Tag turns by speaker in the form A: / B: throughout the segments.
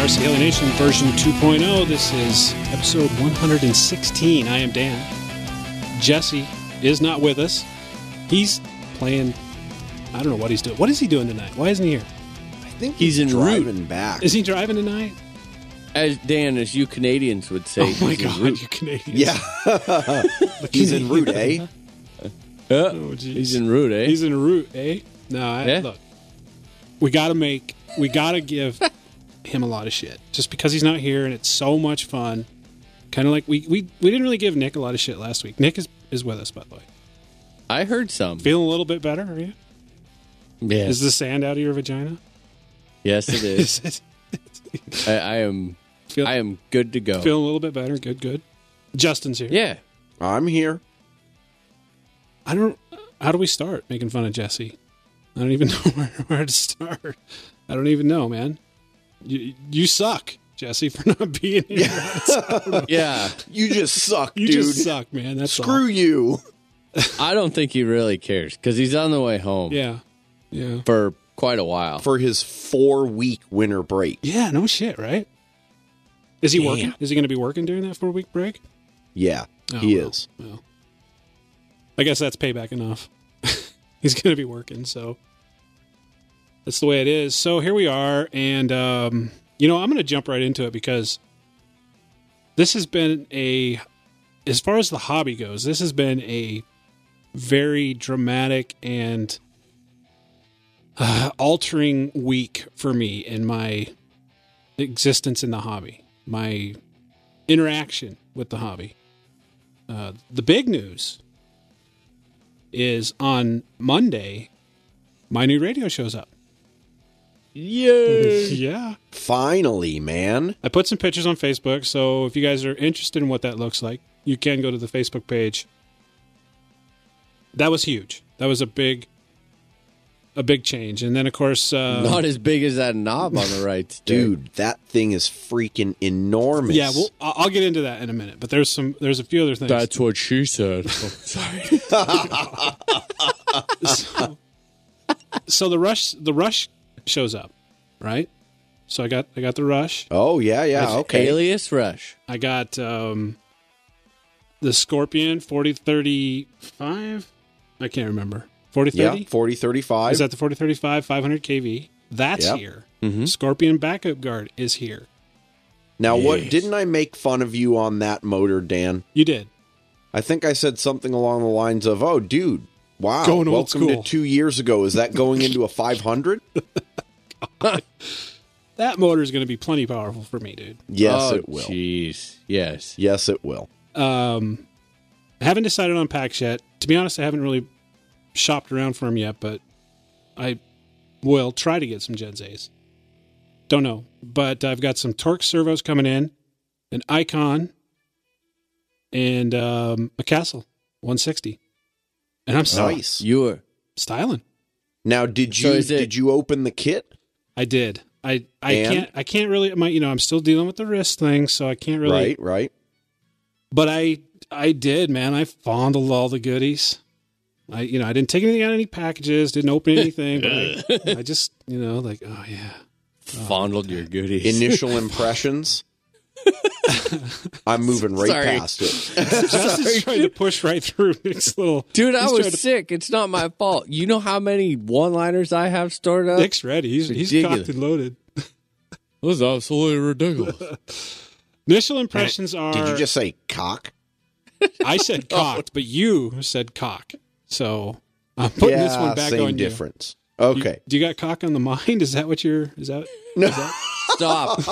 A: Hey everybody, RC Heli Nation version 2.0. This is episode 116. I am Dan. Jesse is not with us. He's playing. I don't know what he's doing. What is he doing tonight? Why isn't he here?
B: I think
C: He's en
B: driving back.
A: Is he driving tonight?
C: As Dan, as you Canadians would say.
A: Oh my
C: he's
A: god,
C: route.
A: you Canadians.
B: yeah,
A: The
B: he's in route,
A: Canadian-
B: eh?
C: Yeah,
A: Oh,
C: he's in route, eh?
A: He's en route, eh? No, I,
C: Yeah.
A: look. We got to make. We got to give him a lot of shit just because he's not here and it's so much fun. Kind of like we, we we didn't really give Nick a lot of shit last week. Nick is is with us by the way.
C: I heard some.
A: Feeling a little bit better, are you?
C: Yeah.
A: Is the sand out of your vagina?
C: yes, it is.
A: Is
C: I, I am.
A: Feel-
C: I am good to go.
A: feeling a little bit better? Good, good. Justin's here.
C: yeah,
B: I'm here.
A: I don't. How do we start making fun of Jesse? I don't even know where, where to start. I don't even know, man. You you suck, Jesse, for not being here.
C: yeah.
B: You just suck,
A: You
B: dude.
A: just suck, man. That's
B: Screw
A: all.
B: you.
C: I don't think he really cares because he's on the way home
A: Yeah, yeah,
C: for quite a while.
B: For his four week winter break.
A: yeah. No shit, right? Is he
B: Damn.
A: working? Is he going to be working during that four week break?
B: Yeah,
A: Oh,
B: he
A: well,
B: is.
A: Well, I guess that's payback enough. He's going to be working, so that's the way it is. So here we are, and um, you know I'm going to jump right into it because this has been a, as far as the hobby goes, this has been a very dramatic and uh, altering week for me in my existence in the hobby, my interaction with the hobby. Uh, the big news is on Monday, my new radio shows up.
C: Yay!
A: Yeah.
B: Finally, man.
A: I put some pictures on Facebook, so if you guys are interested in what that looks like, you can go to the Facebook page. That was huge. That was a big, a big change. And then, of course, uh,
C: Not as big as that knob on the right stick.
B: Dude, that thing is freaking enormous.
A: yeah, well, I- I'll get into that in a minute. But there's some, there's a few other things.
C: That's what she said. sorry.
A: so, so the rush, the rush shows up, right? So I got, I got the rush.
B: Oh, yeah, yeah. Okay.
C: Alias Rush.
A: I got um, the Scorpion 4035. I can't remember. 4030?
B: Yeah, 40 35.
A: Is that the 4035 500 kV? That's
B: Yep.
A: here.
C: Mm-hmm.
A: Scorpion backup guard is here.
B: now, what didn't I make fun of you on that motor, Dan?
A: You did.
B: I think I said something along the lines of, "Oh, dude, wow,
A: Going old
B: welcome
A: school."
B: to two years ago. Is that going into a 500?
A: That motor is going to be plenty powerful for me, dude.
B: Yes,
C: oh,
B: it will.
C: Jeez. Yes.
B: Yes, it will.
A: Um, I haven't decided on packs yet. To be honest, I haven't really shopped around for them yet, but I will try to get some Gens Ace. Don't know, but I've got some torque servos coming in, an Icon, and um, a Castle 160, and I'm styling.
B: Nice.
C: You were.
A: styling.
B: Now, did
C: So
B: you
C: is it-
B: did you open the kit?
A: I did. I I
B: And?
A: can't I can't really my you know I'm still dealing with the wrist thing, so I can't really.
B: Right, right.
A: But I I did, man. I fondled all the goodies. I you know I didn't take anything out of any packages, didn't open anything, but I, I just you know like oh yeah.
C: Fondled your goodies.
B: Initial impressions. I'm moving right
C: Sorry.
B: past it.
A: Justin's trying to push right through Nick's little.
C: Dude, I was
A: to-
C: sick. It's not my fault. You know how many one-liners I have stored up?
A: Nick's ready. He's he's cocked and loaded.
C: This is absolutely ridiculous.
A: Initial impressions are.
B: Did you just say cock?
A: I said cocked, oh. but you said cock. So I'm putting
B: yeah,
A: this one back
B: same
A: on you.
B: difference. Okay.
A: Do you got cock on the mind? Is that what you're? Is that?
B: No.
A: Is that
C: stop.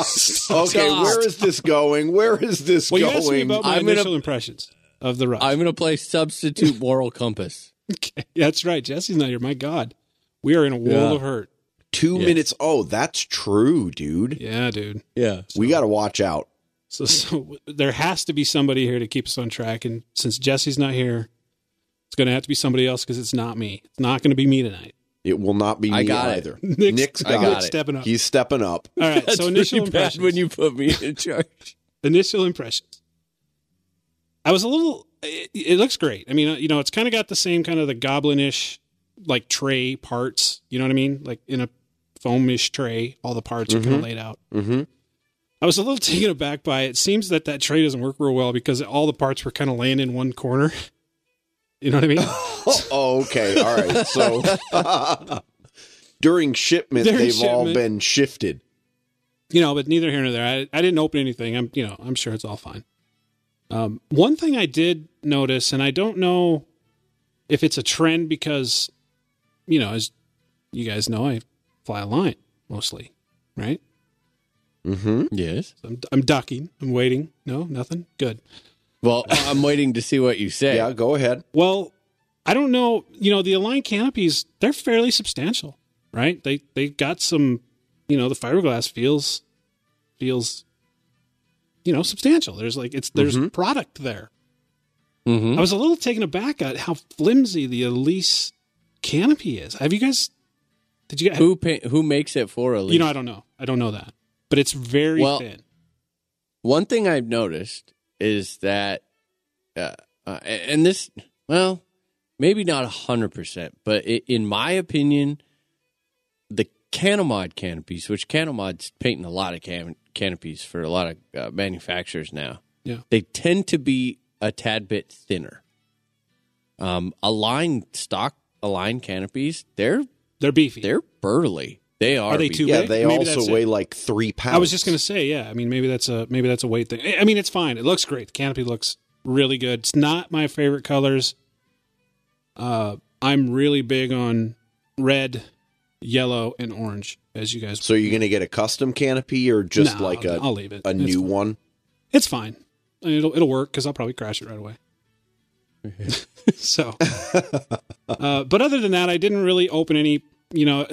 B: Okay,
C: Stop.
B: where is this going? Where is this
A: Well, you asked me
B: going?
A: about my
C: I'm gonna-
A: initial impressions of the rush.
C: I'm gonna play substitute moral compass.
A: Okay. That's right. Jesse's not here. My God, we are in a world
C: Yeah.
A: of hurt.
B: Two
C: Yes.
B: minutes. Oh, that's true, dude.
A: Yeah, dude.
C: Yeah.
B: We got to watch out.
A: So, so there has to be somebody here to keep us on track. And since Jesse's not here, it's going to have to be somebody else because it's not me. It's not going to be me tonight.
B: It will not be
C: I
B: me
C: got it.
B: either.
A: Nick's,
B: Nick's
C: I
B: got
C: got
B: it.
C: it.
A: stepping up.
B: He's stepping up.
A: All right.
C: That's
A: so initial
C: pretty bad
A: impressions.
C: when you put me in charge.
A: initial impressions. I was a little. It, it looks great. I mean, uh, you know, it's kind of got the same kind of the goblinish like tray parts. You know what I mean? Like in a foamish tray, all the parts are kind of laid out.
B: Mm-hmm.
A: I was a little taken aback by it. it. Seems that that tray doesn't work real well because all the parts were kind of laying in one corner. You know what I mean?
B: Oh, okay. All right. So during shipment,
A: During
B: they've all been shifted.
A: you know, but neither here nor there. I, I didn't open anything. I'm, you know, I'm sure it's all fine. Um, one thing I did notice, and I don't know if it's a trend because, you know, as you guys know, I fly a line mostly, right?
B: Mm-hmm.
C: Yes.
A: I'm, I'm ducking. I'm waiting. No, nothing. Good.
C: Well, I'm waiting to see what you say.
B: Yeah, go ahead.
A: Well, I don't know. You know, the Align canopies, they're fairly substantial, right? They they got some, you know, the fiberglass feels feels you know, substantial. There's like it's there's product there.
C: hmm
A: I was a little taken aback at how flimsy the Elise canopy is. Have you guys did you guys
C: Who pa- who makes it for Elise?
A: You know, I don't know. I don't know that. But it's very
C: Well,
A: thin.
C: One thing I've noticed is that, uh, uh, and this, well, maybe not hundred percent, but i in my opinion, the Canomod canopies, which Canomod's painting a lot of can- canopies for a lot of uh, manufacturers now,
A: Yeah.
C: they tend to be a tad bit thinner. Um, Align stock Align canopies, they're
A: They're beefy.
C: they're burly. They are.
A: Are they too
B: Yeah,
A: big?
B: they
A: Maybe
B: also
A: it.
B: weigh like three pounds.
A: I was just gonna say, yeah. I mean, maybe that's a maybe that's a weight thing. I mean, it's fine. It looks great. The canopy looks really good. It's not my favorite colors. Uh, I'm really big on red, yellow, and orange. As you guys,
B: So you're gonna get a custom canopy or just
A: No,
B: like a
A: I'll leave it.
B: a
A: It's
B: new
A: fine.
B: one?
A: it's fine. It'll it'll work because I'll probably crash it right away. so, uh, but other than that, I didn't really open any. You know,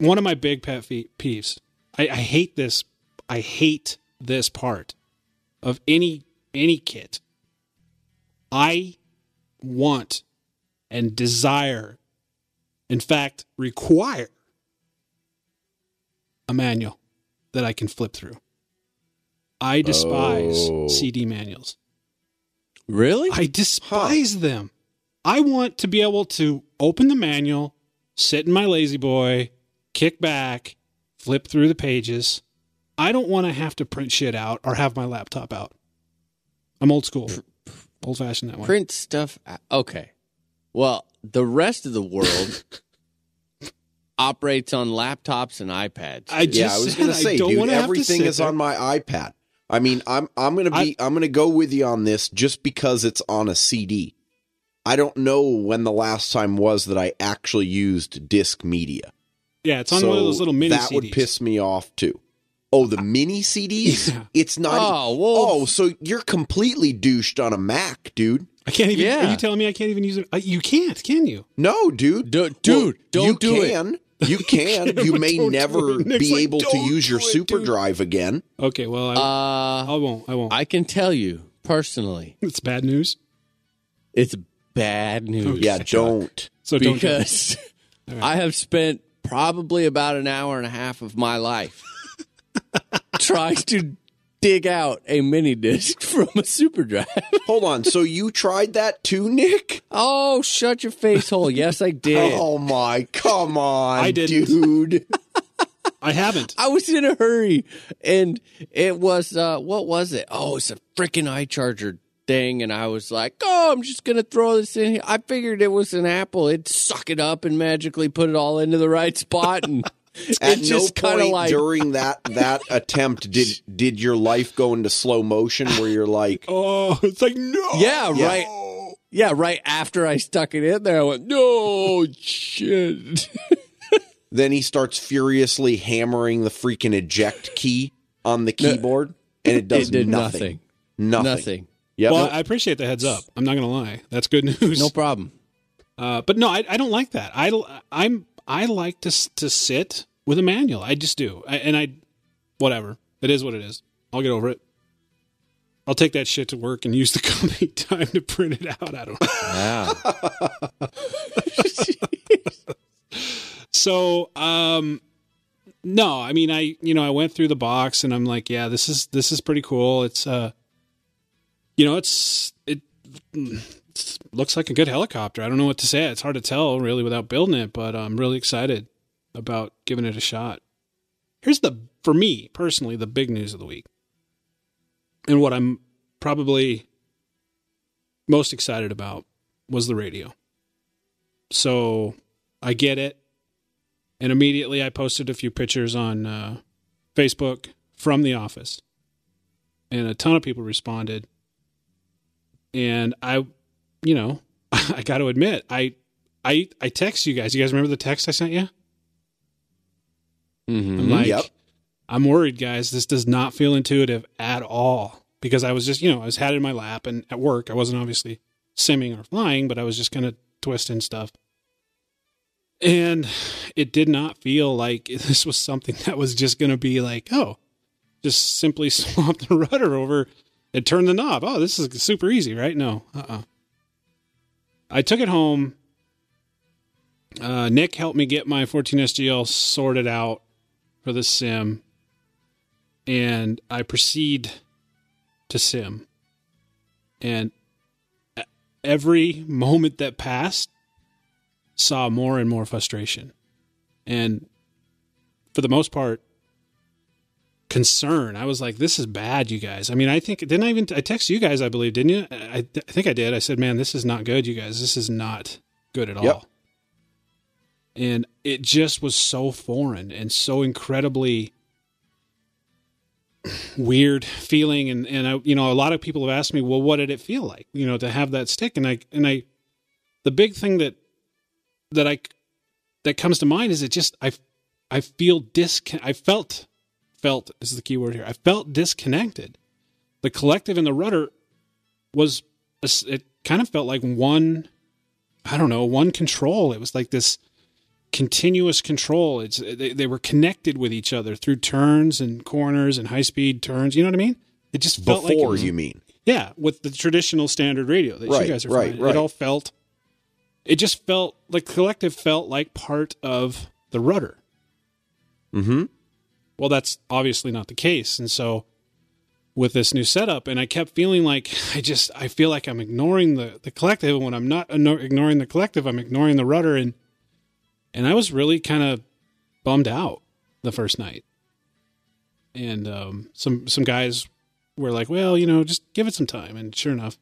A: one of my big pet peeves. I, I hate this. I hate this part of any any kit. I want and desire, in fact, require a manual that I can flip through. I despise
B: Oh.
A: CD manuals.
C: Really?
A: I despise them. I want to be able to open the manual, sit in my lazy boy, kick back, flip through the pages. I don't want to have to print shit out or have my laptop out. I'm old school, old fashioned that way.
C: print stuff. Okay. Well, the rest of the world operates on laptops and iPads.
A: I just
B: yeah, I was gonna say,
A: don't
B: dude,
A: wanna have to
B: everything is
A: there.
B: on my iPad. I mean, I'm I'm gonna be I, am gonna go with you on this just because it's on a CD. I don't know when the last time was that I actually used disc media.
A: Yeah, it's on one of those little mini CDs.
B: that
A: CDs.
B: would piss me off too. Oh, the mini CDs?
A: Yeah.
B: It's not.
C: Oh, well-
B: oh, so you're completely douched on a Mac, dude.
A: I can't even.
C: Yeah.
A: Are you telling me I can't even use it? Uh, You can't, can you?
B: No, dude.
C: Du- dude, don't
B: you
C: do it.
B: You can. You can. you may never be
A: like,
B: able to use your
A: it,
B: super
A: dude."
B: drive again.
A: Okay, well, I,
C: Uh,
A: I won't. I won't.
C: I can tell you personally,
A: it's bad news.
C: it's bad news.
B: Yeah, don't.
A: So don't. do
C: because I have spent probably about an hour and a half of my life trying to dig out a mini disc from a super drive.
B: Hold on. So you tried that too, Nick?
C: Oh, shut your face hole. Yes, I did.
B: Oh my, come on,
A: I didn't.
B: dude.
A: I haven't.
C: I was in a hurry, and it was uh, what was it? Oh, it's a freaking iCharger thing, and I was like, "Oh, I'm just gonna throw this in here." I figured it was an apple; it'd suck it up and magically put it all into the right spot, and
B: At
C: it's
B: no
C: just
B: point
C: like,
B: during that that attempt did did your life go into slow motion where you're like,
A: Oh, it's like no.
C: yeah,
B: Yeah.
C: right, yeah, right after I stuck it in there, I went, "No shit."
B: Then he starts furiously hammering the freaking eject key on the keyboard, and it does
C: it did
B: nothing.
C: nothing.
B: Nothing.
C: Nothing.
B: Yep.
A: Well, I appreciate the heads up. I'm not going to lie. That's good news.
C: No problem.
A: Uh, but no, I, I don't like that. I I'm I like to to sit with a manual. I just do. I, and I whatever. It is what it is. I'll get over it. I'll take that shit to work and use the company time to print it out. I don't know.
C: Wow.
A: So, um no, I mean I you know, I went through the box and I'm like, yeah, this is this is pretty cool. It's uh you know, it's it it's, looks like a good helicopter. I don't know what to say. It's hard to tell really without building it, but I'm really excited about giving it a shot. Here's the for me personally the big news of the week. And what I'm probably most excited about was the radio. So I get it. And immediately I posted a few pictures on uh, Facebook from the office. And a ton of people responded. And I, you know, I got to admit, I, I, I text you guys. You guys remember the text I sent you?
C: Mhm.
A: I'm like,
B: Yep.
A: I'm worried, guys. This does not feel intuitive at all because I was just, you know, I was had it in my lap and at work. I wasn't obviously simming or flying, but I was just kind of twisting stuff. And it did not feel like this was something that was just going to be like, oh, just simply swap the rudder over and turn the knob. Oh, this is super easy, right? No, uh uh I took it home. Uh, Nick helped me get my 14SGL sorted out for the sim, and I proceed to sim. And every moment that passed saw more and more frustration. And for the most part, concern. I was like, this is bad, you guys. I mean, I think, didn't I even, I text you guys, I believe, didn't you? I, I think I did. I said, man, this is not good, you guys. This is not good at all. And it just was so foreign and so incredibly weird feeling and and I you know a lot of people have asked me well what did it feel like you know to have that stick and I and I the big thing that that I that comes to mind is it just I I feel dis I felt felt this is the key word here I felt disconnected the collective and the rudder was it kind of felt like one I don't know one control it was like this continuous control. It's they, they were connected with each other through turns and corners and high speed turns. You know what I mean? It just felt like
B: Before
A: was-
B: you mean?
A: yeah, with the traditional standard radio that
B: Right,
A: you guys are
B: right, right.
A: It all felt. It just felt like collective felt like part of the rudder.
B: Mm-hmm.
A: Well, that's obviously not the case, and so with this new setup, and I kept feeling like I just I feel like I'm ignoring the the collective, and when I'm not ignoring the collective, I'm ignoring the rudder, and and I was really kind of bummed out the first night, and um, some some guys were like, well, you know, just give it some time, and sure enough,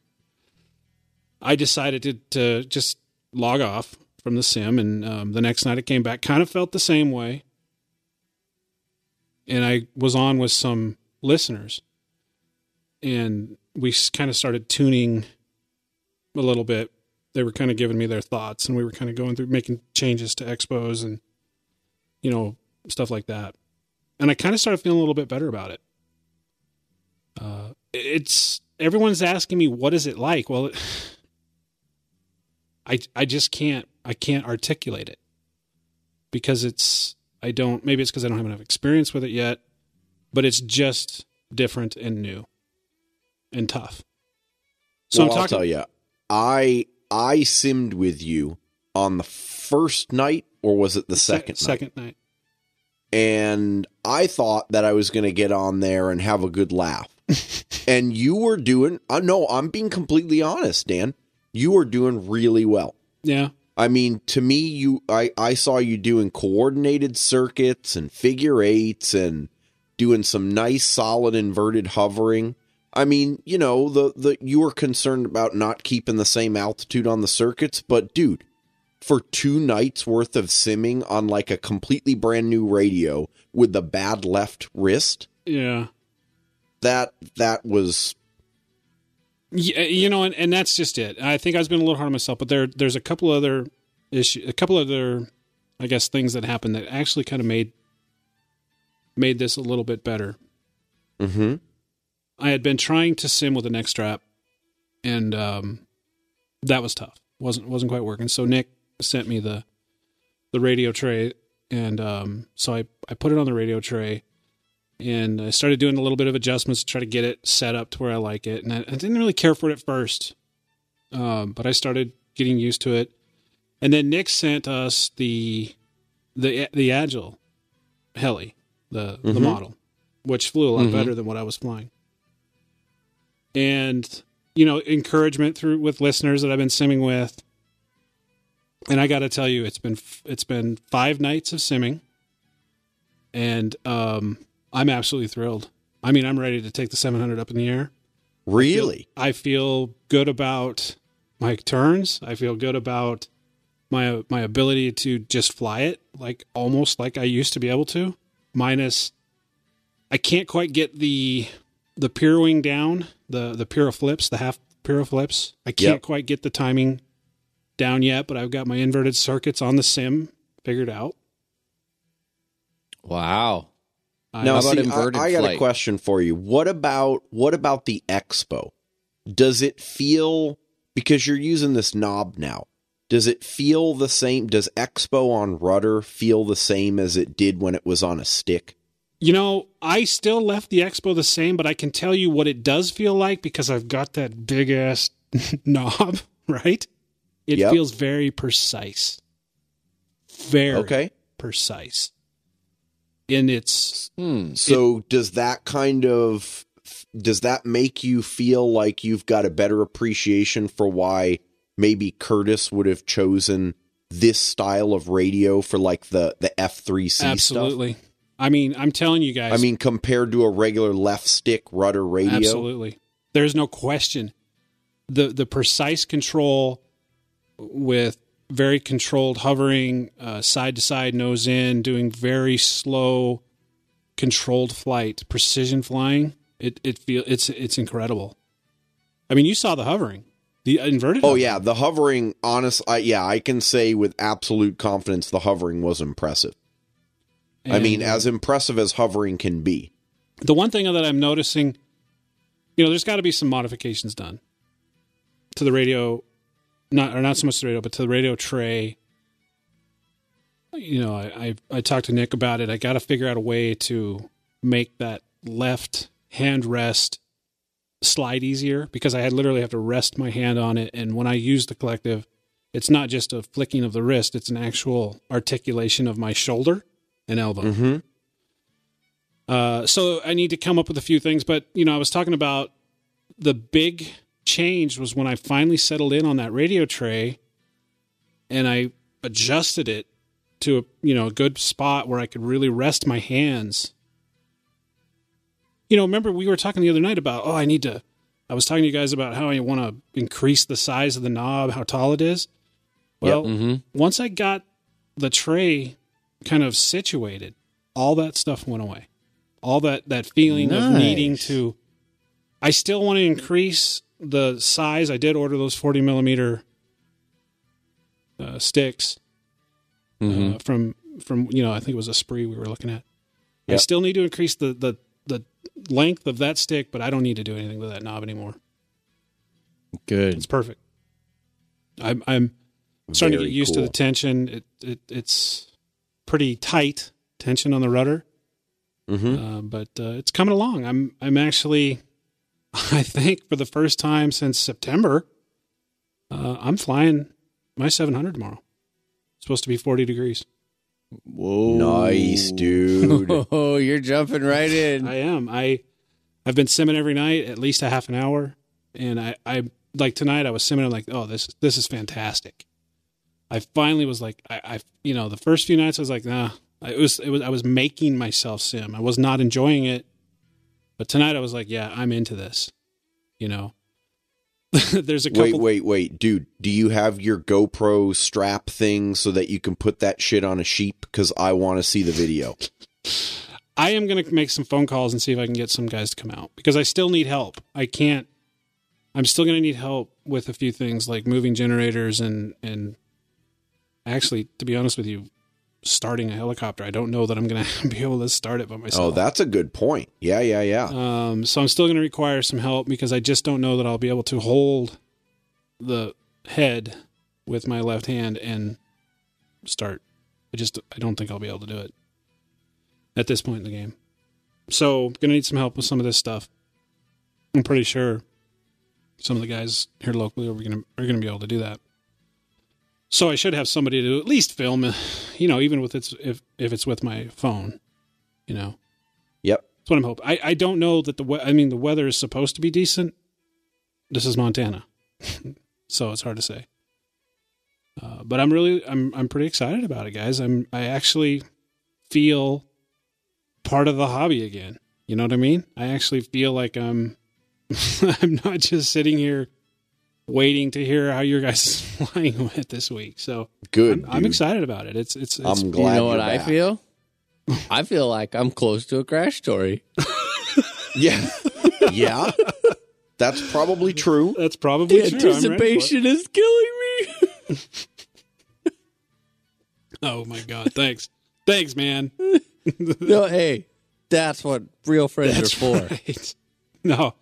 A: I decided to to just log off from the sim, and um, the next night it came back, kind of felt the same way and I was on with some listeners, and we kind of started tuning a little bit. They were kind of giving me their thoughts, and we were kind of going through making changes to expos and you know stuff like that. And I kind of started feeling a little bit better about it. Uh, it's everyone's asking me what is it like. Well, it, I I just can't I can't articulate it because it's I don't maybe it's because I don't have enough experience with it yet, but it's just different and new and tough. So
B: well,
A: I'm
B: I'll tell you, I I simmed with you on the first night, or was it the second night?
A: second night.
B: and I thought that I was going to get on there and have a good laugh. and you were doing, uh, no, I'm being completely honest, Dan. You were doing really well.
A: Yeah.
B: I mean, to me, you, I, I saw you doing coordinated circuits and figure eights and doing some nice, solid inverted hovering. I mean, you know, the, the, you were concerned about not keeping the same altitude on the circuits, but dude, for two nights worth of simming on like a completely brand new radio with the bad left wrist,
A: Yeah.
B: that, that was,
A: Yeah, you know, and, and that's just it. I think I was being a little hard on myself, but there there's a couple other issue, a couple other I guess things that happened that actually kind of made made this a little bit better.
B: Mm-hmm.
A: I had been trying to sim with an X strap, and um, that was tough. wasn't wasn't quite working. So Nick sent me the the radio tray, and um, so I I put it on the radio tray, and I started doing a little bit of adjustments to try to get it set up to where I like it. And I, I didn't really care for it at first, um, but I started getting used to it. And then Nick sent us the the the Agile heli, the the
B: Mhm.
A: model, which flew a lot
B: Mhm.
A: better than what I was flying. And you know, encouragement through with listeners that I've been simming with. And I got to tell you, it's been it's been five nights of simming, and um, I'm absolutely thrilled. I mean, I'm ready to take the 700 up in the air.
B: Really?
A: I feel good about my turns. I feel good about my my ability to just fly it like almost like I used to be able to. Minus, I can't quite get the the pirouing down, the the piro flips, the half piro flips. I can't
B: Yep.
A: quite get the timing down yet, but I've got my inverted circuits on the sim figured out.
C: Wow.
A: I-
B: Now,
C: How about
B: see,
C: inverted
B: I, I got a question for you. What about what about the Expo? Does it feel because you're using this knob now? Does it feel the same? Does Expo on rudder feel the same as it did when it was on a stick?
A: You know, I still left the expo the same, but I can tell you what it does feel like because I've got that big ass knob, right? It
B: Yep.
A: feels very precise. Very
B: Okay.
A: precise. In its
C: Hmm.
B: So does that kind of does that make you feel like you've got a better appreciation for why maybe Curtis would have chosen this style of radio for like the the F3C stuff?
A: absolutely. I mean, I'm telling you guys.
B: I mean, compared to a regular left stick rudder radio.
A: Absolutely. There's no question. The the precise control with very controlled hovering, uh, side to side, nose in, doing very slow, controlled flight, precision flying. It it feel it's it's incredible. I mean, you saw the hovering, the inverted.
B: Oh
A: hovering.
B: yeah, the hovering. Honest, I, yeah, I can say with absolute confidence the hovering was impressive. I mean, as impressive as hovering can be.
A: the one thing that I'm noticing, you know, there's got to be some modifications done to the radio, not or not so much the radio, but to the radio tray. You know, I I, I talked to Nick about it. I got to figure out a way to make that left hand rest slide easier because I had literally have to rest my hand on it, and when I use the collective, it's not just a flicking of the wrist; it's an actual articulation of my shoulder and elbow.
B: Mm-hmm.
A: Uh, so I need to come up with a few things, but you know, I was talking about the big change was when I finally settled in on that radio tray, and I adjusted it to a you know a good spot where I could really rest my hands. You know, remember we were talking the other night about oh I need to. I was talking to you guys about how I want to increase the size of the knob, how tall it is. Well,
C: Mhm.
A: once I got the tray kind of situated, all that stuff went away. All that that feeling of needing to. I still want to increase the size. I did order those forty millimeter uh, sticks
C: Mhm.
A: uh, from from you know I think it was a spree we were looking at. I still need to increase the the the length of that stick, but I don't need to do anything with that knob anymore.
C: Good.
A: It's perfect. I'm I'm starting to get used to the tension. It, it it's pretty tight tension on the rudder,
B: Mm-hmm.
A: uh, but uh, it's coming along. I'm I'm actually, I think for the first time since September, uh, I'm flying my 700 tomorrow. It's supposed to be 40 degrees.
C: Whoa.
B: Nice, dude.
C: Oh, you're jumping right in.
A: I am. I I've been simming every night, at least a half an hour, and I I like tonight I was simming. I'm like, oh, this this is fantastic. I finally was like, I, I you know, the first few nights I was like, nah. I- It was it was I was making myself sim. I was not enjoying it, but tonight I was like, yeah, I'm into this. You know, there's a couple.
B: Wait, wait, wait, dude. Do you have your GoPro strap thing so that you can put that shit on a sheep? Because I want to see the video.
A: I am going to make some phone calls and see if I can get some guys to come out because I still need help. I can't. I'm still going to need help with a few things like moving generators and and actually, to be honest with you, starting a helicopter. I don't know that I'm going to be able to start it by myself.
B: Oh, that's a good point. Yeah, yeah, yeah.
A: Um, so I'm still going to require some help because I just don't know that I'll be able to hold the head with my left hand and start. I just I don't think I'll be able to do it at this point in the game. So going to need some help with some of this stuff. I'm pretty sure some of the guys here locally are going to are going to be able to do that. So I should have somebody to at least film, you know, even with it's if if it's with my phone, you know.
B: yep.
A: That's what I'm hoping. I, I don't know that the we- I mean the weather is supposed to be decent. This is Montana, so it's hard to say. Uh, but I'm really I'm I'm pretty excited about it, guys. I'm I actually feel part of the hobby again. You know what I mean? I actually feel like I'm I'm not just sitting here waiting to hear how your guys flying went this week. So
B: Good.
A: I'm, I'm excited about it. It's it's, it's
B: I'm glad
C: you know what
B: you're
C: I feel? I feel like I'm close to a crash story.
B: Yeah. yeah. That's probably true.
A: that's probably
C: The
A: true. I'm ready for it.
C: anticipation is killing me.
A: Oh my god! Thanks, thanks, man.
C: no, hey, that's what real friends
A: That's
C: are for.
A: right. No,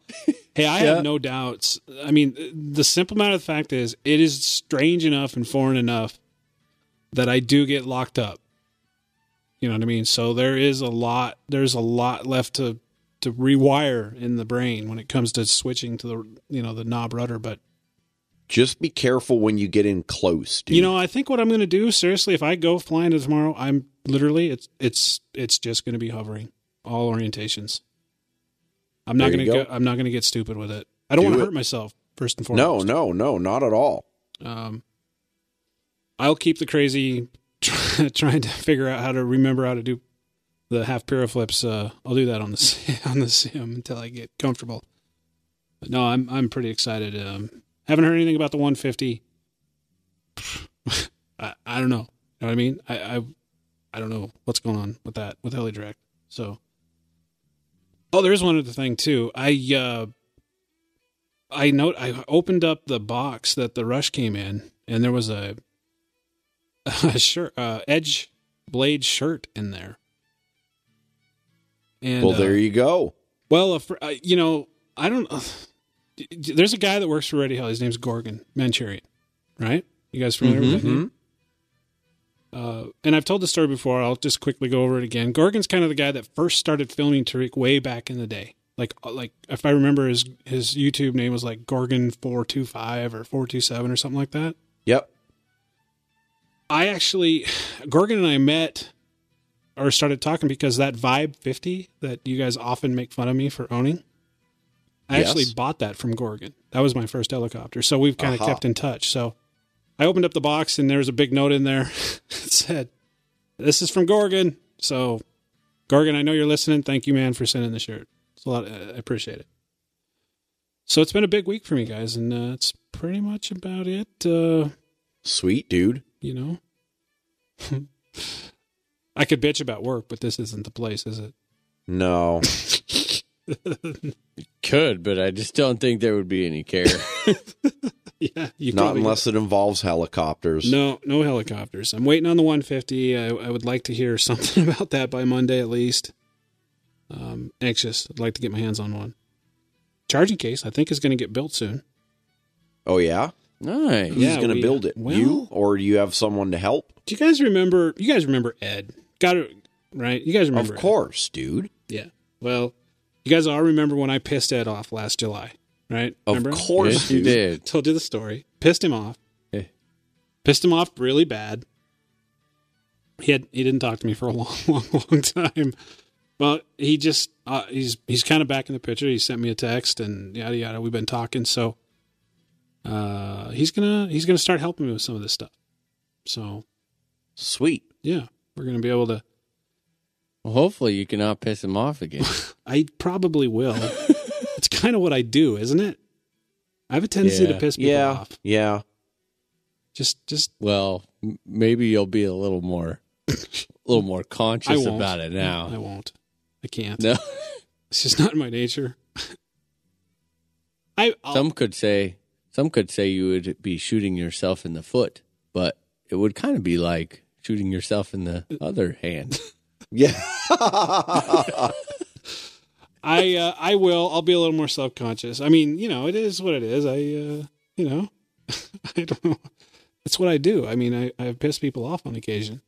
A: hey, I
C: Yeah.
A: have no doubts. I mean, the simple matter of the fact is, it is strange enough and foreign enough that I do get locked up. You know what I mean? So there is a lot. There's a lot left to to rewire in the brain when it comes to switching to the you know the knob rudder. But
B: Just be careful when you get in close, dude.
A: you know, I think what I'm going to do, seriously, if I go flying to tomorrow, I'm literally it's it's it's just going to be hovering all orientations. I'm not
B: There
A: gonna
B: go.
A: go. I'm not going to get stupid with it. I don't
B: Do
A: want to hurt myself first and foremost.
B: no, no, no, not at all.
A: Um, I'll keep the crazy trying to figure out how to remember how to do the half piroflips. Uh, I'll do that on the on the sim until I get comfortable. But no, I'm I'm pretty excited. Um, haven't heard anything about the 150. I, I don't know. You know what I mean? I, I I don't know what's going on with that with HeliDirect. So, oh, there is one other thing too. I uh, I note I opened up the box that the rush came in, and there was a, a shirt, uh, Edge Blade shirt in there. And
B: well,
A: uh,
B: there you go.
A: well, if, uh, you know, I don't. Uh, there's a guy that works for ReadyHeli. His name's Gorgon Manchurian, right? You guys familiar with that name? Uh, and I've told the story before. I'll just quickly go over it again. Gorgon's kind of the guy that first started filming Tariq way back in the day. Like, uh, like if I remember, his his YouTube name was like Gorgon four two five or four two seven or something like that.
B: Yep.
A: I actually, Gorgon and I met or started talking because that Vibe 50 that you guys often make fun of me for owning, I
B: Yes.
A: actually bought that from Gorgon. That was my first helicopter. So we've kind of
B: Aha.
A: kept in touch. So I opened up the box and there was a big note in there that said, This is from Gorgon. So, Gorgon, I know you're listening. Thank you, man, for sending the shirt. It's a lot. I appreciate it. So it's been a big week for me, guys, and uh, it's pretty much about it. Uh,
B: Sweet, dude.
A: you know i could bitch about work but this isn't the place is it
B: No.
C: Could, but I just don't think there would be any care.
A: yeah you
B: Not
A: probably-
B: unless it involves helicopters.
A: no no helicopters i'm waiting on the 150 I, I would like to hear something about that by monday at least um anxious i'd like to get my hands on one charging case i think is going to get built soon
B: Oh yeah?
C: nice.
B: Who's
A: Yeah,
B: going to build it?
A: well-
B: you or do you have someone to help?
A: do you guys remember you guys remember ed got it right you guys remember
B: Of
A: Ed.
B: course, dude.
A: yeah well you guys all remember when i pissed ed off last july right
B: Of
A: remember
B: course,
C: you did.
A: told you the story. Pissed him off. Pissed him off really bad. He had he didn't talk to me for a long, long, long time. Well, he just uh, he's he's kind of back in the picture. He sent me a text and yada yada. We've been talking, so uh, he's gonna he's gonna start helping me with some of this stuff. So
B: Sweet.
A: yeah, we're gonna be able to.
C: Well, hopefully you cannot piss him off again.
A: I probably will. it's kind of what I do, isn't it? I have a tendency to piss people
B: Yeah.
A: off.
B: Yeah.
A: Just just
C: well, m- maybe you'll be a little more, a little more conscious about it now.
A: I won't. I can't.
C: No,
A: It's just not in my nature. I I'll,
C: some could say, some could say you would be shooting yourself in the foot, but it would kind of be like shooting yourself in the uh, other hand.
B: Yeah.
A: I uh, I will. I'll be a little more self conscious. I mean, you know, it is what it is. I uh, you know, I don't know. It's what I do. I mean, I I've pissed people off on occasion.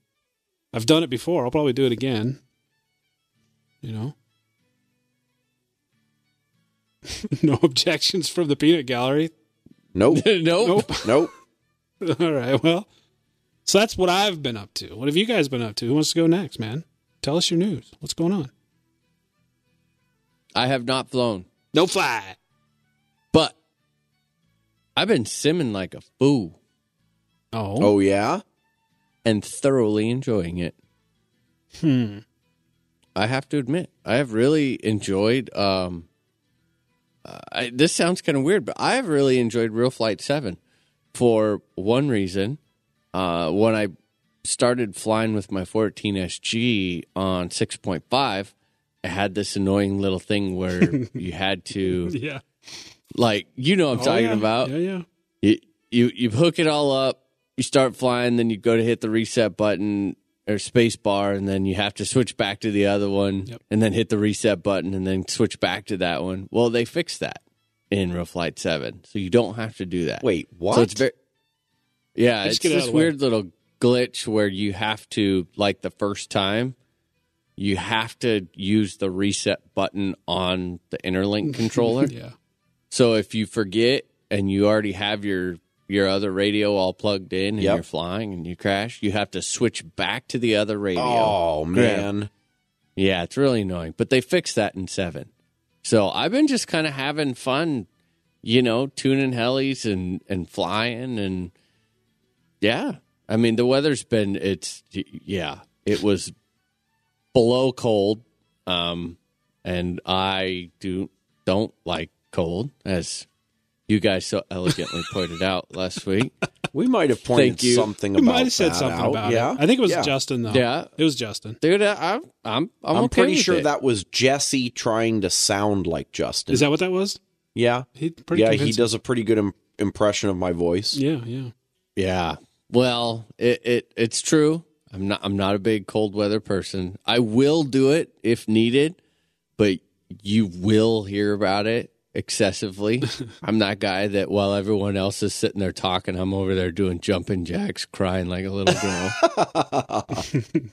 A: I've done it before. I'll probably do it again. You know. no objections from the peanut gallery.
B: nope.
C: nope.
B: Nope.
A: All right. Well, so that's what I've been up to. What have you guys been up to? Who wants to go next, man? Tell us your news. What's going on?
C: I have not flown,
A: No fly.
C: but I've been simming like a fool
A: Oh.
B: Oh yeah.
C: and thoroughly enjoying it.
A: Hmm.
C: I have to admit, I have really enjoyed. Um, uh, I, this sounds kind of weird, but I have really enjoyed Real Flight Seven for one reason. Uh, when I started flying with my 14SG on 6.5, I had this annoying little thing where you had to,
A: Yeah.
C: like, you know, what I'm
A: Oh,
C: talking
A: yeah.
C: about.
A: Yeah, yeah.
C: You, you you hook it all up, you start flying, then you go to hit the reset button or space bar, and then you have to switch back to the other one,
A: Yep.
C: and then hit the reset button, and then switch back to that one. Well, they fixed that in Real Flight Seven, so you don't have to do that.
B: Wait, what?
C: So it's very yeah,
A: Just
C: it's
A: get it out
C: this
A: of the way.
C: weird little glitch where you have to like the first time. You have to use the reset button on the interlink controller.
A: Yeah.
C: So if you forget and you already have your your other radio all plugged in and
B: Yep.
C: you're flying and you crash, you have to switch back to the other radio.
B: oh man.
C: Yeah, it's really annoying. But they fixed that in seven. So I've been just kind of having fun, you know, tuning helis and and flying and yeah. I mean the weather's been it's yeah, it was below cold. Um and I do don't like cold as you guys so elegantly pointed out last week.
B: We might have pointed
C: Thank you.
B: something
A: We
B: about
A: might have said
B: that
A: something
B: out.
A: about
B: yeah?
A: it. I think it was
B: Yeah.
A: Justin though.
C: Yeah.
A: It was Justin.
C: Dude, I, I'm I'm I'm,
B: I'm
C: okay
B: pretty
C: with
B: sure
C: it.
B: that was Jesse trying to sound like Justin.
A: Is that what that was?
B: yeah?
A: He pretty
B: yeah, he does a pretty good Im- impression of my voice.
A: Yeah, yeah.
C: Yeah. Well, it, it it's true. I'm not I'm not a big cold weather person. I will do it if needed, but you will hear about it excessively. I'm that guy that while everyone else is sitting there talking, I'm over there doing jumping jacks, crying like a little girl.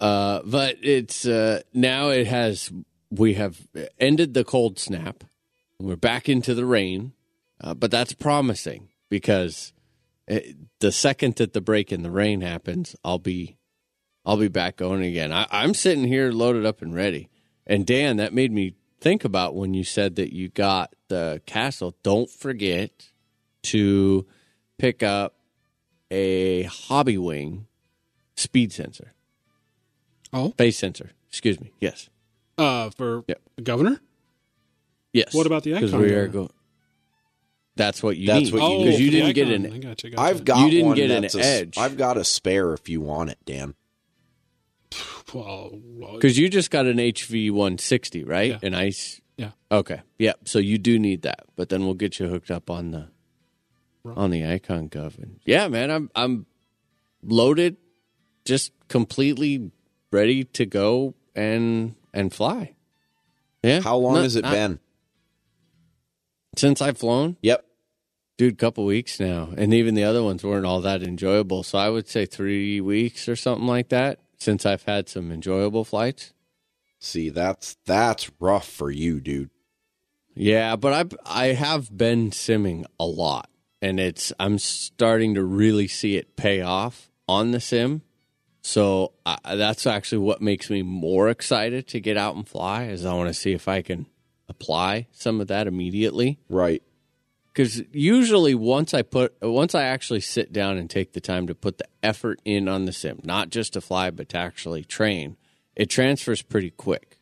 C: uh, but it's uh, now it has we have ended the cold snap. We're back into the rain, uh, but that's promising because it, the second that the break in the rain happens, I'll be I'll be back going again. I, I'm sitting here loaded up and ready. And Dan, that made me think about when you said that you got the castle. Don't forget to pick up a hobby wing speed sensor.
A: Oh.
C: Phase sensor. Excuse me. Yes.
A: Uh, for
C: Yep.
A: governor.
C: Yes.
A: What about the Icon
C: we are
A: gun?
C: Go- That's what you
B: That's
C: need.
B: what you
A: oh,
B: need.
C: Because you
A: the
C: didn't get
A: Icon.
C: an
A: I gotcha, gotcha.
B: I've got
C: You didn't
B: one
C: get an
B: that's a-
C: edge.
B: I've got a spare if you want it, Dan.
A: Well, well,
C: Because you just got an HV 160, right?
A: Yeah.
C: An ice.
A: Yeah.
C: Okay. Yep. So you do need that, but then we'll get you hooked up on the on the Icon Gov. Yeah, man, I'm I'm loaded, just completely ready to go and and fly. Yeah.
B: How long
C: Not-
B: has it
C: not-
B: been?
C: Since I've flown?
B: Yep.
C: Dude, couple weeks now, and even the other ones weren't all that enjoyable. So I would say three weeks or something like that since I've had some enjoyable flights.
B: See, that's that's rough for you, dude.
C: Yeah, but I I have been simming a lot, and it's I'm starting to really see it pay off on the sim. So I, that's actually what makes me more excited to get out and fly. Is I want to see if I can apply some of that immediately.
B: Right.
C: Because usually once I put once I actually sit down and take the time to put the effort in on the sim, not just to fly but to actually train, it transfers pretty quick.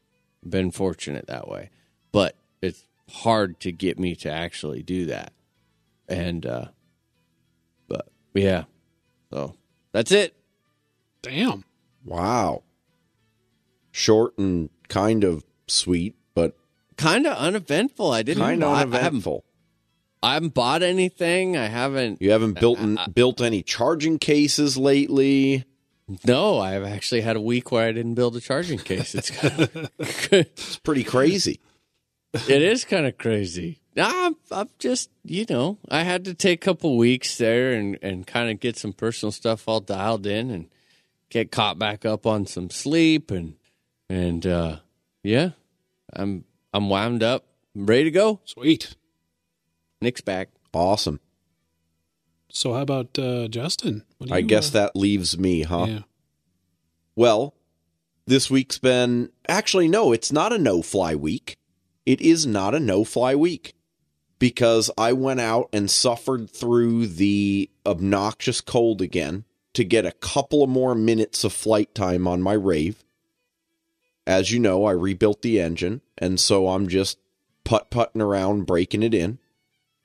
C: Been fortunate that way, but it's hard to get me to actually do that. And uh but yeah, so that's it.
A: damn.
B: Wow. Short and kind of sweet, but
C: Kind of uneventful. I didn't.
B: kind of
C: I
B: uneventful.
C: I haven't bought anything. I haven't.
B: You haven't built built any charging cases lately.
C: No, I've actually had a week where I didn't build a charging case. It's kind of,
B: It's pretty crazy.
C: it is kind of crazy. I'm, I'm just, you know, I had to take a couple weeks there and, and kind of get some personal stuff all dialed in and get caught back up on some sleep and and uh, yeah, I'm I'm wound up, I'm ready to go.
A: Sweet.
C: Nick's back.
B: Awesome.
A: So how about uh, Justin? What do
B: I
A: you,
B: guess
A: uh,
B: that leaves me, huh?
A: Yeah.
B: Well, this week's been actually no, it's not a no fly week. It is not a no fly week because I went out and suffered through the obnoxious cold again to get a couple of more minutes of flight time on my Rave. As you know, I rebuilt the engine, and so I'm just putt putting around, breaking it in.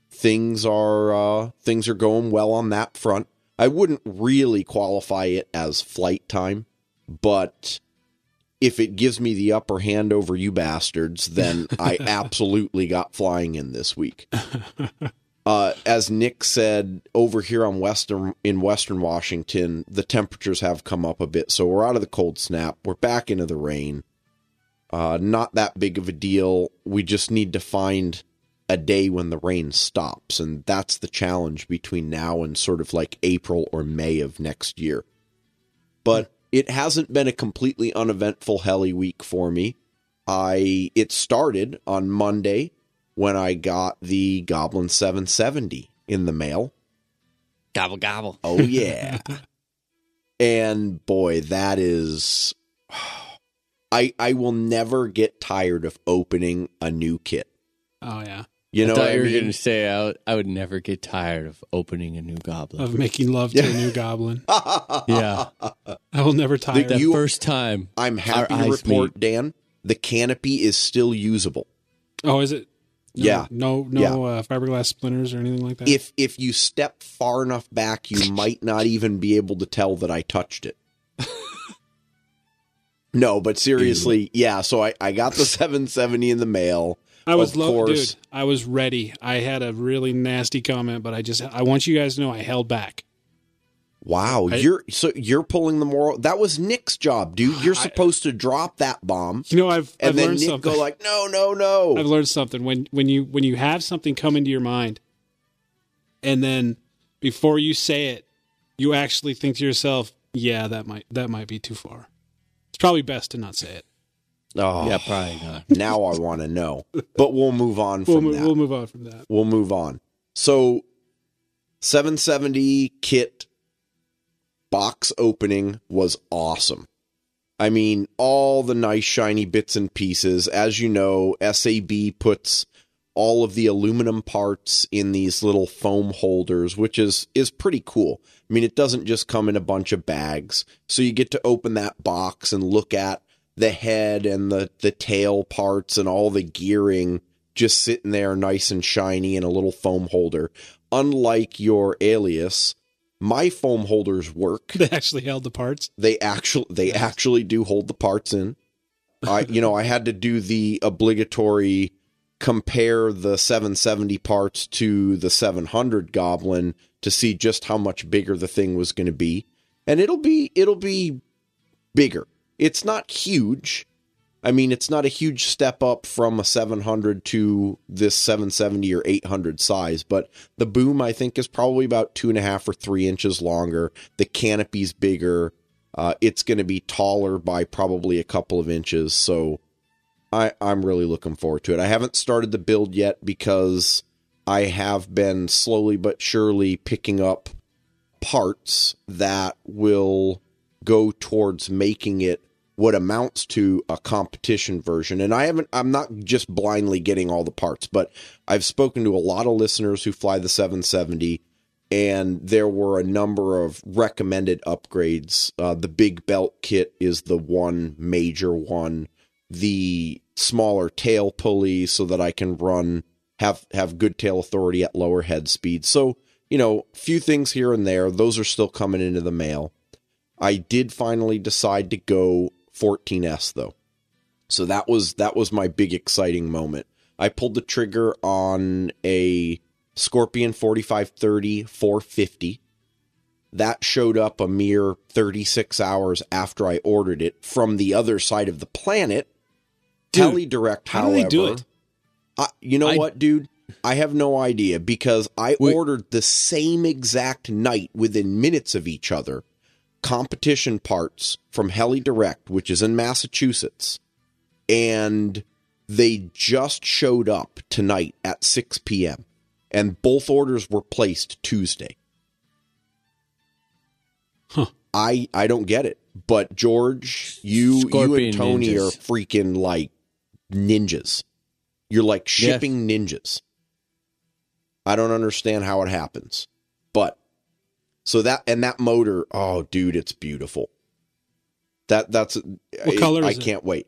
B: Things are uh, things are going well on that front. I wouldn't really qualify it as flight time, but if it gives me the upper hand over you bastards, then I absolutely got flying in this week. Uh, as Nick said, over here on western in Western Washington, the temperatures have come up a bit, so we're out of the cold snap. We're back into the rain. Uh, not that big of a deal. We just need to find a day when the rain stops, and that's the challenge between now and sort of like April or May of next year. But it hasn't been a completely uneventful heli week for me. I it started on Monday when I got the Goblin 770 in the mail.
C: Gobble gobble.
B: Oh yeah. and boy, that is I I will never get tired of opening a new kit.
A: Oh yeah.
B: You know
C: I thought
B: what I
C: you were going to say I would, I would never get tired of opening a new goblin.
A: Of making love to a new goblin.
C: yeah,
A: I will never tire.
C: the
B: You-
C: first time.
B: I'm happy to
C: eyes
B: report, Dan, the canopy is still usable.
A: oh, is it? No,
B: Yeah.
A: No, no uh, fiberglass splinters or anything like that.
B: If if you step far enough back, you might not even be able to tell that I touched it. no, but seriously, yeah. So I, I got the 770 in the mail.
A: I was low, dude. I was ready. I had a really nasty comment, but I just I want you guys to know I held back.
B: Wow,
A: I-
B: you're so you're pulling the moral. That was Nick's job, dude. You're supposed to drop that bomb,
A: You know, I've
B: and
A: I've
B: then
A: learned
B: Nick
A: something.
B: go like, "No, no, no."
A: I've learned something when when you when you have something come into your mind, and then before you say it, you actually think to yourself, "Yeah, that might that might be too far." It's probably best to not say it.
B: oh,
C: Yeah, probably not.
B: now I want to know, but we'll move on
A: We'll
B: from that.
A: we'll move on from that.
B: we'll move on. So, 770 kit box opening was awesome. I mean, all the nice shiny bits and pieces. As you know, SAB puts all of the aluminum parts in these little foam holders, which is is pretty cool. I mean, it doesn't just come in a bunch of bags. So you get to open that box and look at the head and the the tail parts and all the gearing just sitting there nice and shiny in a little foam holder. Unlike your alias, my foam holders work
A: They actually held the parts.
B: they actually they actually do hold the parts in. I you know I had to do the obligatory compare the 770 parts to the 700 Goblin to see just how much bigger the thing was going to be, and it'll be it'll be bigger. It's not huge. I mean, it's not a huge step up from a 700 to this 770 or 800 size, but the boom I think is probably about two and a half or three inches longer. The canopy's bigger. Uh, it's going to be taller by probably a couple of inches. So I, I'm really looking forward to it. I haven't started the build yet because I have been slowly but surely picking up parts that will go towards making it what amounts to a competition version. And I haven't, I'm not just blindly getting all the parts, but I've spoken to a lot of listeners who fly the 770, and there were a number of recommended upgrades. Uh, the big belt kit is the one major one. The smaller tail pulley so that I can run have have good tail authority at lower head speed. So you know, few things here and there. Those are still coming into the mail. I did finally decide to go 14S though. So that was that was my big exciting moment. I pulled the trigger on a Scorpion 4530 450 that showed up a mere 36 hours after I ordered it from the other side of the planet.
A: Dude,
B: TeleDirect,
A: how do
B: however,
A: they do it?
B: I, you know
C: I-
B: what, dude? I have no idea because I
C: Wait.
B: ordered the same exact night within minutes of each other competition parts from Heli Direct, which is in Massachusetts, and they just showed up tonight at 6 p.m. and both orders were placed Tuesday.
A: Huh.
B: I I don't get it, but George, you you and Tony
C: ninjas.
B: are freaking like ninjas. You're like shipping ninjas. I don't understand how it happens. But so that and that motor, oh dude, it's beautiful. That that's
A: What color
B: I
A: it?
B: can't wait.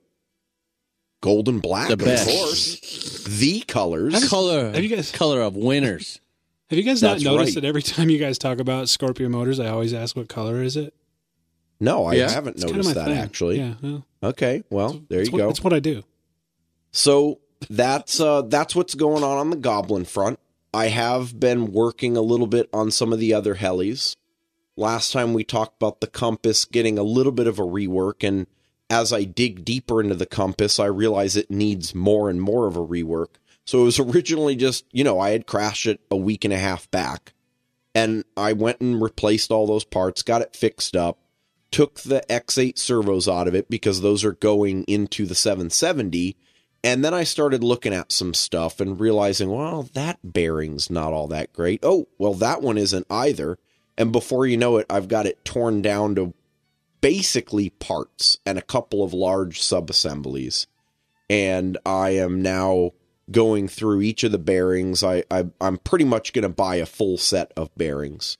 B: Golden black,
C: The
B: of
C: best.
B: course. The colors.
C: color.
A: have you guys-
C: color of winners?
A: Have you guys not noticed
B: right.
A: that every time you guys talk about Scorpion motors, I always ask what color is it?
B: No, I
C: Yeah.
B: haven't
A: It's kind of
B: noticed that
A: thing.
B: actually.
A: Yeah. Well,
B: Okay, well, there you
A: what,
B: go.
A: That's what I do.
B: So that's uh that's what's going on on the Goblin front. I have been working a little bit on some of the other helis. Last time we talked about the Compass getting a little bit of a rework, and as I dig deeper into the Compass, I realize it needs more and more of a rework. So it was originally just, you know, I had crashed it a week and a half back, and I went and replaced all those parts, got it fixed up, took the X8 servos out of it because those are going into the 770. And then I started looking at some stuff and realizing, well, that bearing's not all that great. Oh, well, that one isn't either. And before you know it, I've got it torn down to basically parts and a couple of large subassemblies. And I am now going through each of the bearings. I, I I'm pretty much going to buy a full set of bearings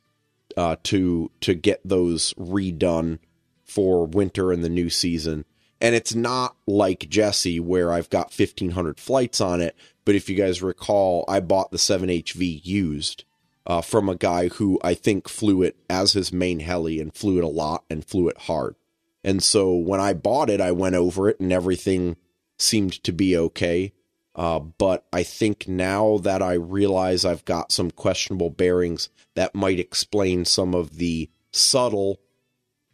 B: uh, to to get those redone for winter and the new season. And it's not like Jesse where I've got 1500 flights on it, but if you guys recall, I bought the 7HV used uh, from a guy who I think flew it as his main heli and flew it a lot and flew it hard. And so when I bought it, I went over it and everything seemed to be okay. Uh, but I think now that I realize I've got some questionable bearings, that might explain some of the subtle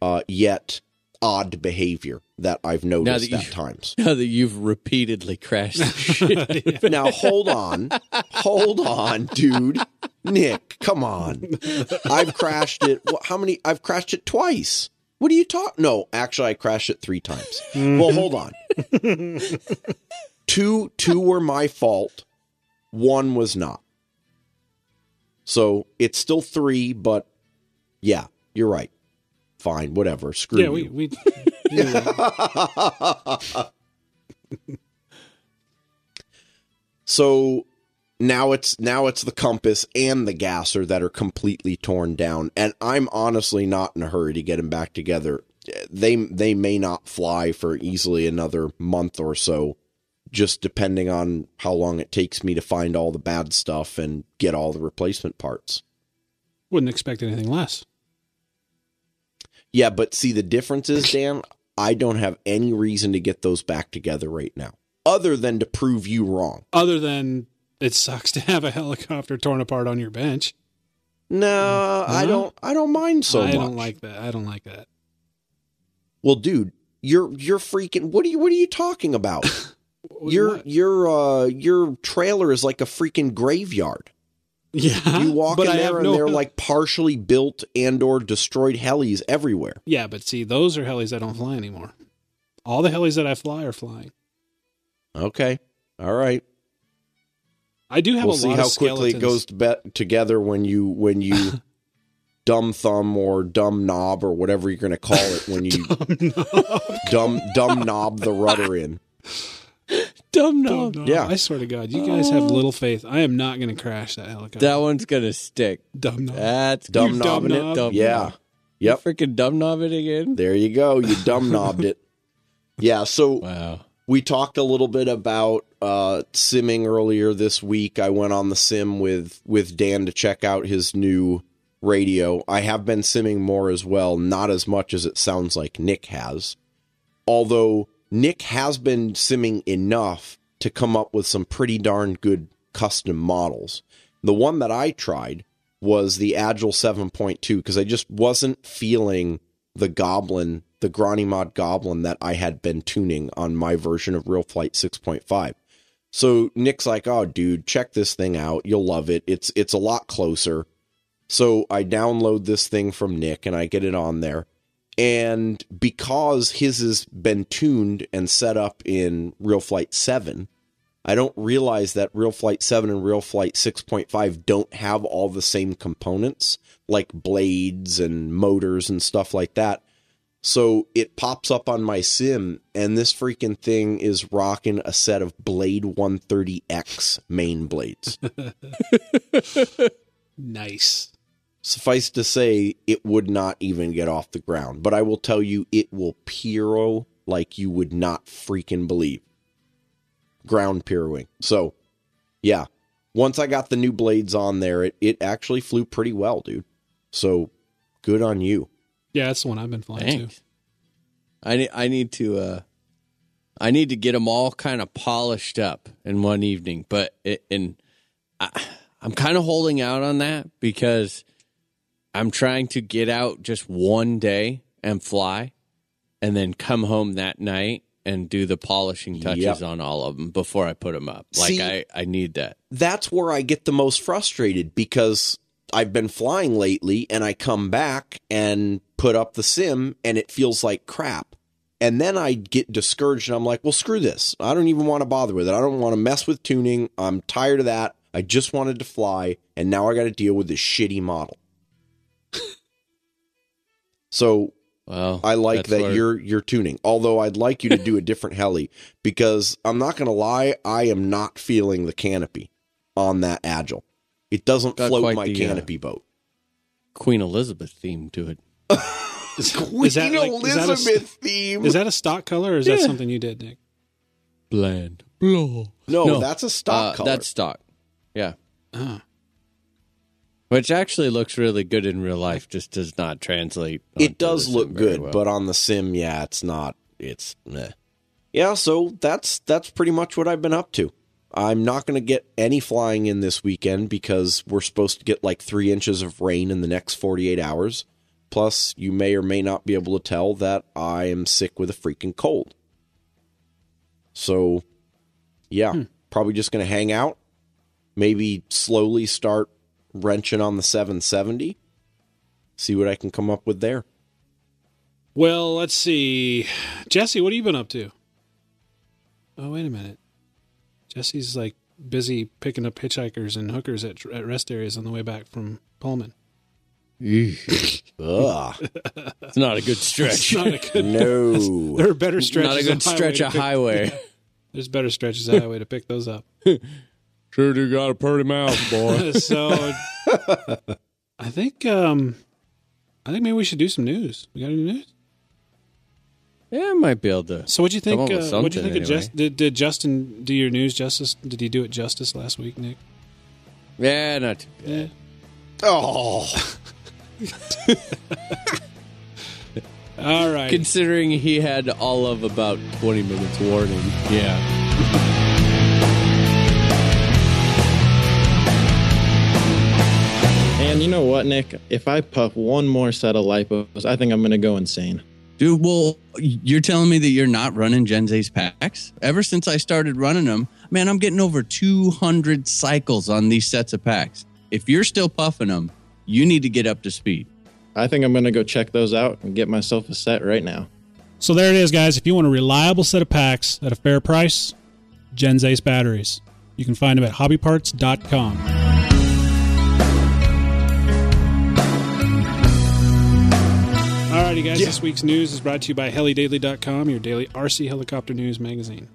B: uh, yet odd behavior that I've noticed
C: that
B: at times.
C: Now that you've repeatedly crashed shit.
B: Now hold on, hold on, dude. Nick, come on. I've crashed it. wh- How many? I've crashed it twice. What are you talking? No, actually, I crashed it three times. Well, mm. hold on. two, two were my fault. One was not. So it's still three, but yeah, you're right. Fine, whatever. Screw
A: Yeah,
B: you.
A: we we
B: So now it's now it's the compass and the gasser that are completely torn down, and I'm honestly not in a hurry to get them back together. They they may not fly for easily another month or so, just depending on how long it takes me to find all the bad stuff and get all the replacement parts.
A: wouldn't expect anything less.
B: Yeah, but see the difference is, Dan, I don't have any reason to get those back together right now, other than to prove you wrong.
A: Other than it sucks to have a helicopter torn apart on your bench.
B: No, I don't. I don't mind so
A: I
B: much.
A: don't like that. I don't like that.
B: Well, dude, you're you're freaking. What are you What are you talking about? your your uh your trailer is like a freaking graveyard.
A: Yeah,
B: You walk
A: but
B: in there and
A: no-
B: they're like partially built and or destroyed helis everywhere.
A: yeah, but see, those are helis that don't fly anymore. All the helis that I fly are flying.
B: Okay, all right.
A: I do have
B: We'll
A: a
B: see how quickly it goes to be- together when you when you dumb thumb or dumb knob or whatever you're going to call it when you dumb dumb knob the rudder in.
C: Dumb
A: Oh,
C: knob.
B: Yeah.
A: I swear to God, you guys have little faith. I am not going to crash that helicopter.
C: That one's gonna stick.
A: dumb knob.
C: That's
B: Dumb
A: You
B: knobbing
A: dumb
B: it.
A: knob.
C: Dumb
B: Yeah.
C: knob.
B: Yep.
C: Freaking dumb knob it again.
B: There you go. You dumb knobbed it. Yeah. So
C: Wow.
B: we talked a little bit about uh, simming earlier this week. I went on the sim with with Dan to check out his new radio. I have been simming more as well, not as much as it sounds like Nick has. Although Nick has been simming enough to come up with some pretty darn good custom models. The one that I tried was the Agile 7.2 because I just wasn't feeling the Goblin, the Granny Mod Goblin that I had been tuning on my version of Real Flight 6.5. So Nick's like, "Oh, dude, check this thing out. You'll love it. It's it's a lot closer." So I download this thing from Nick and I get it on there. And because his has been tuned and set up in Real Flight 7, I don't realize that Real Flight 7 and Real Flight 6.5 don't have all the same components, like blades and motors and stuff like that. So it pops up on my sim, and this freaking thing is rocking a set of Blade 130X main blades.
A: Nice.
B: Suffice to say, it would not even get off the ground. But I will tell you, it will piro like you would not freaking believe. Ground piroing. So, yeah. Once I got the new blades on there, it, it actually flew pretty well, dude. So, good on you.
A: Yeah, that's the one I've been flying
C: Thanks. I need I need to uh I need to get them all kind of polished up in one evening, but it, and I, I'm kind of holding out on that because I'm trying to get out just one day and fly, and then come home that night and do the polishing touches
B: Yep.
C: on all of them before I put them up. Like
B: See-
C: I I need that.
B: that's where I get the most frustrated because I've been flying lately and I come back and put up the sim and it feels like crap. And then I get discouraged and I'm like, well, screw this. I don't even want to bother with it. I don't want to mess with tuning. I'm tired of that. I just wanted to fly and now I got to deal with this shitty model. So
C: Well,
B: I like that
C: where-
B: you're you're tuning. Although I'd like you to do a different heli because I'm not going to lie, I am not feeling the canopy on that agile. It doesn't
C: Got
B: float my
C: the, uh,
B: canopy boat.
C: Queen Elizabeth theme to it.
B: Queen
A: is that like- is that a-
B: Elizabeth theme.
A: Is that a stock color or is that something you did, Nick?
C: Bland. Blow.
B: no,
C: no,
B: that's a stock
C: Uh,
B: color.
C: That's stock. Yeah.
A: Ah.
C: Which actually looks really good in real life, just does not translate.
B: it does look good,
C: well.
B: but on the sim, yeah, it's not. It's meh. yeah. So that's that's pretty much what I've been up to. I'm not going to get any flying in this weekend because we're supposed to get like three inches of rain in the next 48 hours. Plus, you may or may not be able to tell that I am sick with a freaking cold. So, yeah, hmm. probably just going to hang out. Maybe slowly start wrenching on the 770. See what I can come up with there.
A: Well, let's see. Jesse, what have you been up to? Oh, wait a minute. Jesse's like busy picking up hitchhikers and hookers at, at rest areas on the way back from Pullman.
B: Ugh.
C: it's not a good
A: It's
C: stretch.
A: not a good.
B: No.
A: There are better stretches.
C: not a good stretch
A: highway
C: of
A: to pick-
C: highway.
A: There's better stretches of highway to pick those up.
C: Sure, you got a pretty mouth, boy.
A: so, I think um, I think maybe we should do some news. We got any news?
C: yeah, I might be able to.
A: So, what'd you think?
C: Come up with
A: Uh, what'd you think
C: something
A: of Just, did, did Justin do your news justice? Did he do it justice last week, Nick?
C: Yeah, not too bad.
A: Yeah.
B: Oh.
A: All right.
C: Considering he had all of about 20 minutes warning. Yeah.
D: And you know what, Nick? If I puff one more set of lipos, I think I'm going to go insane.
E: Dude, well, you're telling me that you're not running Gens Ace packs? Ever since I started running them, man, I'm getting over 200 cycles on these sets of packs. If you're still puffing them, you need to get up to speed.
D: I think I'm going to go check those out and get myself a set right now.
F: So there it is, guys. If you want a reliable set of packs at a fair price, Gens Ace batteries. You can find them at hobbyparts.com.
A: All righty, guys. This week's news is brought to you by helidaily.com, your daily RC helicopter news magazine.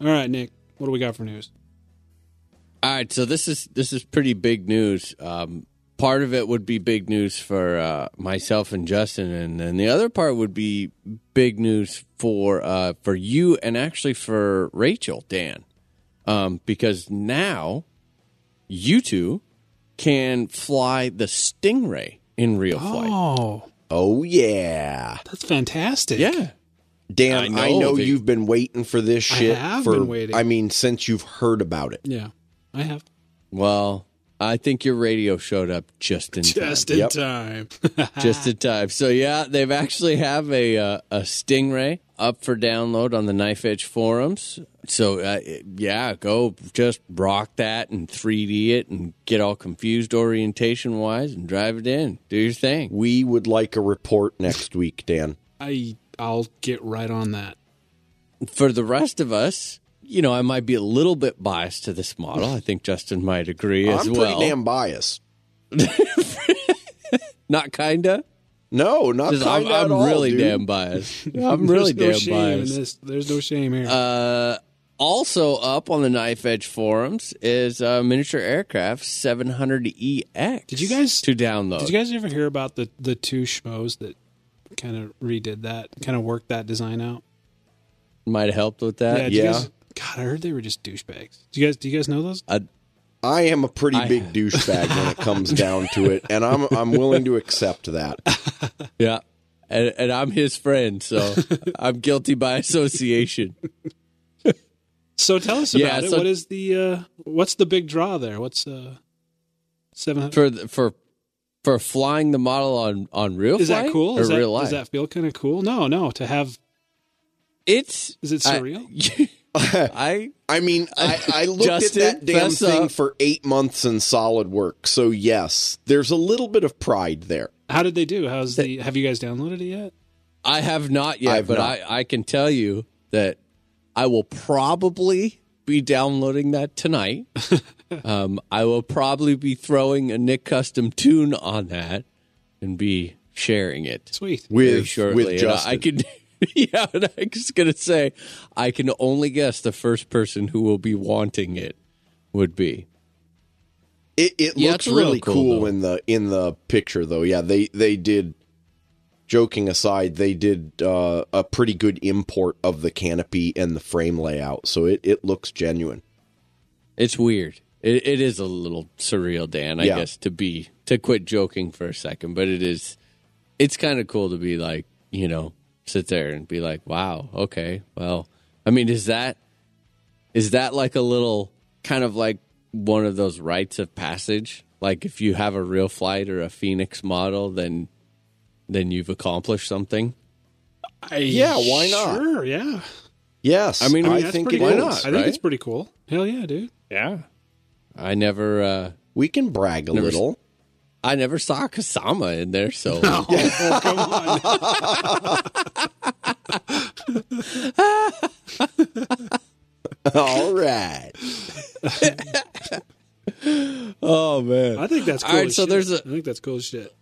A: All right, Nick, what do we got for news?
C: All right, so this is this is pretty big news. Um, part of it would be big news for uh, myself and Justin, and then the other part would be big news for uh, for you and actually for Rachel, Dan, um, because now you two can fly the Stingray in real flight.
A: Oh,
B: Oh yeah.
A: that's fantastic.
C: Yeah,
B: Dan,
C: I
B: I
C: know,
B: know, you've been waiting for this shit.
A: I have
B: for
A: been waiting.
B: I mean since you've heard about it.
A: Yeah, I have.
C: well, I think your radio showed up just in
A: Just
C: time.
A: in
B: Yep.
A: time.
C: just in time. So yeah, they've actually have a uh, a Stingray up for download on the Knife Edge forums. So uh, yeah, go just rock that and 3D it and get all confused orientation wise and drive it in. Do your thing.
B: We would like a report next week, Dan.
A: I I'll get right on that.
C: For the rest of us, you know, I might be a little bit biased to this model. I think Justin might agree as
B: I'm pretty
C: well.
B: damn biased.
C: Not kinda.
B: No, not
C: Just, I'm,
B: kinda at
C: I'm
B: all,
C: really
B: dude.
C: damn biased. I'm really
A: no
C: damn
A: shame
C: biased.
A: in this. There's no shame here.
C: Uh, also up on the Knife Edge forums is uh, miniature aircraft 700EX.
A: Did you guys-
C: to download?
A: Did you guys ever hear about the the two schmoes that kind of redid that, kind of worked that design out?
C: might have helped with that?
A: did you
B: yeah.
A: guys- God, I heard they were just douchebags. Do you guys? Do you guys know those?
B: I am a pretty
C: I-
B: big douchebag when it comes down to it, and I'm I'm willing to accept that.
C: Yeah. And, and I'm his friend, so I'm guilty by association.
A: So tell us
C: Yeah,
A: about it. What is the uh, what's the big draw there? What's uh seven hundred?
C: For the- for for flying the model on on real
A: Is that cool?
C: or
A: Is that,
C: real life?
A: does that feel kind of cool? No, no. To have
C: it's
A: is it surreal?
C: I
B: I I mean, I, I looked
C: Justin,
B: at that damn thing
C: up.
B: for eight months in solid work, so yes, there's a little bit of pride there.
A: How did they do? How's the? Have you guys downloaded it yet?
C: I have not yet,
B: I've
C: but
B: not.
C: I, I can tell you that I will probably be downloading that tonight. um, I will probably be throwing a Nick Custom tune on that and be sharing it
A: Sweet.
C: very
B: With
C: shortly.
B: with
C: And
B: Justin.
C: I, I can, yeah, I was gonna say I can only guess the first person who will be wanting it would be.
B: It, it
C: Yeah,
B: looks
C: it's a little
B: really
C: cool,
B: cool,
C: though.
B: in the in the picture, though. Yeah, they they did. Joking aside, they did uh, a pretty good import of the canopy and the frame layout, so it, it looks genuine.
C: It's weird. It, it is a little surreal, Dan. I
B: Yeah.
C: guess to be to quit joking for a second, but it is. It's kind of cool to be like you know sit there and be like, wow, okay, well, I mean, is that is that like a little kind of like one of those rites of passage? Like if you have a real flight or a Phoenix model, then then you've accomplished something.
A: I,
B: Yeah, why not?
A: Sure, yeah.
B: Yes,
C: I mean,
B: I
A: that's
B: think
A: pretty
B: it
A: cool.
B: is.
C: not?
A: I think
C: right?
A: it's pretty cool. Hell yeah, dude.
C: Yeah, I never. uh
B: We can brag a
C: Never
B: little.
C: I never saw Kasama in there, so
A: Oh, come on.
B: All right.
C: oh man.
A: I think that's cool.
C: All right,
A: as
C: so
A: shit.
C: there's a-
A: I think that's cool as shit.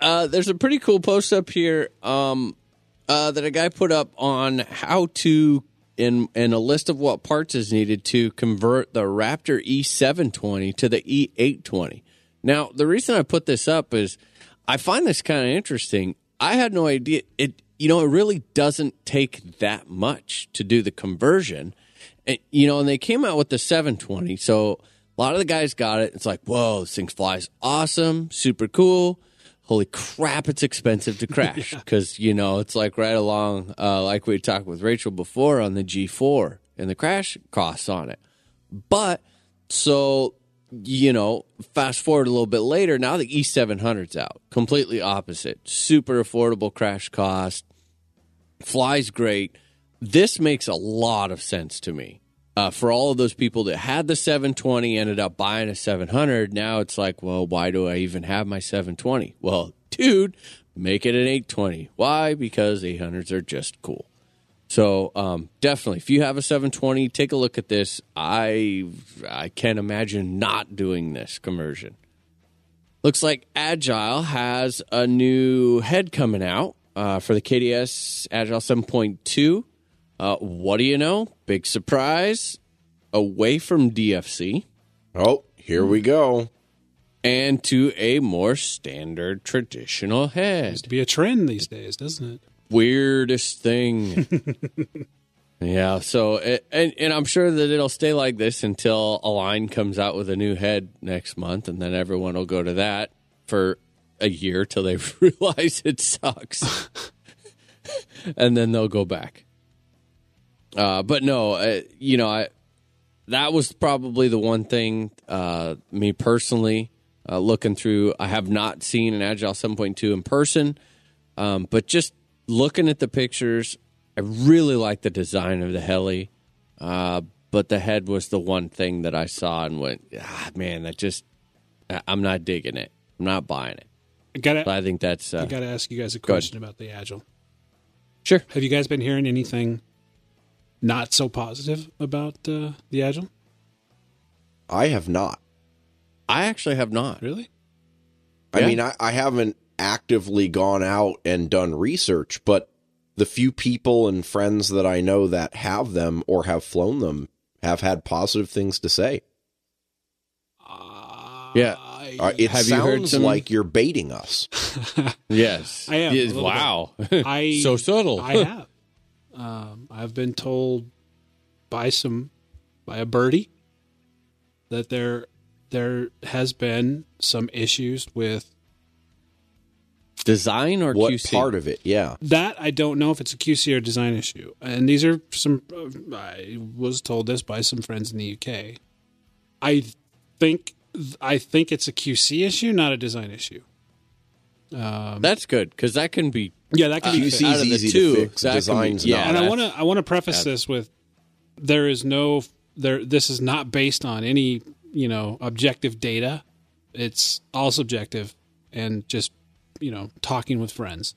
C: Uh, there's a pretty cool post up here um, uh, that a guy put up on how to in in a list of what parts is needed to convert the Raptor E720 to the E820. Now, the reason I put this up is I find this kind of interesting. I had no idea it. You know, it really doesn't take that much to do the conversion. And, you know, and they came out with the 720. So a lot of the guys got it. It's like, whoa, this thing flies awesome, super cool. Holy crap, it's expensive to crash because you know it's like right along, uh, like we talked with Rachel before on the G4 and the crash costs on it. But so you know, fast forward a little bit later, now the E700's out, completely opposite, super affordable crash cost, flies great. This makes a lot of sense to me. Uh, for all of those people that had the 720 ended up buying a 700 now it's like well why do i even have my 720 well dude make it an 820 why? Because 800s are just cool so um, definitely if you have a 720 take a look at this i i can't imagine not doing this conversion looks like agile has a new head coming out uh, for the kds agile 7.2 uh, what do you know? Big surprise. Away from DFC
B: Oh, here we go.
C: and to a more standard traditional
A: Seems
C: head.
A: to be a trend these days, doesn't it?
C: Weirdest thing. yeah. So, it, and and I'm sure that it'll stay like this until Align comes out with a new head next month, and then everyone will go to that for a year till they realize it sucks, and then they'll go back. Uh, but no, uh, you know, I that was probably the one thing. Uh, me personally, uh, looking through, I have not seen an Agile 7.2 in person, um, but just looking at the pictures, I really like the design of the heli. Uh, but the head was the one thing that I saw and went, ah, man, that just, I- I'm not digging it. I'm not buying it.
A: I gotta,
C: But I think that's uh,
A: I gotta ask you guys a question about the Agile.
C: sure.
A: Have you guys been hearing anything not so positive about uh, the Agile?
B: I have not.
C: I actually have not.
A: Really?
B: I
C: Yeah.
B: mean, I, I haven't actively gone out and done research, but the few people and friends that I know that have them or have flown them have had positive things to say.
C: Yeah.
B: Uh, it
C: Have you heard
B: sounds
C: some-
B: like you're baiting us.
C: Yes.
A: I am, a
C: Yes, wow.
A: I
C: so subtle.
A: I have. Um, I've been told by some by a birdie that there there has been some issues with
C: Design or
B: What
C: QC?
B: part of it? Yeah.
A: that. I don't know if it's a QC or design issue, and these are some. Uh, I was told this by some friends in the UK. I think I think it's a QC issue, not a design issue.
C: That's good because that can be.
A: Yeah, that can be
B: QC
A: fixed.
C: out
B: is
C: of the two,
B: to fix.
C: that can be-
B: Design's
C: yeah,
B: not.
A: and I want to I want to preface this with there is no there this is not based on any you know objective data. It's all subjective and just you know talking with friends.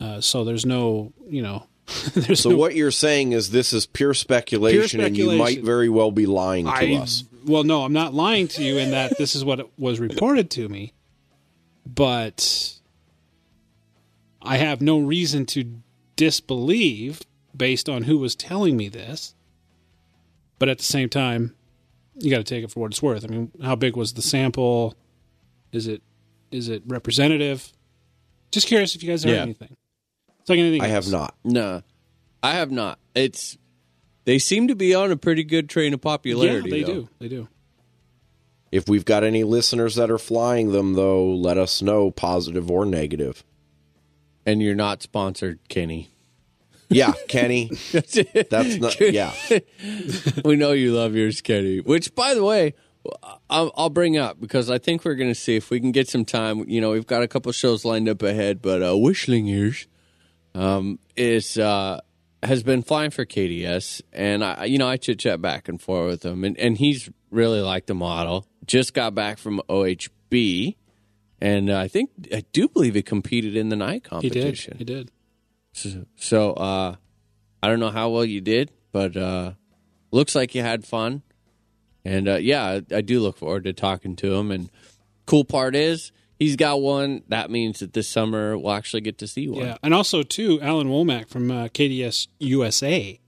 A: Uh, so there's no you know there's
B: So
A: no,
B: what you're saying is this is pure speculation, and you might very well be lying to
A: I
B: us.
A: well no I'm not lying to you in that this is what was reported to me, but I have no reason to disbelieve based on who was telling me this. But at the same time, you got to take it for what it's worth. I mean, how big was the sample? Is it is it representative? Just curious if you guys heard
C: Yeah.
A: anything. It's like anything.
B: I have
A: else.
B: not.
C: No, I have not. It's. They seem to be on a pretty good train of popularity.
A: Yeah,
C: popularity.
A: they
C: though.
A: do. They do.
B: If we've got any listeners that are flying them, though, let us know, positive or negative.
C: And you're not sponsored, Kenny.
B: Yeah, Kenny. That's not. Yeah,
C: we know you love yours, Kenny. Which, by the way, I'll, I'll bring up because I think we're going to see if we can get some time. You know, we've got a couple shows lined up ahead, but uh, Wishling ears um, is uh, has been flying for KDS, and I, you know, I chit chat back and forth with him, and, and he's really liked the model. Just got back from OHB, and uh, I think I do believe he competed in the night
A: He did.
C: competition.
A: He did.
C: So, so uh, I don't know how well you did, but uh, looks like you had fun. And uh, yeah, I, I do look forward to talking to him. And cool part is he's got one. That means that this summer we'll actually get to see one.
A: Yeah, and also too, Alan Womack from uh, KDS USA.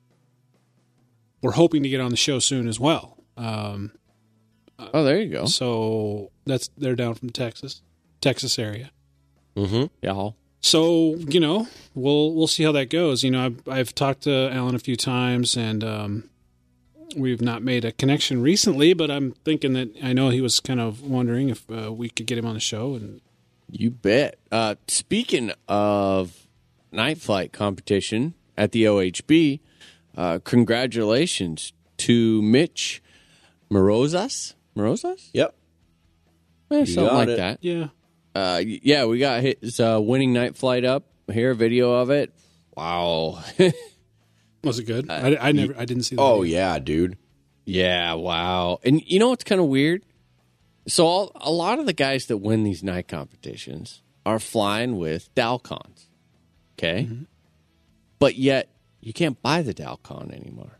A: We're hoping to get on the show soon as well. Um,
C: Oh, there you go.
A: so that's they're down from Texas, Texas area.
C: Yeah.
A: So you know, we'll we'll see how that goes. You know, I've I've talked to Alan a few times, and um, we've not made a connection recently. But I'm thinking that I know he was kind of wondering if uh, we could get him on the show, and
C: You bet. Uh, speaking of night flight competition at the OHB, uh, congratulations to Mitch Morozas. Morozas?
B: yep.
C: Eh, something like
B: it.
C: that.
A: yeah,
C: Uh, yeah, we got his uh, winning night flight up here, video of it. Wow.
A: was it good? Uh, I, I never, I didn't see. The
B: Oh yeah, dude.
C: yeah, wow. And you know what's kind of weird? So all, a lot of the guys that win these night competitions are flying with Dalcons. Okay? Mm-hmm. But yet you can't buy the Dalcon anymore.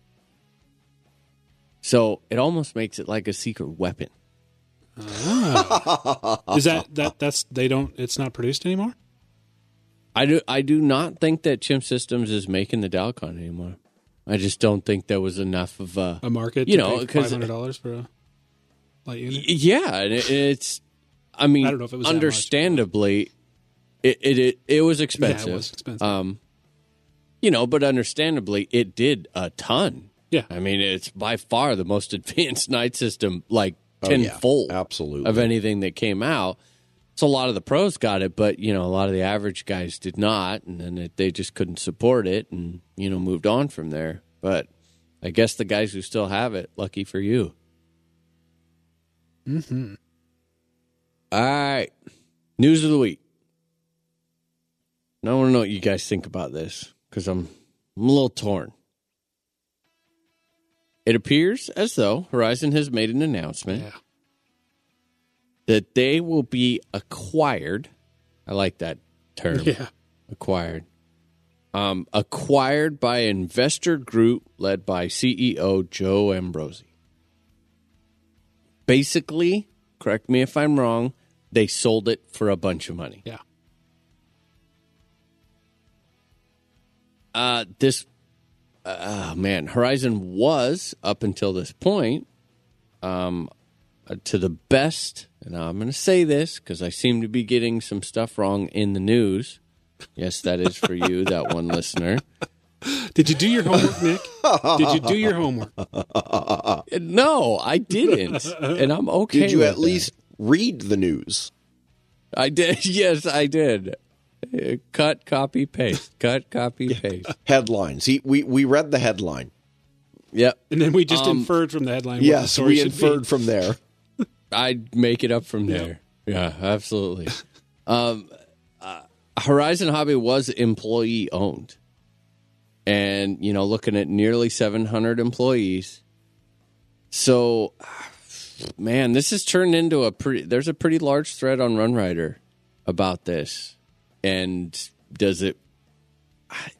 C: So it almost makes it like a secret weapon. Ah.
A: Is that that that's they don't? It's not produced anymore.
C: I do I do not think that Chimp Systems is making the Dalcon anymore. I just don't think there was enough of a
A: A market,
C: You
A: to
C: know,
A: pay
C: 'cause-
A: five hundred dollars for a light unit.
C: Yeah, and it, it's. I mean,
A: I don't know if it was that much.
C: understandably, it, it it it was expensive.
A: Yeah, it was expensive.
C: Um, you know, but understandably, it did a ton.
A: Yeah.
C: I mean, it's by far the most advanced night system, like
B: Oh, yeah.
C: tenfold
B: Absolutely.
C: of anything that came out. So a lot of the pros got it, but you know, a lot of the average guys did not, and then it, they just couldn't support it, and you know, moved on from there. But I guess the guys who still have it, lucky for you.
A: Mm-hmm.
C: All right. News of the week. Now I want to know what you guys think about this because I'm, I'm a little torn. It appears as though Horizon has made an announcement
A: Yeah.
C: That they will be acquired. I like that term.
A: Yeah.
C: Acquired. Um, acquired by investor group led by CEO Joe Ambrosi. Basically, correct me if I'm wrong, they sold it for a bunch of money.
A: Yeah.
C: Uh, this, uh, man, Horizon was up until this point, um, uh, to the best, and I'm going to say this because I seem to be getting some stuff wrong in the news. Yes, that is for you, that one listener.
A: Did you do your homework, Nick? Did you do your homework?
C: No, I didn't, and I'm okay.
B: Did you
C: with
B: at
C: that.
B: least read the news?
C: I did. Yes, I did. Uh, Cut, copy, paste. Cut, copy, paste.
B: Headlines. He, we we read the headline.
C: Yep.
A: And then we just
C: Um,
A: inferred from the headline. what the
B: Yes, we
A: should be.
B: inferred from there.
C: I'd make it up from there. Yeah, absolutely. um, uh, Horizon Hobby was employee owned, and you know, looking at nearly 700 employees. So, man, this has turned into a pretty. There's a pretty large thread on RunRider about this, and does it?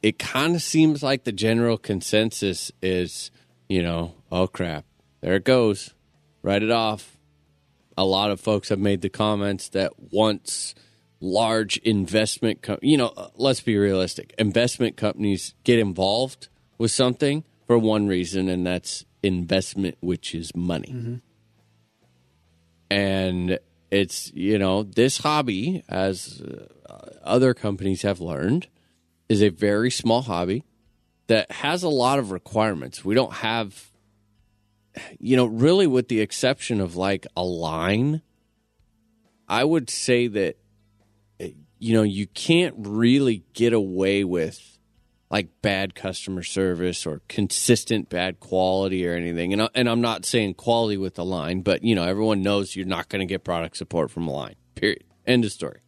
C: It kind of seems like the general consensus is, you know, oh crap, there it goes, write it off a lot of folks have made the comments that once large investment, com- you know, uh, let's be realistic, investment companies get involved with something for one reason, and that's investment, which is money. And it's, you know, this hobby, as uh, other companies have learned, is a very small hobby that has a lot of requirements. We don't have you know, really with the exception of like Align, I would say that, eh, you know, you can't really get away with like bad customer service or consistent bad quality or anything. And, I, and I'm not saying quality with the line, but, you know, everyone knows you're not going to get product support from Align, period. End of story.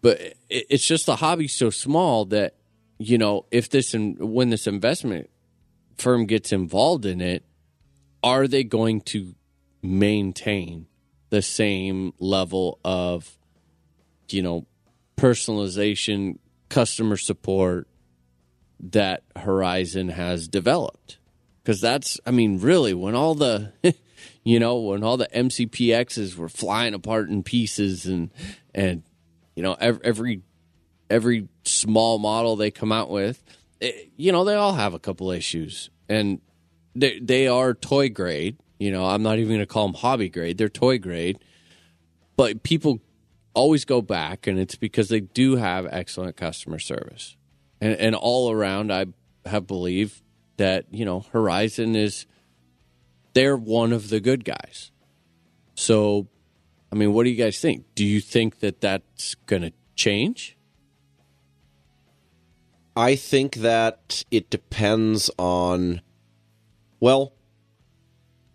C: But it, it's just the hobby so small that, you know, if this, in, when this investment firm gets involved in it, are they going to maintain the same level of you know personalization customer support that horizon has developed? Because that's i mean really when all the you know when all the mcpxs were flying apart in pieces and and you know every every, small model they come out with it, you know they all have a couple issues. And they they are toy grade. You know, I'm not even going to call them hobby grade. They're toy grade. But people always go back, and it's because they do have excellent customer service. And, and all around, I have believed that you know Horizon is they're one of the good guys. So, I mean, what do you guys think? Do you think that that's going to change?
B: I think that it depends on. Well,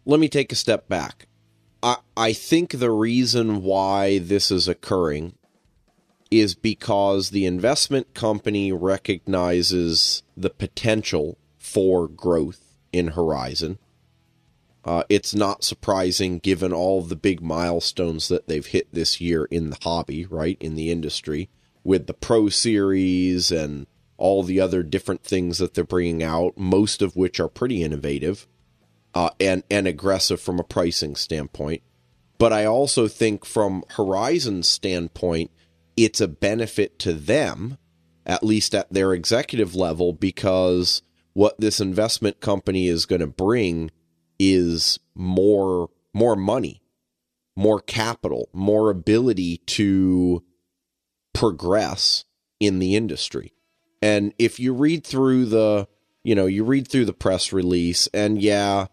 B: let me take a step back. I, I think the reason why this is occurring is because the investment company recognizes the potential for growth in Horizon. Uh, it's not surprising given all the big milestones that they've hit this year in the hobby, right? In the industry, with the Pro Series and all the other different things that they're bringing out, most of which are pretty innovative uh, and and aggressive from a pricing standpoint. But I also think from Horizon's standpoint, it's a benefit to them, at least at their executive level, because what this investment company is going to bring is more more money, more capital, more ability to progress in the industry. And if you read through the, you know, you read through the press release, and yeah,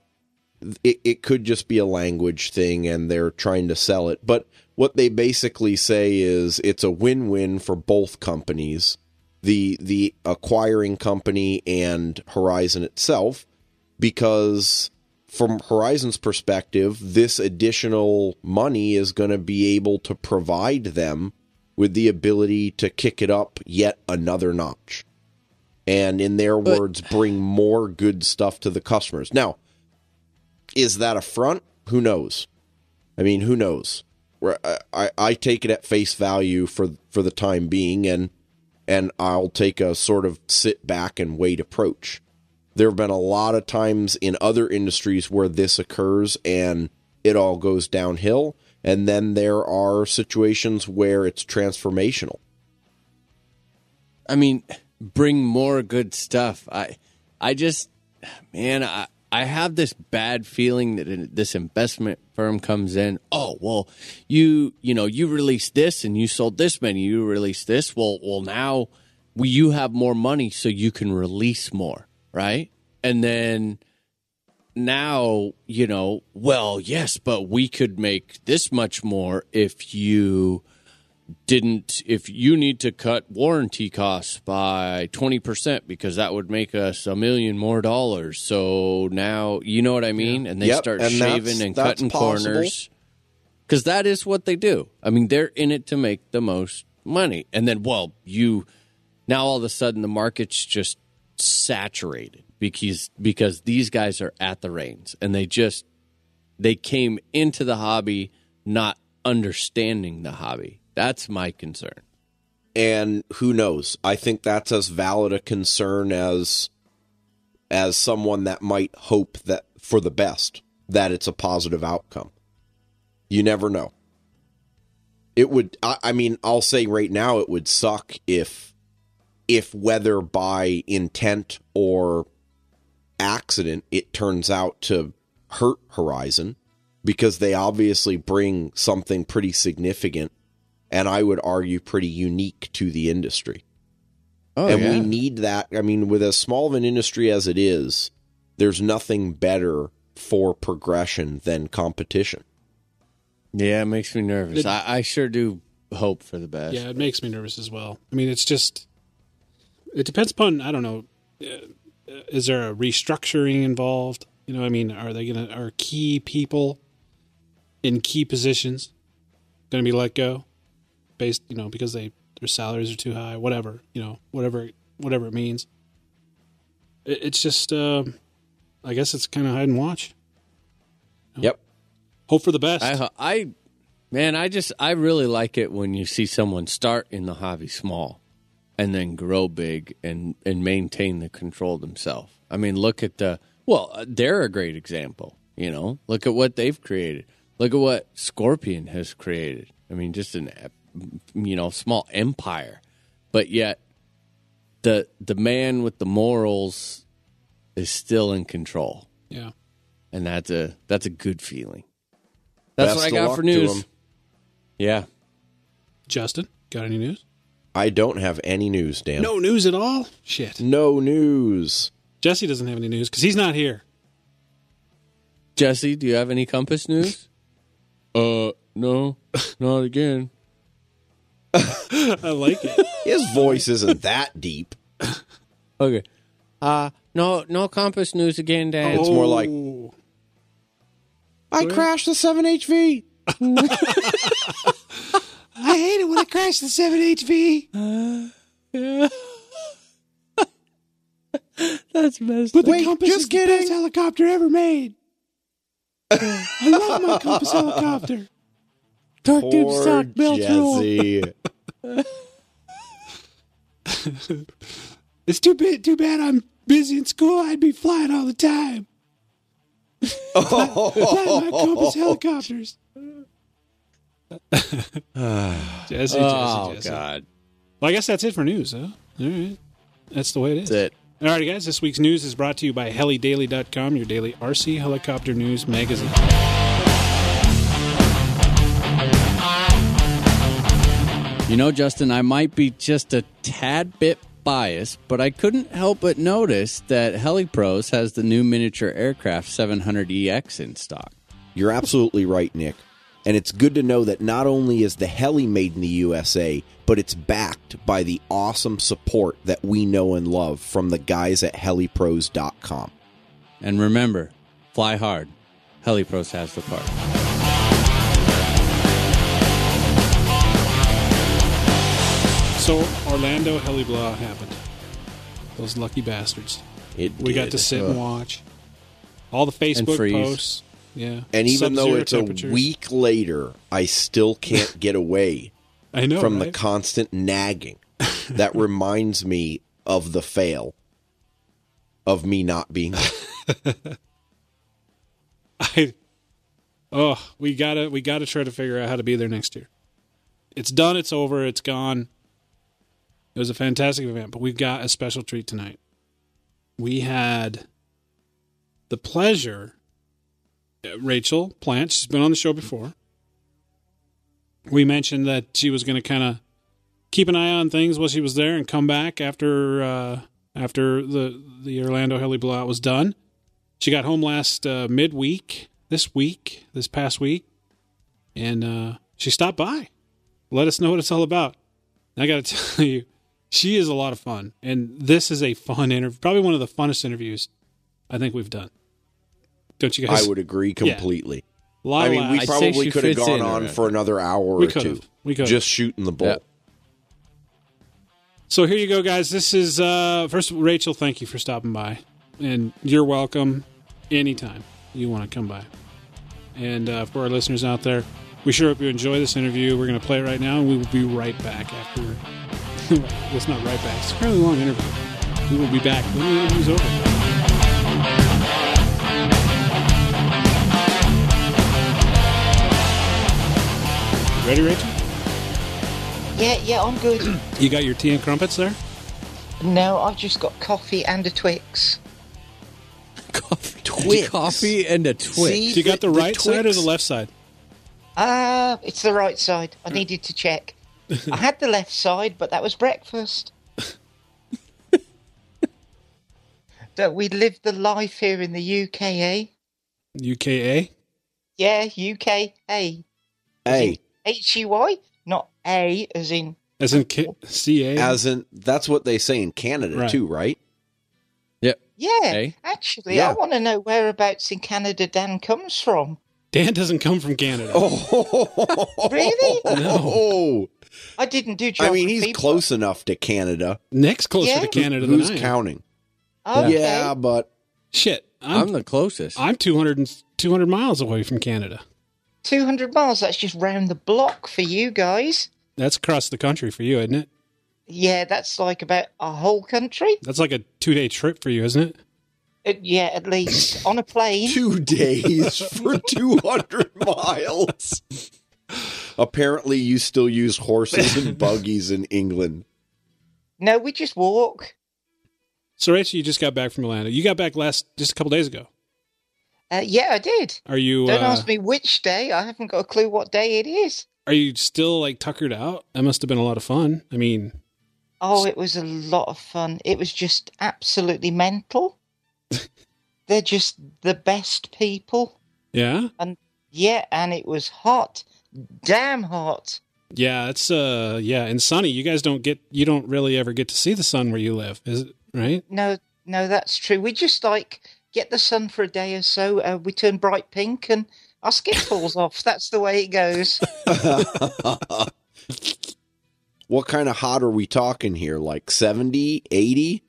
B: it, it could just be a language thing and they're trying to sell it. But what they basically say is it's a win win for both companies, the the acquiring company and Horizon itself, because from Horizon's perspective, this additional money is going to be able to provide them with the ability to kick it up yet another notch. And in their
C: But-
B: words, bring more good stuff to the customers. Now, is that a front? Who knows? I mean, who knows? Where I, I, I take it at face value for for the time being, and and I'll take a sort of sit back and wait approach. There have been a lot of times in other industries where this occurs and it all goes downhill, and then there are situations where it's transformational.
C: I mean, bring more good stuff. I, I just, man, I, I have this bad feeling that this investment firm comes in. Oh, well, you, you know, you released this and you sold this many. You released this. Well, well, now you have more money, so you can release more, right? And then now, you know, well, yes, but we could make this much more if you didn't if you need to cut warranty costs by 20% because that would make us a million more dollars. So now you know what i mean? And they
B: Yep,
C: start
B: and
C: shaving
B: that's-
C: and
B: that's
C: cutting
B: possible.
C: corners. Because that is what they do. I mean they're in it to make the most money. And then well you now all of a sudden the market's just saturated because because these guys are at the reins and they just they came into the hobby not understanding the hobby. That's my concern.
B: And who knows? I think that's as valid a concern as as someone that might hope that for the best that it's a positive outcome. You never know. It would I, I mean i'll say right now it would suck if if whether by intent or accident it turns out to hurt horizon because they obviously bring something pretty significant and I would argue pretty unique to the industry.
C: oh
B: and
C: yeah.
B: we need that. I mean, with as small of an industry as it is, there's nothing better for progression than competition.
C: yeah it makes me nervous
A: It-
C: I, I sure do hope for the best
A: Yeah, it makes me nervous as well. I mean, it's just it depends upon I don't know. Is there a restructuring involved? You know, I mean, are they gonna are key people in key positions going to be let go based you know because they their salaries are too high? Whatever you know, whatever whatever it means. It, it's just, uh, I guess it's kind of hide and watch.
B: Yep.
A: Hope for the best.
C: I, I, man, I just, I really like it when you see someone start in the hobby small and then grow big and, and maintain the control themselves. I mean, look at the, well, uh, they're a great example, you know, look at what they've created. Look at what Scorpion has created. I mean, just an, you know, small empire, but yet the, the man with the morals is still in control.
A: yeah.
C: And that's a, that's a good feeling. That's
B: Best
C: what I got for news. Yeah.
A: Justin, got any news?
B: I don't have any news, Dan.
A: No news at all. Shit.
B: No news.
A: Jesse doesn't have any news because he's not here.
C: Jesse, do you have any compass news? uh, no, not again.
A: I like it.
B: His voice isn't that deep.
C: Okay. Uh, no, no compass news again, Dan.
B: It's more like-
A: Oh.
B: I crashed the 7HV.
A: I hate it when I crash the 7HV.
C: Yeah, That's messed
A: But the
B: Wait,
A: Compass
B: just
A: is the best helicopter ever made. I love my Compass helicopter.
C: Torque tube
B: Poor
C: stock belt rule.
A: It's too bad. Too bad I'm busy in school. I'd be flying all the time. flying my Compass helicopters. Jesse, Jesse,
C: Oh
A: Jesse.
C: God,
A: Well, I guess that's it for news, huh? All right. That's the way it is.
C: that's it.
A: All right, guys. This week's news is brought to you by helidaily.com, your daily RC helicopter news magazine.
E: You know, Justin, I might be just a tad bit biased, but I couldn't help but notice that HeliPros has the new miniature aircraft 700EX in stock.
B: You're absolutely right, Nick. And it's good to know that not only is the heli made in the USA, but it's backed by the awesome support that we know and love from the guys at helipros.com.
C: And remember, fly hard. HeliPros has the part.
A: So Orlando Heliblah happened. Those lucky bastards.
B: It
A: We got to sit and watch all the Facebook
C: freeze.
A: posts. Yeah,
B: And even though it's a week later, I still can't get away
A: I know
B: from the constant nagging. That reminds me of the fail of me not being.
A: I, oh, we gotta we gotta try to figure out how to be there next year. It's done. It's over. It's gone. It was a fantastic event, but we've got a special treat tonight. We had the pleasure. Rachel Plant, she's been on the show before. We mentioned that she was going to kind of keep an eye on things while she was there and come back after uh, after the the Orlando Heli blowout was done. She got home last uh, midweek, this week, this past week, and uh, she stopped by. Let us know what it's all about. And I got to tell you, she is a lot of fun, and this is a fun interview. Probably one of the funnest interviews I think we've done. Don't you guys?
B: I would agree completely.
A: Lot
B: I mean, we.
C: I'd
B: probably could have gone on for another hour
A: We
B: or
A: could've.
B: two.
A: We could've.
B: just shooting the bull.
C: Yeah.
A: So here you go, guys. This is uh first Rachel. Thank you for stopping by, and you're welcome anytime you want to come by. And uh, for our listeners out there, we sure hope you enjoy this interview. We're going to play it right now, and we will be right back after. it's not right back. It's a fairly long interview. We will be back when the interview's over. Ready, Rachel?
G: Yeah, yeah, I'm good.
A: You got your tea and crumpets there?
G: no, I've just got coffee and a Twix.
C: Coffee,
B: Twix.
C: coffee and a Twix.
G: See?
A: Do you got the,
B: The- the
A: right side or the left side?
G: Ah, it's the right side. I needed to check. I had the left side, but that was breakfast. Don't we live the life here in the UK, eh?
A: UKA?
G: Yeah, UK, A.
B: Hey,
G: H E Y, not A as in.
A: As in K- CA?
B: as in that's what they say in Canada
A: Right.
B: too, right?
C: Yep.
G: Yeah,
C: A?
G: actually,
B: Yeah.
G: I want to know whereabouts in Canada Dan comes from.
A: Dan doesn't come from Canada.
G: Oh, Really?
B: No.
G: I didn't do
B: I mean, he's
G: but-
B: close enough to Canada.
A: Next closer
G: Yeah.
A: to Canada than
B: Who's
A: I
B: counting?
G: Okay.
B: Yeah, but
A: Shit.
C: I'm
A: I'm,
C: the closest.
A: I'm 200, 200 miles away from Canada.
G: 200 miles, that's just round the block for you guys.
A: That's across the country for you, isn't it?
G: Yeah, that's like about a whole country.
A: That's like a two day trip for you, isn't it?
G: Uh, yeah, at least on a plane.
B: two days for 200 miles. Apparently, you still use horses and buggies in England.
G: No, we just walk.
A: So, Rachel, you just got back from Orlando. You got back last, just a couple days ago.
G: Uh, yeah, I did.
A: Are you,
G: Don't
A: uh,
G: ask me which day. I haven't got a clue what day it is.
A: are you still like tuckered out? That must have been a lot of fun. I mean,
G: Oh, it was a lot of fun. It was just absolutely mental. They're just the best people.
A: yeah.
G: And yeah, and it was hot. Damn hot.
A: Yeah, it's uh yeah, and sunny. You guys don't get you don't really ever get to see the sun where you live, is it right?
G: No, no, that's true. We just like get the sun for a day or so. Uh, we turn bright pink and our skin falls off. That's the way it goes.
B: What kind of hot are we talking here? Like 70, 80?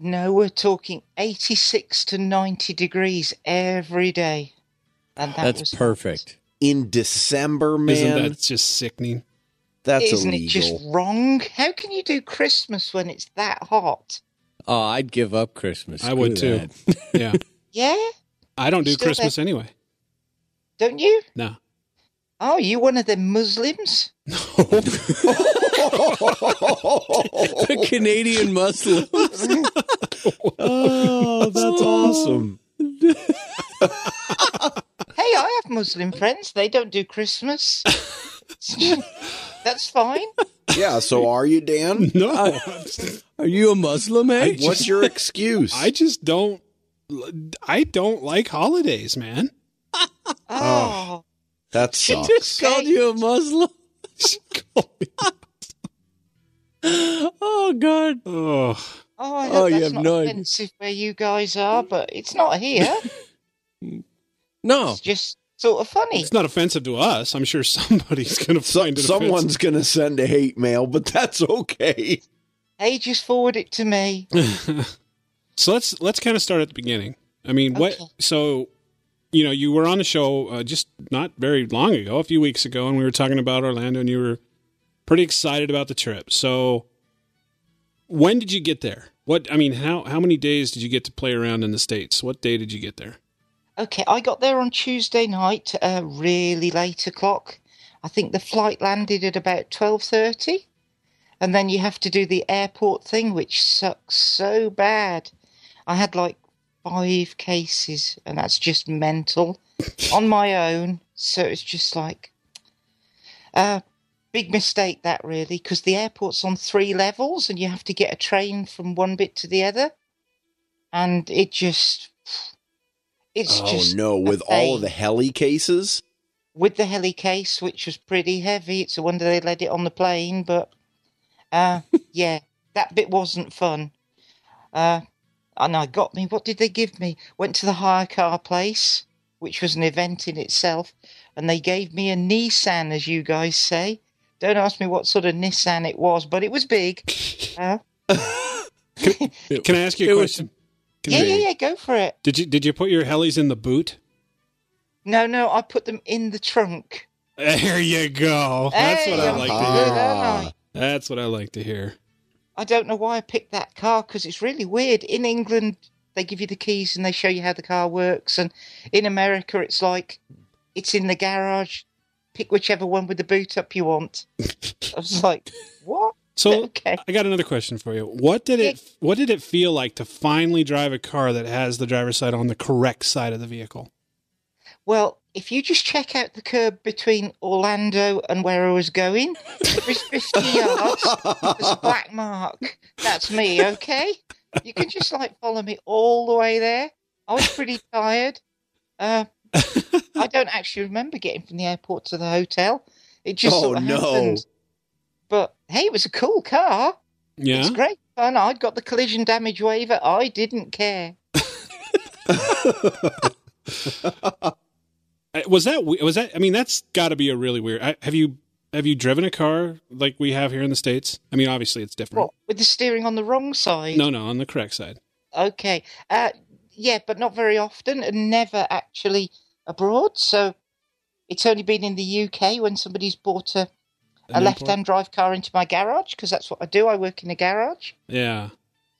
G: No, we're talking 86 to 90 degrees every day. And that
C: That's
G: was
C: perfect.
B: In December,
A: Isn't that just sickening?
B: That's
G: Isn't
B: illegal.
G: it just wrong? How can you do Christmas when it's that hot?
C: Oh, I'd give up Christmas.
A: I would
C: Screw
A: too.
C: that.
A: Yeah.
G: Yeah,
A: I don't do
G: Still
A: Christmas anyway.
G: don't you?
A: No.
G: Oh, you one of the Muslims? No.
C: The Canadian Muslims.
B: oh, that's awesome.
G: Hey, I have Muslim friends. They don't do Christmas. That's fine.
B: Yeah, so are you, Dan?
A: No.
C: Are you a Muslim, eh?
B: What's your excuse?
A: I just don't I don't like holidays, man.
G: Oh,
B: that
C: Just
B: sucks.
C: called you a Muslim. oh God.
A: oh.
G: Oh, I
C: Oh,
G: hope
C: you
G: that's
C: have
G: not
C: no idea.
G: offensive where you guys are, but it's not here.
C: No,
G: It's just sort of funny.
A: It's not offensive to us. I'm sure somebody's going to
B: So,
A: find it
B: someone's going to send a hate mail, but that's okay.
G: Hey, just forward it to me.
A: so let's let's kind of start at the beginning. I mean, what? So, you know, you were on the show uh, just not very long ago, a few weeks ago, and we were talking about Orlando, and you were pretty excited about the trip. So, when did you get there? What? I mean, how how many days did you get to play around in the states? What day did you get there?
G: Okay, I got there on Tuesday night, uh, really late o'clock. I think the flight landed at about twelve thirty, and then you have to do the airport thing, which sucks so bad. I had like five cases, and that's just mental on my own. So it's just like, uh, big mistake that really, because the airport's on three levels, and you have to get a train from one bit to the other, and it just. It's
B: Oh
G: just
B: no,
G: a
B: with all of the
G: pain.
B: heli cases?
G: with the heli case, which was pretty heavy. It's a wonder they let it on the plane, but uh, yeah, that bit wasn't fun. Uh, and I got me. What did they give me? Went to the hire car place, which was an event in itself, and they gave me a Nissan, as you guys say. Don't ask me what sort of Nissan it was, but it was big. Uh,
A: Can I ask you a
C: It was-
A: question? Can
G: yeah, yeah, yeah. Go for it.
A: Did you did you put your helis in the boot?
G: No, no, I put them in the trunk.
A: There you go. That's what I
G: I'm
A: like to hear.
G: I?
A: That's what I like to hear.
G: I don't know why I picked that car because it's really weird. In England, they give you the keys and they show you how the car works, and in America, it's like it's in the garage. Pick whichever one with the boot up you want. I was like, what?
A: So
G: Okay.
A: I got another question for you. What did it what did it feel like to finally drive a car that has the driver's side on the correct side of the vehicle?
G: Well, if you just check out the curb between Orlando and where I was going, every 50 yards, there's a black mark. That's me, okay? You can just like follow me all the way there. I was pretty tired. Uh, I don't actually remember getting from the airport to the hotel. It just
B: Oh,
G: sort of
B: no.
G: happened. Hey, it was a cool car.
A: Yeah.
G: It's great fun. I'd got the collision damage waiver. I didn't care.
A: Uh, Was that was that I mean that's got to be a really weird. I, have you have you driven a car like we have here in the states? I mean obviously it's different.
G: What, with the steering on the wrong side?
A: No, no, on the correct side.
G: Okay. Uh, yeah, but not very often and never actually abroad. So it's only been in the UK when somebody's bought a, a left hand drive car into my garage because that's what I do. I work in a garage.
A: Yeah.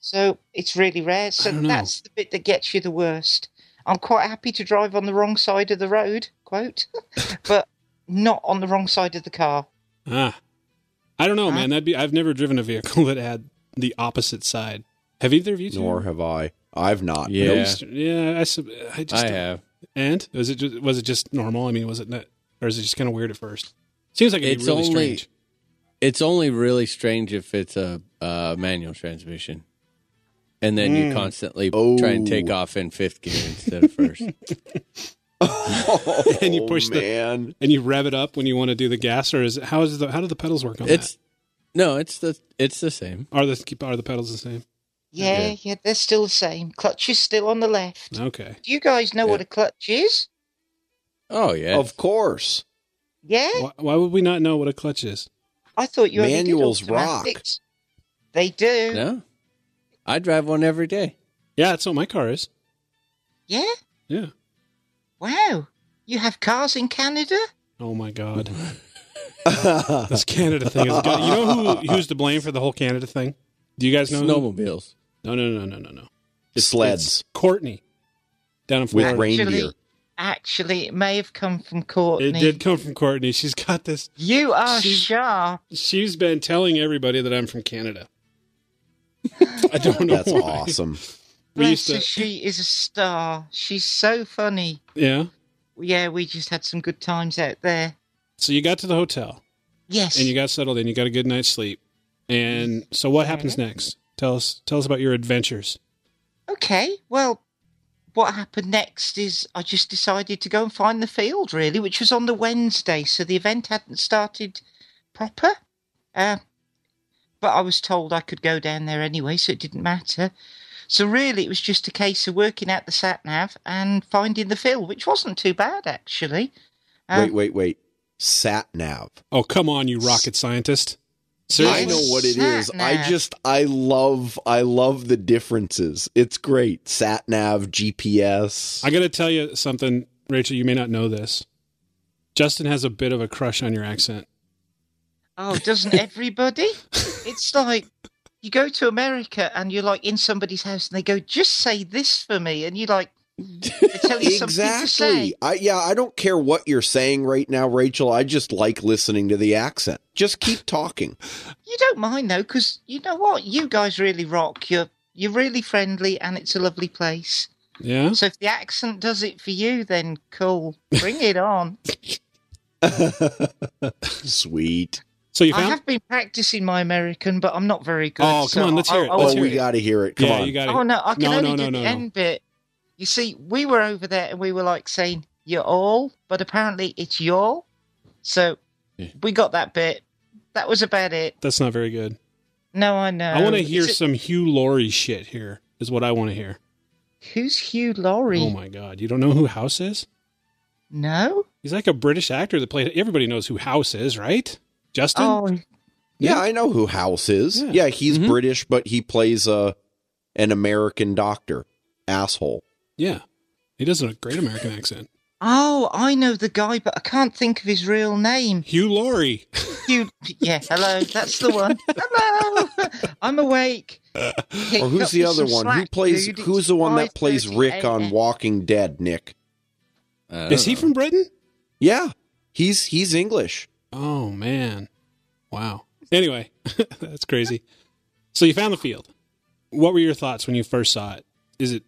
G: So it's really rare. So that's the bit that gets you the worst. I'm quite happy to drive on the wrong side of the road, quote, but not on the wrong side of the car.
A: Ah. I don't know,
G: Huh?
A: man. That'd be I've never driven a vehicle that had the opposite side. Have either of you two?
B: Nor have I. I've not.
C: Yeah.
A: Nope. Yeah, I, sub- I just
C: I have.
A: And was it just, was it just normal? I mean, was it not, or is it just kind of weird at first? Seems like it'd
C: It's
A: be really
C: only
A: strange.
C: it's only really strange if it's a uh, manual transmission, and then you constantly try and take
B: Oh.
C: off in fifth gear instead of first.
B: Oh,
A: And you push the- And you rev it up when you want to do the gas, or is it, how is the how do the pedals work on
C: It's no, it's the it's the same.
A: Are the are the pedals the same?
G: Yeah, yeah, they're still the same. Clutch is still on the left.
A: Okay.
G: Do you guys know what a clutch is?
C: Oh yeah,
B: Of course.
G: Yeah?
A: Why, why would we not know what a clutch is?
G: I thought you only did
B: Manuals rock.
G: They do.
C: no, I drive one every day.
A: Yeah, that's what my car is.
G: Yeah?
A: Yeah.
G: Wow. You have cars in Canada?
A: Oh my god. this Canada thing is good. You know who who's to blame for the whole Canada thing? Do you guys know? who?
C: Snowmobiles.
A: No, no, no, no, no, no.
B: Sleds
A: It's Courtney down in
B: with
A: Florida.
B: reindeer.
G: Actually, actually, it may have come from Courtney.
A: It did come from Courtney. She's got this.
G: You are
A: She-
G: sharp.
A: She's been telling everybody that I'm from Canada. I don't know.
B: That's
A: why.
B: awesome.
A: We
G: Bless
A: used to,
G: she is a star. She's so funny.
A: yeah.
G: Yeah, we just had some good times out there.
A: So you got to the hotel
G: Yes.
A: and you got settled in. You got a good night's sleep. And so what happens next? Tell us. Tell us about your adventures.
G: Okay, well, what happened next is I just decided to go and find the field, really, which was on the Wednesday, so the event hadn't started proper. Uh, but I was told I could go down there anyway, so it didn't matter. So really, it was just a case of working out the sat nav and finding the field, which wasn't too bad actually. Um,
B: wait, wait, wait. Sat nav.
A: Oh, come on, you rocket scientist.
B: I know what it is. I
G: Sat-nav.
B: just I love I love the differences. It's great. Sat nav, GPS.
A: I got to tell you something, Rachel. You may not know this. Justin has a bit of a crush on your accent.
G: Oh, doesn't everybody? it's like you go to America and you're like in somebody's house and they go, just say this for me. And you're like, they tell you something to say.
B: exactly. I yeah, I don't care what you're saying right now, Rachel. I just like listening to the accent. Just keep talking.
G: You don't mind though, because you know what? You guys really rock. You're, you're really friendly and it's a lovely place.
A: Yeah.
G: So if the accent does it for you, then cool. Bring it on.
B: Sweet.
A: So you.
G: I have been practicing my American, but I'm not very good.
A: Oh, come
G: so
A: on, let's hear it.
G: I- I
A: Let's
B: oh,
A: hear
B: we got to hear it. Come
A: yeah,
B: on.
A: you got it.
G: Oh no, I can
A: No,
G: only
A: no,
G: do
A: no,
G: the
A: no, no.
G: end bit. You see, we were over there and we were like saying "you're all," but apparently it's y'all. So
C: Yeah.
G: we got that bit. That was about it.
A: That's not very good.
G: No, I know.
A: I want to hear
G: it-
A: some Hugh Laurie shit here. Is what I want to hear.
G: Who's Hugh Laurie?
A: Oh my god, you don't know who House is?
G: no.
A: He's like a British actor that played. Everybody knows who House is, right? Justin.
G: Oh,
B: Yeah, I know who House is.
A: Yeah.
B: Yeah, he's
A: Mhm.
B: British, but he plays a an American doctor. Asshole.
A: Yeah, he does a great American accent.
G: oh, I know the guy, but I can't think of his real name.
A: Hugh Laurie.
G: Hugh. Yeah, hello. That's the one. Hello. I'm awake.
B: Or who's the other
G: some
B: one? Who plays
G: dude.
B: who's
G: It's
B: the one that plays Rick on Walking Dead, Nick?
C: I don't
A: Is he from Britain?
B: Yeah. He's he's English.
A: Oh man, wow. Anyway, that's crazy. So you found the field. What were your thoughts when you first saw it? Is it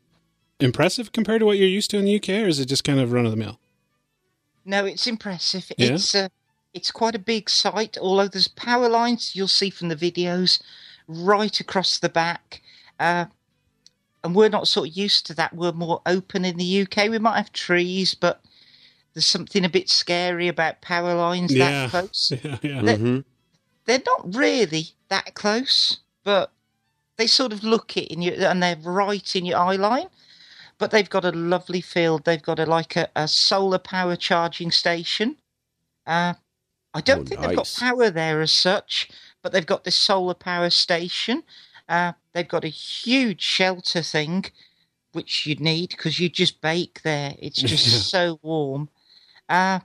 A: impressive compared to what you're used to in the UK, or is it just kind of run of the mill?
G: No, it's impressive.
A: Yeah?
G: It's uh, it's quite a big site. Although there's power lines, you'll see from the videos, right across the back. Uh, and we're not sort of used to that. We're more open in the UK. We might have trees, but there's something a bit scary about power lines
A: Yeah.
G: that close.
A: Yeah, yeah.
G: They-
B: hmm
G: They're not really that close, but they sort of look it in your, and they're right in your eye line. But they've got a lovely field. They've got a like a, a solar power charging station. Uh, I don't
B: Oh,
G: think they've got power there as such, but they've got this solar power station. Uh, they've got a huge shelter thing, which you'd need because you just bake there. It's just so warm. Uh,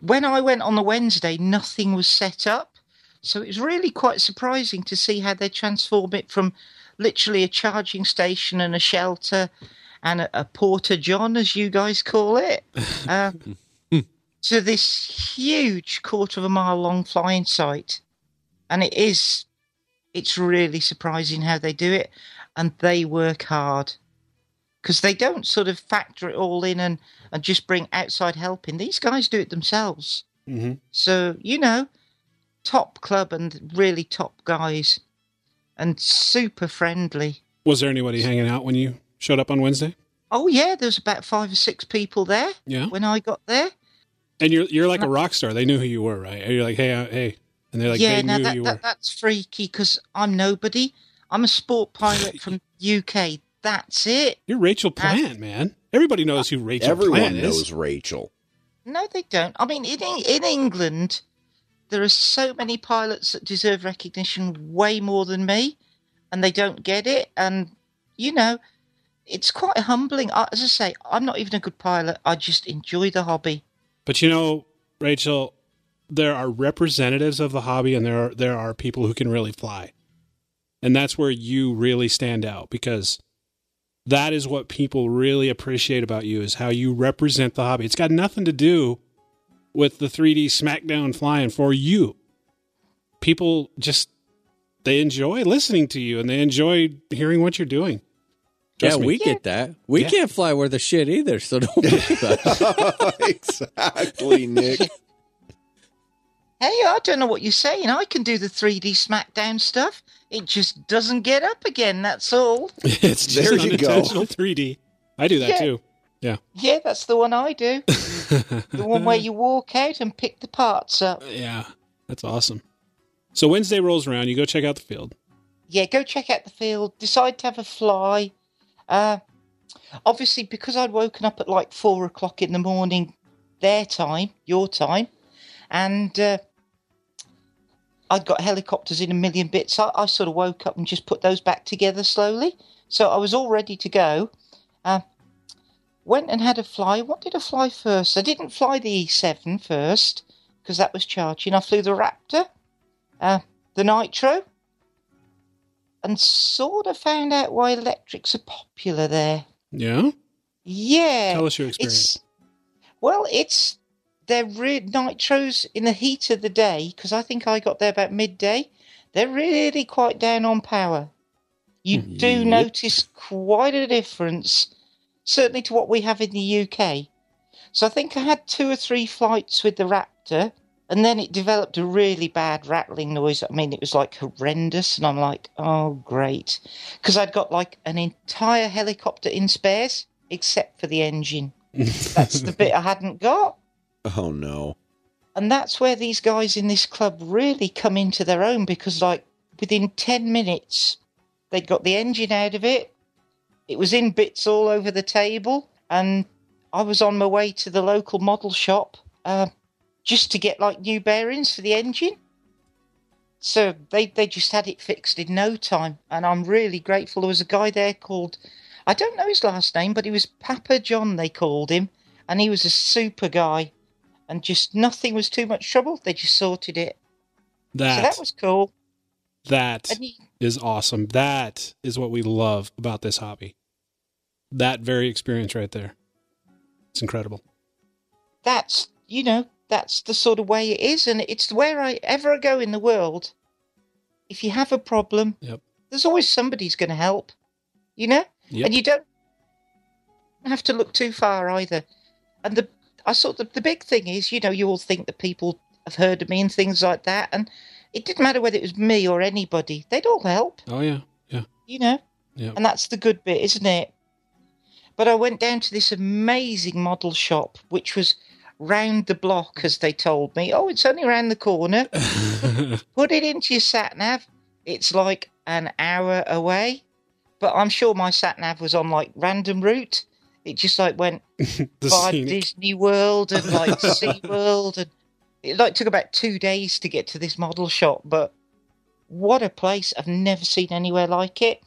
G: when I went on the Wednesday, nothing was set up. So it was really quite surprising to see how they transform it from literally a charging station and a shelter and a, a porta john, as you guys call it, uh, to this huge quarter of a mile long flying site. And it is, it's really surprising how they do it. And they work hard because they don't sort of factor it all in and, and just bring outside help in. These guys do it themselves.
A: hmm
G: So, you know, top club and really top guys and super friendly.
A: Was there anybody hanging out when you showed up on Wednesday?
G: Oh, yeah, there was about five or six people there
A: Yeah.
G: when I got there.
A: And you're you're like a rock star. They knew who you were, right? You're like, hey, uh, hey, and they're like,
G: yeah,
A: they
G: now
A: knew
G: that,
A: you
G: that,
A: were.
G: that's freaky because I'm nobody. I'm a sport pilot from UK. That's it.
A: You're Rachel Plant, man. Everybody knows who Rachel
B: Everyone
A: Plant
B: knows
A: is.
B: Rachel.
G: No, they don't. I mean, in in England, there are so many pilots that deserve recognition way more than me, and they don't get it. And you know, it's quite humbling. As I say, I'm not even a good pilot. I just enjoy the hobby.
A: But you know, Rachel, there are representatives of the hobby, and there are there are people who can really fly, and that's where you really stand out because that is what people really appreciate about you is how you represent the hobby. It's got nothing to do with the 3D smackdown flying for you. People just they enjoy listening to you and they enjoy hearing what you're doing.
C: Yeah,
A: me.
C: we get that. We
A: Yeah.
C: can't fly worth a shit either, so don't worry about it.
B: exactly, Nick.
G: Hey, I don't know what you're saying. I can do the 3D SmackDown stuff. It just doesn't get up again. That's all.
A: it's just
B: There you go.
A: 3D. I do that
G: Yeah.
A: too. Yeah.
G: Yeah, that's the one I do. the one where you walk out and pick the parts up.
A: Yeah, that's awesome. So Wednesday rolls around, you go check out the field.
G: yeah, go check out the field, decide to have a fly. Uh, obviously, because I'd woken up at like four o'clock in the morning, their time, your time, and uh, I'd got helicopters in a million bits. I, I sort of woke up and just put those back together slowly. So I was all ready to go. Uh, went and had a fly. What did I fly first? I didn't fly the E7 first because that was charging. I flew the Raptor, uh, the Nitro and sort of found out why electrics are popular there.
A: Yeah?
G: Yeah.
A: Tell us your experience.
G: It's, well, it's they're re- nitros in the heat of the day because I think I got there about midday. They're really quite down on power. You do
C: Yep.
G: notice quite a difference, certainly to what we have in the UK. So I think I had two or three flights with the Raptor, and then it developed a really bad rattling noise. I mean, it was like horrendous, and I'm like, oh, great. Because I'd got like an entire helicopter in spares, except for the engine. That's the bit I hadn't got.
B: Oh no.
G: And that's where these guys in this club really come into their own because, like, within 10 minutes, they'd got the engine out of it. It was in bits all over the table. And I was on my way to the local model shop uh, just to get, like, new bearings for the engine. So they, they just had it fixed in no time. And I'm really grateful. There was a guy there called, I don't know his last name, but he was Papa John, they called him. And he was a super guy and just nothing was too much trouble. They just sorted it.
A: That
G: so that was cool.
A: That is awesome. That is what we love about this hobby. That very experience right there. It's incredible.
G: that's you know that's the sort of way it is, and it's where I ever go in the world. If you have a problem,
A: Yep.
G: there's always somebody's going to help. You know,
A: Yep.
G: and you don't have to look too far either. And the I sort of the big thing is, you know, you all think that people have heard of me and things like that, and it didn't matter whether it was me or anybody; they'd all help.
A: Oh yeah. Yeah.
G: you know.
A: Yeah.
G: And that's the good bit, isn't it? But I went down to this amazing model shop, which was round the block, as they told me. Oh, it's only round the corner. Put it into your sat nav. It's like an hour away. But I'm sure my sat nav was on like random route. It just like went
A: the
G: by
A: scenic.
G: Disney World and like Sea World, and it like took about two days to get to this model shop. But what a place! I've never seen anywhere like it.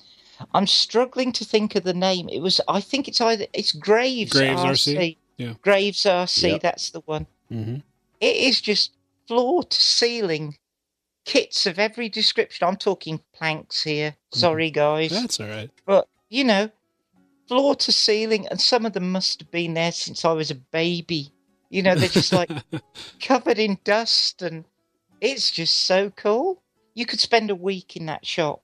G: I'm struggling to think of the name. It was, I think it's either it's Graves,
A: Graves RC?
G: RC.
A: Yeah.
G: Graves RC.
B: Yep.
G: That's the one.
A: hmm
G: It is just floor to ceiling kits of every description. I'm talking planks here. Sorry, guys.
A: That's all right.
G: But, you know, floor to ceiling, and some of them must have been there since I was a baby. You know, they're just like covered in dust, and it's just so cool. You could spend a week in that shop.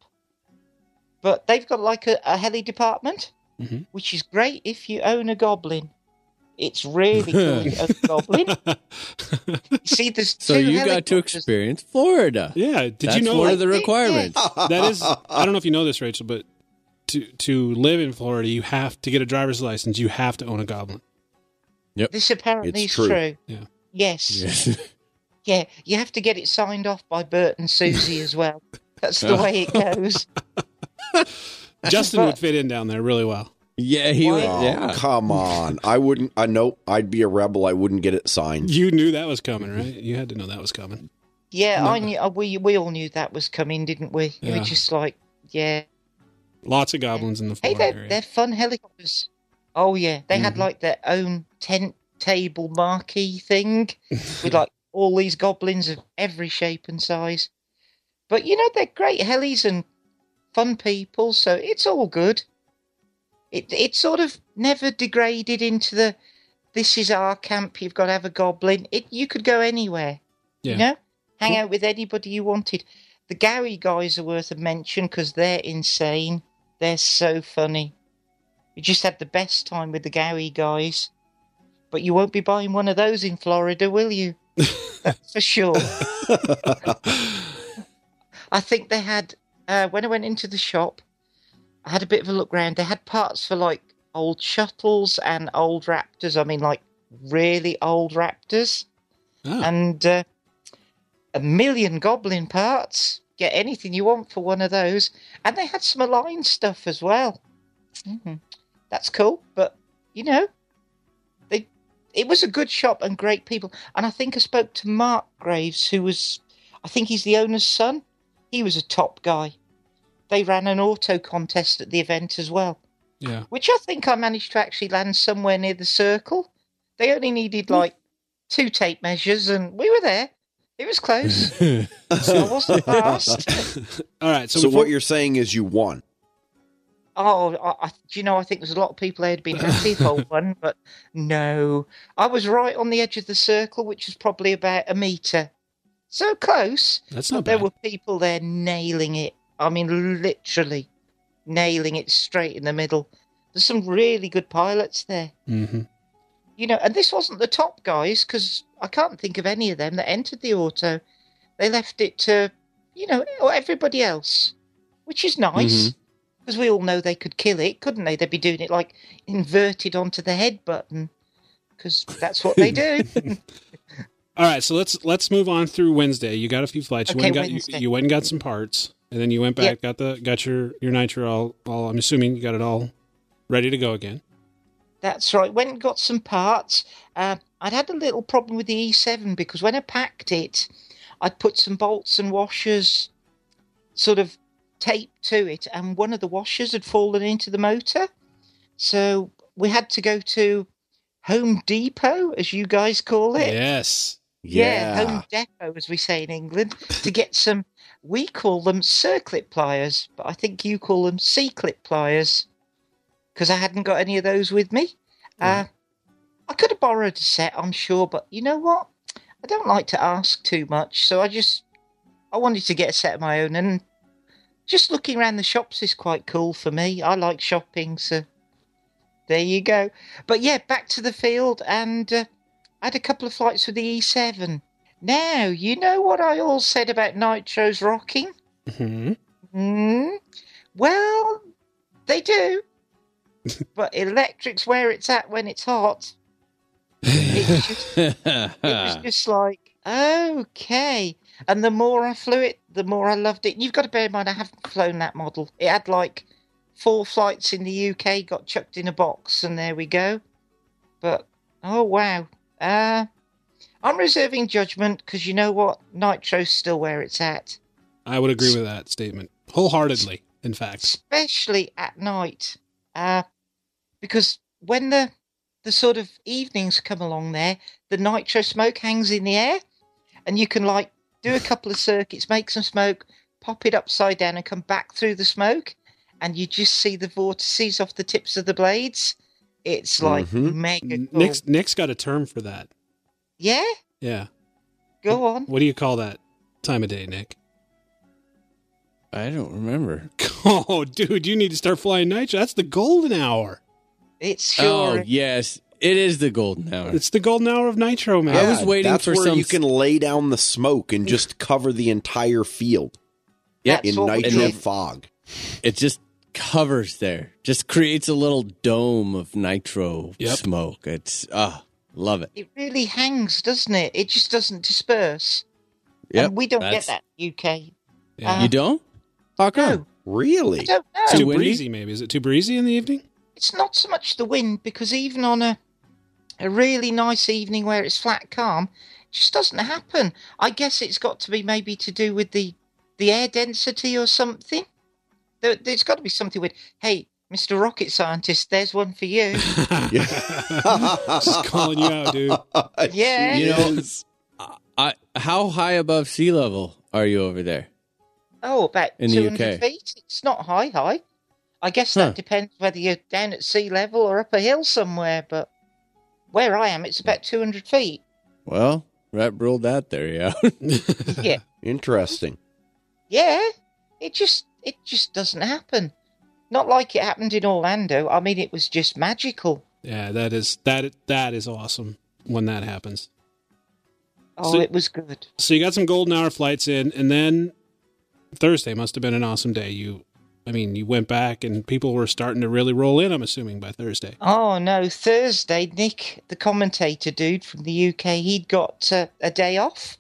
G: But they've got like a, a heli department,
A: Mhm.
G: which is great if you own a goblin. It's really cool if you own a goblin. See, there's
C: So you got to experience Florida.
A: yeah. Did
C: That's
A: you know
C: one of the requirements.
A: that is I don't know if you know this, Rachel, but to to live in Florida, you have to get a driver's license. You have to own a goblin.
G: This apparently
B: It's
G: is
B: true.
G: true.
A: Yeah.
G: Yes.
C: Yes.
G: Yeah, you have to get it signed off by Bert and Susie as well. That's the way it goes.
A: Justin
G: But-
A: would fit in down there really well.
C: yeah, he
G: would.
B: Oh,
C: Yeah.
B: come on. I wouldn't I nope, I'd be a rebel. I wouldn't get it signed.
A: You knew that was coming, right? You had to know that was coming.
G: Yeah, I knew. uh, We we all knew that was coming, didn't we? We were just like, yeah.
A: Lots of goblins in the
G: Hey, they're
A: area.
G: they're fun helicopters. Oh yeah, they had
A: Mhm.
G: like their own tent table marquee thing with like all these goblins of every shape and size. But you know they're great helis and fun people, so it's all good. It it sort of never degraded into the this is our camp. You've got to have a goblin. It you could go anywhere.
A: Yeah.
G: You know, hang out with anybody you wanted. The Gary guys are worth a mention because they're insane. They're so funny. You just had the best time with the Gary guys. But you won't be buying one of those in Florida, will you? That's for sure. I think they had uh, when I went into the shop. I had a bit of a look round. They had parts for like old shuttles and old Raptors. I mean, like really old Raptors.
A: Oh.
G: And uh, a million goblin parts. Get anything you want for one of those. And they had some Align stuff as well. Mhm. That's cool, but you know, they it was a good shop and great people. And I think I spoke to Mark Graves, who was I think he's the owner's son. He was a top guy. They ran an auto contest at the event as well,
A: Yeah.
G: which I think I managed to actually land somewhere near the circle. They only needed hmm. like two tape measures, and we were there. It was close. so I wasn't fast.
A: All right. So,
B: So,
A: before-
B: what you're saying is you won.
G: Oh, I, I, do you know? I think there's a lot of people who'd been happy I won, but no, I was right on the edge of the circle, which was probably about a meter. So close.
A: That's not
G: there
A: bad.
G: were people there nailing it. I mean, literally nailing it straight in the middle. There's some really good pilots there.
A: hmm
G: You know, and this wasn't the top guys because I can't think of any of them that entered the auto. They left it to, you know, everybody else, which is nice because we all know they could kill it, couldn't they? They'd be doing it like inverted onto the head button because that's what they do.
A: All right. So let's let's move on through Wednesday. You got a few flights. You
G: Okay,
A: went and got you,
G: Wednesday.
A: you went and got some parts, and then you went back, got the got your your nitro all, all. I'm assuming you got it all ready to go again.
G: That's right. Went and got some parts. Uh, I'd had a little problem with the E7 because when I packed it, I'd put some bolts and washers sort of taped to it, and one of the washers had fallen into the motor. So we had to go to Home Depot, as you guys call it.
A: Yes.
G: Yeah, Home Depot, as we say in England, to get some. We call them circlip pliers, but I think you call them C clip pliers because I hadn't got any of those with me. Uh, I could have borrowed a set, I'm sure, but you know what? I don't like to ask too much, so I just I wanted to get a set of my own, and just looking around the shops is quite cool for me. I like shopping, so there you go. But yeah, back to the field, and uh, I had a couple of flights with the E7. Now, you know what I all said about Nitro's rocking?
A: hmm
G: Hmm? Well, they do. but electric's where it's at when it's hot. It's just, it was just like, okay. And the more I flew it, the more I loved it. You've got to bear in mind, I haven't flown that model. It had like four flights in the UK, got chucked in a box, and there we go. But, oh, wow. Uh, I'm reserving judgment because you know what? Nitro's still where it's at.
A: I would agree with that statement wholeheartedly. In fact,
G: especially at night, uh, because when the the sort of evenings come along there, the nitro smoke hangs in the air, and you can like do a couple of circuits, make some smoke, pop it upside down, and come back through the smoke, and you just see the vortices off the tips of the blades. It's like
B: Mhm.
G: mega cool.
A: Nick's Nick's got a term for that.
G: Yeah,
A: Yeah.
G: go on.
A: What do you call that time of day, Nick?
C: I don't remember.
A: Oh, dude, you need to start flying nitro. That's the golden hour.
G: It's
C: Oh
G: sure.
C: yes, it is the golden hour.
A: It's the golden hour of nitro, man.
C: I was waiting
B: that's
C: for
B: where
C: some-
B: you can lay down the smoke and just cover the entire field
C: Yeah,
B: in
G: what we
B: nitro
G: did.
B: fog.
C: it just covers there, just creates a little dome of nitro
A: Yep.
C: smoke. It's ah, love it.
G: It really hangs, doesn't it? It just doesn't disperse.
C: Yep,
G: and we don't
C: that's-
G: get that in UK.
A: Yeah.
G: Uh,
C: You don't? How come?
G: No, I
B: Really?
G: don't know.
A: It's too
C: Too windy?
A: breezy, maybe. Is it too breezy in the evening?
G: it's not so much the wind because even on a a really nice evening where it's flat calm, just doesn't happen. I guess it's got to be maybe to do with the the air density or something. There, there's got to be something with. Hey, Mr. Rocket Scientist, there's one for you.
A: Just calling you out, dude.
G: Yeah.
C: You know, I, how high above sea level are you over there?
G: Oh, about
C: In the
G: 200
C: UK.
G: feet. It's not high, high. I guess that
C: Huh.
G: depends whether you're down at sea level or up a hill somewhere. But where I am, it's about 200 feet.
C: Well, Rep ruled that theory out.
G: Yeah.
B: Interesting.
G: Yeah, it just it just doesn't happen. Not like it happened in Orlando. I mean, it was just magical.
A: Yeah, that is that that is awesome when that happens.
G: Oh,
A: So-
G: it was good.
A: So you got some golden hour flights in, and then Thursday must have been an awesome day. You, I mean, you went back, and people were starting to really roll in. I'm assuming by Thursday.
G: Oh no, Thursday, Nick, the commentator dude from the UK, he'd got uh, a day off,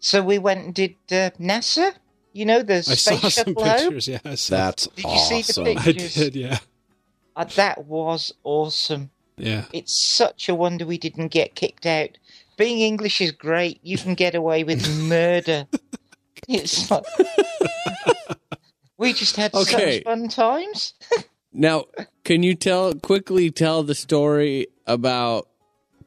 G: So we went and did uh, NASA. You know the
A: I
G: space
A: saw some
G: shuttle home.
A: pictures. Yeah, I saw-
B: That's
G: Did you see the
B: awesome.
G: pic-
A: I did. Yeah,
G: Uh, that was awesome.
A: yeah.
G: It's such a wonder we didn't get kicked out. Being English is great. You can get away with murder. It's like, we just had
C: Okay.
G: such fun times.
C: Now, can you tell quickly tell the story about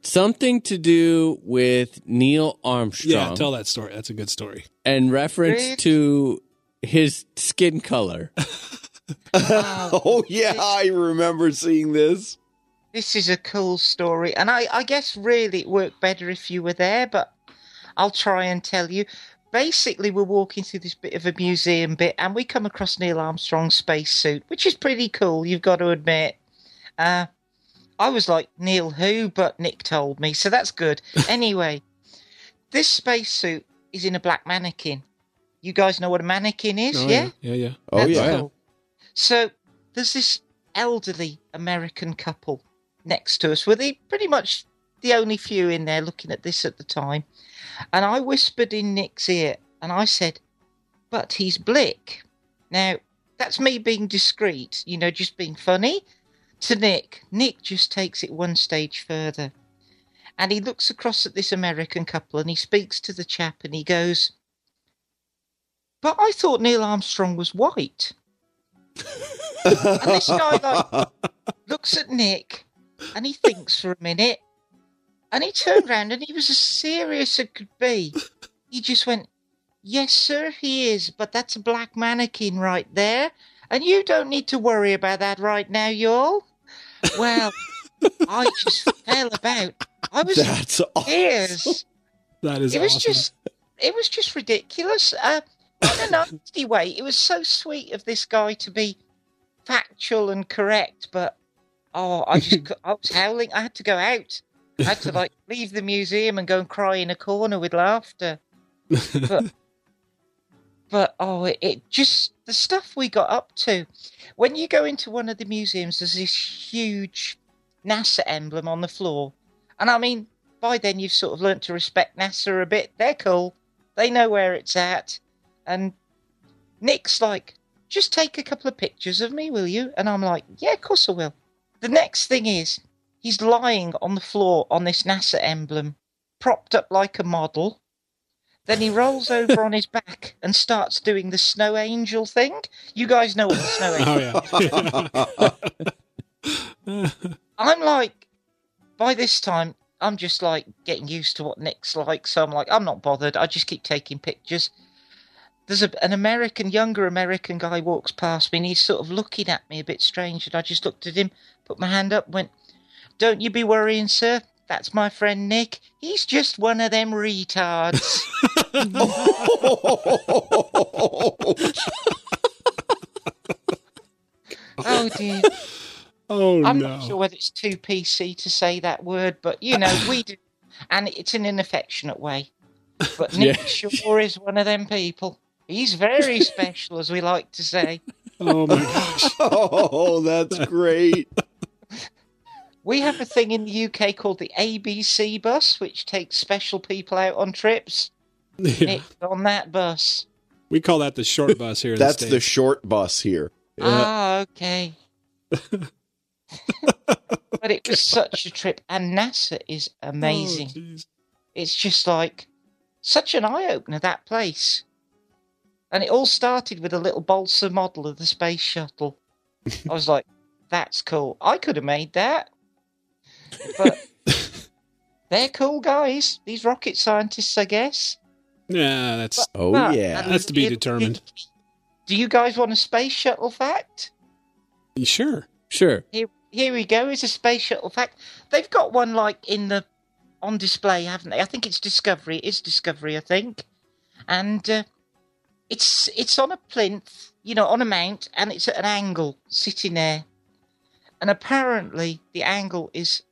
C: something to do with Neil Armstrong
A: Yeah, tell that story. That's a good story.
C: and reference
G: Great.
C: to his skin color?
B: Oh yeah, I remember seeing this.
G: This is a cool story, and I, I guess really it worked better if you were there, but I'll try and tell you. Basically, we're walking through this bit of a museum bit, and we come across Neil Armstrong's spacesuit, which is pretty cool, you've got to admit. Uh, I was like, Neil who? But Nick told me, so that's good. Anyway, this spacesuit is in a black mannequin. You guys know what a mannequin is,
A: Oh,
G: yeah?
A: yeah, yeah.
B: Oh
G: That's
B: yeah.
G: cool. So there's this elderly American couple next to us. Were they pretty much the only few in there looking at this at the time? And I whispered in Nick's ear and I said, But he's Blick. Now, that's me being discreet, you know, just being funny. To Nick, Nick just takes it one stage further. And he looks across at this American couple and he speaks to the chap and he goes, But I thought Neil Armstrong was white. and this guy like looks at Nick and he thinks for a minute and he turned around and he was as serious as could be. He just went, Yes, sir, he is, but that's a black mannequin right there. And you don't need to worry about that right now, y'all. Well, I just fell about. I was
B: That's awesome.
G: tears.
A: That is
G: It was
A: awesome.
G: just, it was just ridiculous. Uh, in a nasty way, it was so sweet of this guy to be factual and correct, but oh, I just I was howling. I had to go out. I had to like leave the museum and go and cry in a corner with laughter. But, but oh, it, it just the stuff we got up to. When you go into one of the museums, there's this huge NASA emblem on the floor, and I mean, by then you've sort of learnt to respect NASA a bit. They're cool. They know where it's at. And Nick's like, just take a couple of pictures of me, will you? And I'm like, yeah, of course I will. The next thing is, he's lying on the floor on this NASA emblem, propped up like a model. Then he rolls over on his back and starts doing the snow angel thing. You guys know what the snow oh, angel
A: Oh yeah.
G: I'm like, by this time, I'm just like getting used to what Nick's like. So I'm like, I'm not bothered. I just keep taking pictures. There's a, an American, younger American guy walks past me and he's sort of looking at me a bit strange. And I just looked at him, put my hand up, went, Don't you be worrying, sir. That's my friend Nick. He's just one of them retards. oh dear.
A: oh
G: I'm
A: no.
G: not sure whether it's too PC to say that word, but you know, we do. And it's in an affectionate way. But Nick
C: Yeah.
G: sure is one of them people. He's very special, as we like to say.
A: Oh my gosh.
B: oh, that's great.
G: We have a thing in the UK called the ABC bus, which takes special people out on trips.
A: Yeah.
G: Nick's on that bus.
A: We call that the short bus here. in
B: That's
A: the,
B: the short bus here.
G: Ah, okay. but it was such a trip, and NASA is amazing.
A: Oh,
G: it's just like such an eye opener that place. And it all started with a little balsa model of the space shuttle. I was like, that's cool. I could have made that. But they're cool guys, these rocket scientists, I guess.
A: yeah, that's
B: Oh
G: But-
B: yeah.
A: That's to be
G: it-
A: determined.
G: Do you guys want a space shuttle fact?
A: sure.
C: Sure.
G: Here, here we go. Is a space shuttle fact. They've got one like in the on display, haven't they? I think it's Discovery. It is Discovery, I think, and uh, it's it's on a plinth, you know, on a mount, and it's at an angle, sitting there, and apparently the angle is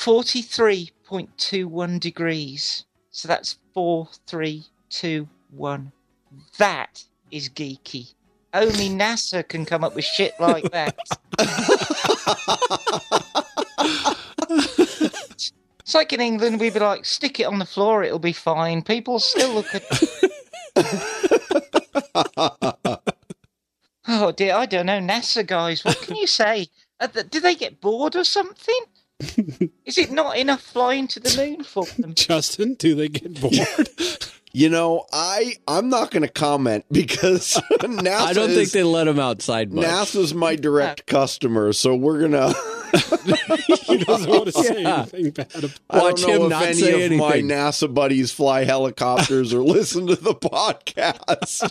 G: forty three point two one degrees. So that's four three two one. That is geeky. Only NASA can come up with shit like that. It's like in England, we'd be like, stick it on the floor, it'll be fine. People still look at. oh dear, I don't know. NASA guys, what can you say? Uh, Do they get bored or something? Is it not enough flying to the moon for them?
A: Justin, do they get bored?
B: You know, I I'm not going to comment because NASA
C: I don't think
B: is,
C: they let him outside much.
B: NASA's my direct customer, so we're gonna.
A: he doesn't want to say
C: Yeah.
A: anything bad about
B: I don't
C: Watch
B: know
C: him
B: if
C: not
B: any
C: say
B: of my. NASA buddies fly helicopters or listen to the podcast.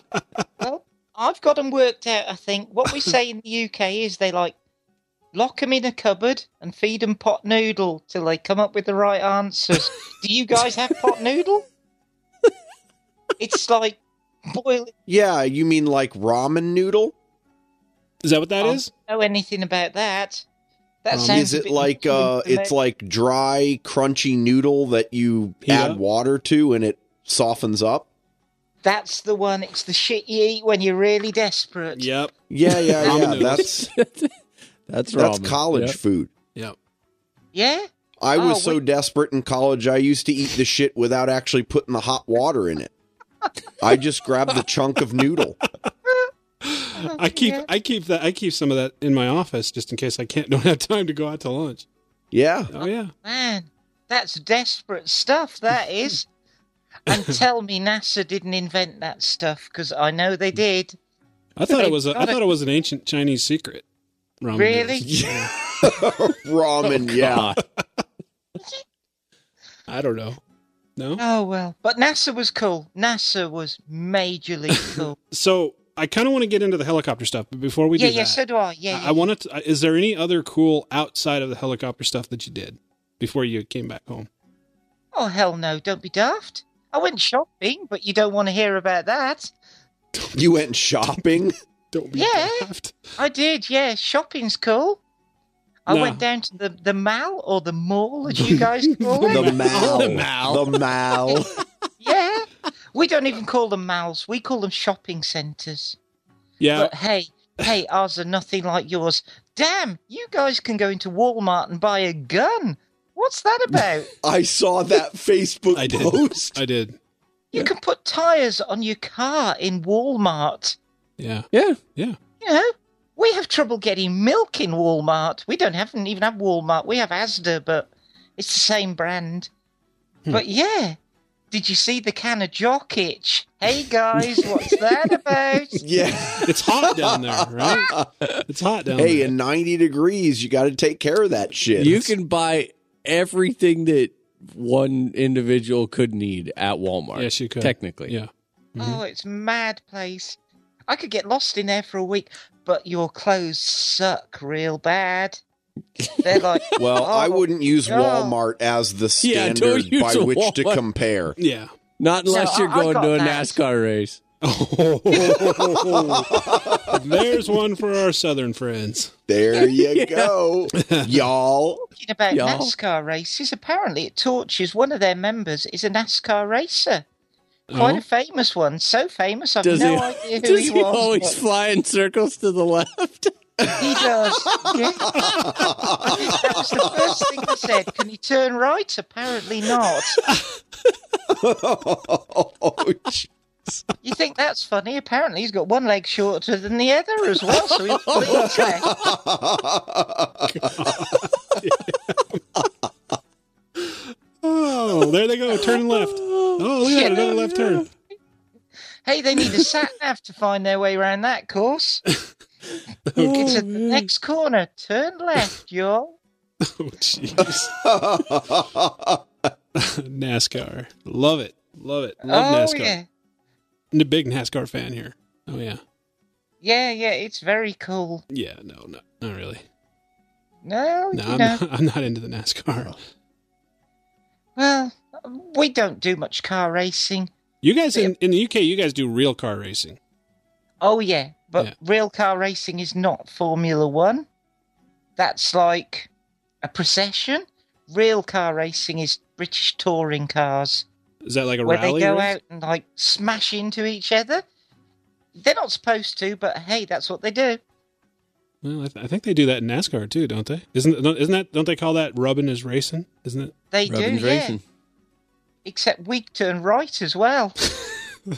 G: Well, I've got them worked out. I think what we say in the UK is they like lock them in a cupboard and feed them pot noodle till they come up with the right answers. Do you guys have pot noodle? It's like boiling.
B: yeah, you mean like ramen noodle?
A: Is that what that
G: I
A: is?
G: don't know anything about that. That
A: Um,
G: sounds
B: Is
G: a
B: it
G: bit
B: like uh it's like dry, crunchy noodle that you
A: Heat
B: add water to and it softens up?
G: That's the one. It's the shit you eat when you're really desperate.
A: Yep.
B: Yeah, yeah,
A: Ramen
B: yeah.
A: noodles.
B: That's
C: That's
B: that's college
C: Yep.
B: food.
A: Yep.
G: Yeah.
B: I
G: Oh,
B: was so
G: wait.
B: desperate in college I used to eat the shit without actually putting the hot water in it. I just grabbed the chunk of noodle.
A: I keep
G: Yeah.
A: I keep that I keep some of that in my office just in case I can't don't have time to go out to lunch.
B: Yeah.
A: Oh yeah.
G: Man, that's desperate stuff, that is. and tell me NASA didn't invent that stuff, because I know they did.
A: I thought it was a, I thought it was an ancient Chinese secret. Ramen
G: Really?
A: noodles.
B: Ramen, oh, yeah.
A: I don't know. No.
G: Oh, well. But NASA was cool. NASA was majorly cool.
A: So I kind of want to get into the helicopter stuff, but before we
G: yeah,
A: do
G: yeah,
A: that,
G: so do I. Yeah,
A: I,
G: yeah.
A: I wanted. To, uh, is there any other cool outside of the helicopter stuff that you did before you came back home?
G: Oh, hell no. Don't be daft. I went shopping, but you don't want to hear about that.
B: You went shopping?
A: Don't be
G: Yeah.
A: daft.
G: I did, yeah. Shopping's cool. I
A: No.
G: went down to the, the mall or the mall, as you guys call it.
B: The mall.
C: The mal.
B: The mal.
G: yeah. We don't even call them malls. We call them shopping centres.
A: Yeah.
G: But hey, hey, ours are nothing like yours. Damn, you guys can go into Walmart and buy a gun. What's that about?
B: I saw that Facebook
A: I did.
B: post.
A: I did.
G: you can put tyres on your car in Walmart.
A: Yeah.
C: Yeah.
A: Yeah.
G: You know, we have trouble getting milk in Walmart. We don't have, even have Walmart. We have Asda, but it's the same brand.
A: Hmm.
G: But yeah, did you see the can of Jock Itch? Hey guys, what's that about?
B: Yeah.
A: It's hot down there, right? It's hot down
B: Hey,
A: there.
B: in 90 degrees, you got to take care of that shit.
C: You can buy everything that one individual could need at Walmart.
A: yes, you could.
C: Technically.
A: Yeah.
G: Oh, it's mad place. I could get lost in there for a week, but your clothes suck real bad. They're like,
B: Well, I
G: Oh,
B: wouldn't use
G: God.
B: Walmart as the standard
C: use
B: by which to compare.
A: Yeah.
C: Not unless
G: No,
C: you're
G: I- I
C: going
G: got
C: to a
G: that.
C: NASCAR race. Oh.
A: There's one for our southern friends.
B: There you go, y'all.
G: talking about
C: Y'all.
G: NASCAR races. Apparently, it Torches, one of their members is a NASCAR racer. Quite
A: Oh.
G: a famous one. So famous, I've
C: Does
G: no
C: he,
G: idea who
C: does
G: he,
C: he
G: was.
C: always
G: but
C: fly in circles to the left?
G: he does. Yeah. that was the first thing I said. Can he turn right? Apparently not.
B: oh,
G: You think that's funny? Apparently, he's got one leg shorter than the other as well, so he bleeds out.
A: Oh, there they go. Turning left. Oh, look at that. Another left turn.
G: Hey, they need a sat nav to find their way around that course. it's at oh, the next corner. Turn left, y'all.
A: Oh, jeez. NASCAR. Love it. Love it. Love
G: oh
A: NASCAR.
G: yeah,
A: I'm a big NASCAR fan here. Oh, yeah.
G: yeah, yeah. It's very cool.
A: Yeah, no, no, not really.
G: No,
A: No,
G: you
A: I'm
G: know.
A: not, I'm not into the NASCAR.
G: Well, we don't do much car racing.
A: You guys in, in the UK, you guys do real car racing.
G: Oh yeah, but
A: Yeah.
G: real car racing is not Formula One. That's like a procession. Real car racing is British touring cars,
A: Is that like a
G: where
A: rally?
G: they go
A: race?
G: out and like smash into each other. They're not supposed to, but hey, that's what they do.
A: Well, I, th- I think they do that in NASCAR too, don't they? Isn't isn't that don't they call that rubbing is racing? Isn't it?
G: They
C: Rubbin's
G: do, yeah. Except we turn right as well.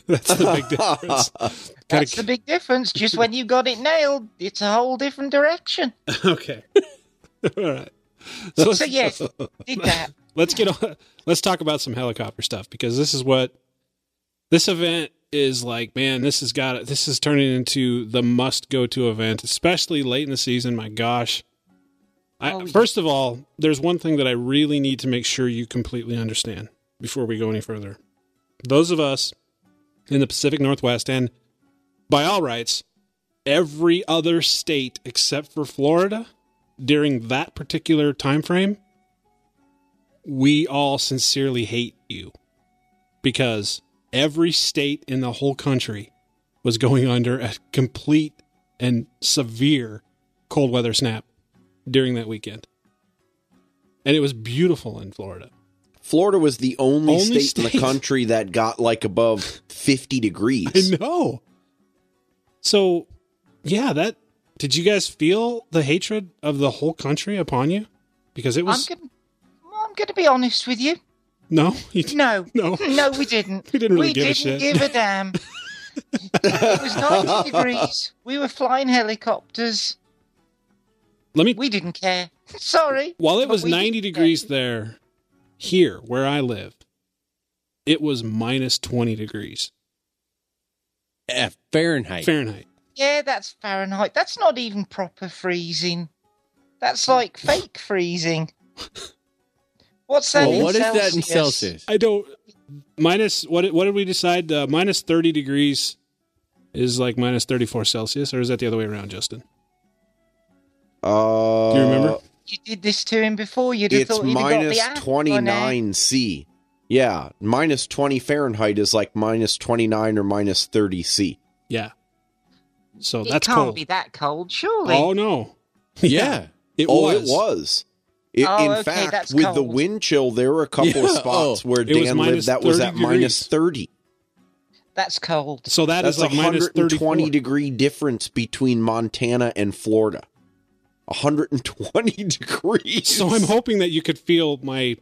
A: That's the big difference.
G: That's the big difference. Just when you got it nailed, it's a whole different direction.
A: okay. All right. So,
G: So yes, did that.
A: let's get on. Let's talk about some helicopter stuff because this is what this event is like. Man, this has got this is turning into the must go to event, especially late in the season. My gosh. I,
G: Oh,
A: first of all, there's one thing that I really need to make sure you completely understand before we go any further. Those of us in the Pacific Northwest and by all rights, every other state except for Florida during that particular time frame we all sincerely hate you because every state in the whole country was going under a complete and severe cold weather snap during that weekend. And it was beautiful in Florida.
B: Florida was the only,
A: Only
B: state, in the country that got like above 50 degrees.
A: I know. So, yeah, that did you guys feel the hatred of the whole country upon you? Because it
G: I'm
A: was
G: gonna, I'm gonna be honest with you.
A: no, you,
G: No,
A: no.
G: no, we didn't.
A: We didn't really give
G: didn't
A: shit.
G: give a damn. it was 90 degrees. We were flying helicopters.
A: Let me
G: We didn't care. Sorry.
A: While it was 90 degrees
G: care.
A: there, here where I live, it was minus 20 degrees
C: Eh, Fahrenheit.
A: Fahrenheit.
G: Yeah, that's Fahrenheit. That's not even proper freezing. That's like fake freezing. What's that?
C: Well,
G: in
C: what is that in
G: Celsius?
C: Celsius?
A: I don't minus what did- what did we decide? Uh, minus 30 degrees is like minus 34 Celsius, or is that the other way around, Justin?
B: Uh,
A: Do you remember?
G: You did this to him before. You'd have
B: It's
G: thought he'd have got the app by
B: 29 C. Yeah, minus 20 Fahrenheit is like minus 29 or minus 30 C.
A: Yeah. So
G: It
A: that's
G: can't
A: cold.
G: be that cold, surely.
A: Oh no.
C: Yeah.
A: It
B: oh,
A: was.
B: it was. It,
G: Oh,
B: in
G: okay,
B: fact,
G: that's
B: with the wind chill, there were a couple of spots
C: oh.
B: where Dan lived that was at
A: degrees.
B: 30.
G: That's cold.
A: So that
B: That's
A: is like
B: a
A: minus
B: 120 degree difference between Montana and Florida. 120 degrees.
A: So I'm hoping that you could feel my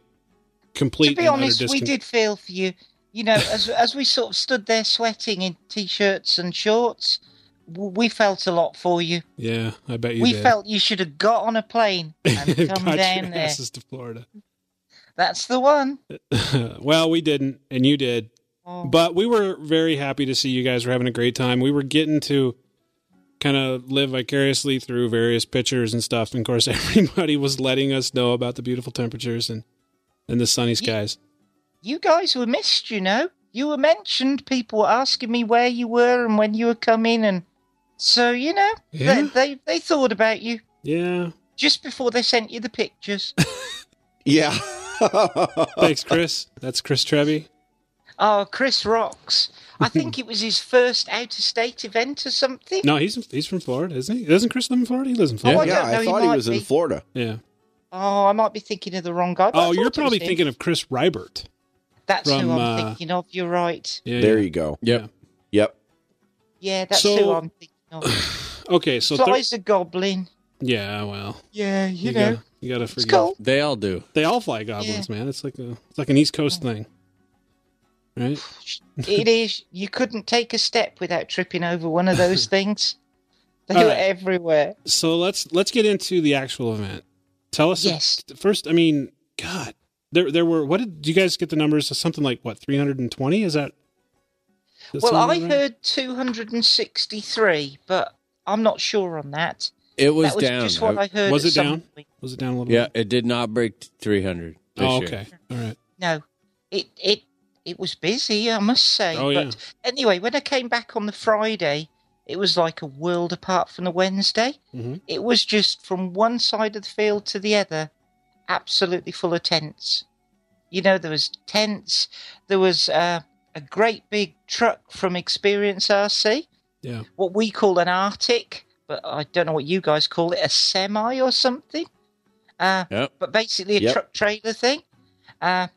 A: complete
G: to be
A: and utter
G: honest, we did feel for you. You know, as as we sort of stood there sweating in t-shirts and shorts, we felt a lot for you.
A: Yeah, I bet you
G: we
A: did.
G: felt you should have got on a plane and come
A: Got
G: down
A: your
G: there.
A: to Florida.
G: That's the one.
A: well, we didn't, and you did.
G: Oh.
A: But we were very happy to see you guys were having a great time. We were getting to kind of live vicariously through various pictures and stuff. And of course, everybody was letting us know about the beautiful temperatures and, and the sunny skies.
G: You guys were missed, you know. You were mentioned. People were asking me where you were and when you were coming, and so you know
A: Yeah.
G: they, they they thought about you
A: Yeah.
G: just before they sent you the pictures.
B: yeah.
A: Thanks, Chris. That's Chris Trevi.
G: Oh, Chris rocks. I think it was his first out of state event or something.
A: No, he's he's from Florida, isn't he? Doesn't Chris live in Florida? He lives in
G: Oh,
A: Florida.
G: I
B: yeah,
G: know,
B: I
G: he
B: thought he
G: might
B: was
G: be.
B: in Florida.
A: Yeah.
G: Oh, I might be thinking of the wrong guy.
A: Oh, you're probably thinking of Chris Rybert.
G: That's
A: from,
G: who I'm
A: uh,
G: thinking of. You're right.
A: Yeah.
B: There you go.
C: Yep.
B: Yep.
G: Yeah, that's
A: So-
G: who I'm thinking of.
A: Okay, so thir-
G: Flies a goblin.
A: yeah, well,
G: Yeah, you,
A: you,
G: know.
A: gotta you gotta
G: It's cool.
C: They all do.
A: They all fly goblins, man. It's like a it's like an East Coast thing, right?
G: it is. You couldn't take a step without tripping over one of those things. They
A: All
G: were
A: right.
G: everywhere.
A: So let's let's get into the actual event. Tell us
G: Yes.
A: first. I mean, God, there there were. What did you guys get the numbers? Something like what? Three hundred and twenty? Is that?
G: Well, I
A: right?
G: heard 263, but I'm not sure on that.
C: It was,
G: that was
C: down.
G: just what uh, I heard.
A: Was it down?
G: point.
A: Was it down a little?
C: yeah,
A: bit?
C: it did not break 300 this
A: Oh,
C: year.
A: okay. All right.
G: No, it it it was busy, I must say.
A: Oh,
G: but
A: yeah.
G: anyway, when I came back on the Friday, it was like a world apart from the Wednesday.
A: Mhm.
G: It was just from one side of the field to the other, absolutely full of tents. You know, there was tents. There was uh, a great big truck from Experience RC,
A: Yeah.
G: what we call an Arctic, but I don't know what you guys call it, a semi or something. Uh,
C: Yep.
G: but basically a
B: Yep.
G: truck trailer thing. Uh,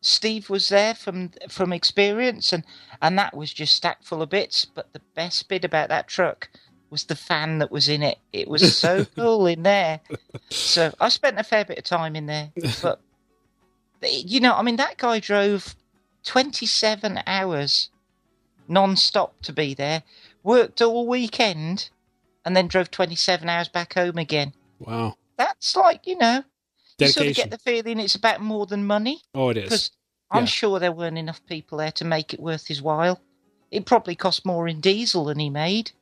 G: Steve was there from from experience, and and that was just stacked full of bits. But the best bit about that truck was the fan that was in it. It was so cool in there. So I spent a fair bit of time in there, but You know, I mean, that guy drove 27 hours non-stop to be there, worked all weekend, and then drove 27 hours back home again.
A: Wow.
G: That's like, you know, you sort of get the feeling it's about more than money.
A: Oh, it is.
G: Because I'm sure there weren't enough people there to make it worth his while. It probably cost more in diesel than he made.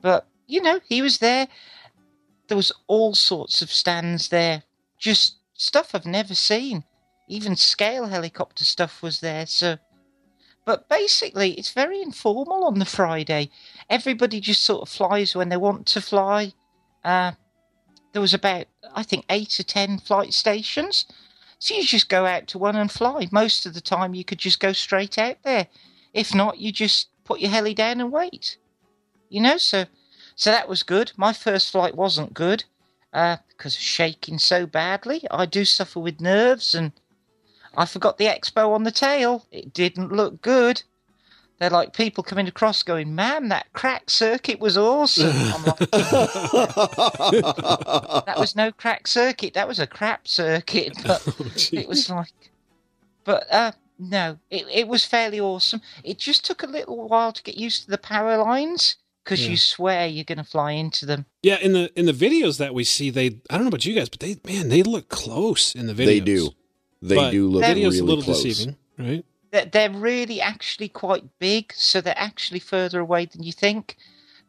G: But, you know, he was there. There was all sorts of stands there. Just stuff I've never seen. Even scale helicopter stuff was there. So, but basically, it's very informal on the Friday. Everybody just sort of flies when they want to fly. Uh, there was about, I think, eight or ten flight stations. So you just go out to one and fly. Most of the time, you could just go straight out there. If not, you just put your heli down and wait. You know, so so that was good. My first flight wasn't good uh, because of shaking so badly. I do suffer with nerves, and I forgot the expo on the tail. It didn't look good. They're like people coming across going, "Man, that crack circuit was awesome." I'm like, that was no crack circuit. That was a crap circuit. But it was like, but uh, no, it it was fairly awesome. It just took a little while to get used to the power lines because
A: Yeah.
G: you swear you're going to fly into them.
A: Yeah, in the in the videos that we see, they I don't know about you guys, but they man, they look close in the videos.
B: They do. They
A: But
B: do look
G: That
A: video's
B: really
A: a little
B: close.
A: deceiving, right?
G: They're, they're really actually quite big, so they're actually further away than you think.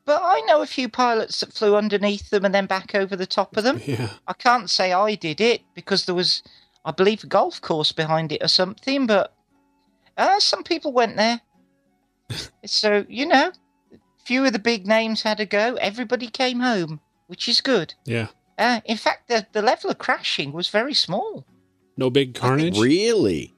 G: But I know a few pilots that flew underneath them and then back over the top of them.
A: Yeah.
G: I can't say I did it because there was, I believe, a golf course behind it or something. But uh, some people went there. so you know, few of the big names had a go. Everybody came home, which is good.
A: Yeah.
G: Uh, in fact, the the level of crashing was very small.
A: No big carnage.
B: Really?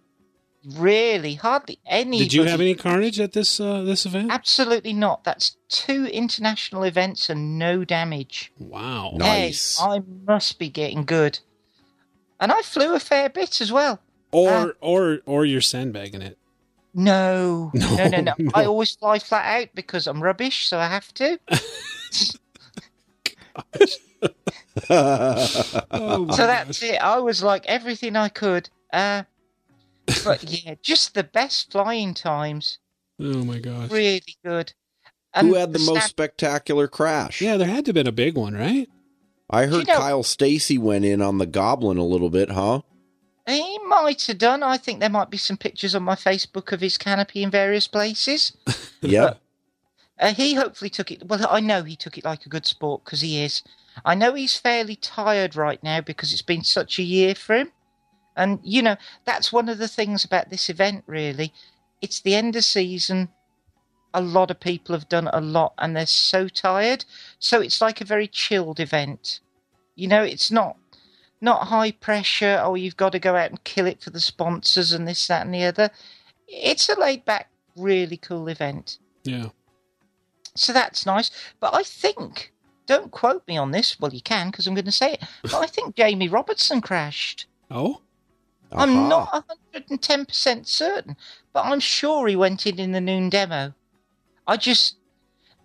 G: Really, hardly any.
A: Did you have any carnage at this uh, this event?
G: Absolutely not. That's two international events and no damage.
A: Wow.
B: Nice.
G: Hey, I must be getting good. And I flew a fair bit as well.
A: Or
G: Uh,
A: or or you're sandbagging it.
G: No,
A: No,
G: no, no, no,
A: no.
G: I always fly flat out because I'm rubbish, so I have to.
A: Oh,
G: so that's it. I was like everything I could. Uh, but yeah, just the best flying times.
A: Oh my gosh.
G: Really good.
B: Who had the most
G: stand-
B: spectacular crash?
A: Yeah, there had to have been a big one, right?
B: I heard
G: You know-
B: Kyle Stacy went in on the Goblin a little bit, huh?
G: He might have done. I think there might be some pictures on my Facebook of his canopy in various places.
B: Yep.
G: Uh, he hopefully took it. Well, I know he took it like a good sport because he is. I know he's fairly tired right now because it's been such a year for him. And, you know, that's one of the things about this event, really. It's the end of season. A lot of people have done a lot and they're so tired. So it's like a very chilled event. You know, it's not not high pressure, oh, you've got to go out and kill it for the sponsors and this, that, and the other. It's a laid back, really cool event.
A: Yeah.
G: So that's nice. But I think, don't quote me on this. Well, you can because I'm going to say it. But I think Jamie Robertson crashed.
A: Oh.
G: I'm not 110% certain, but I'm sure he went in in the noon demo. I just.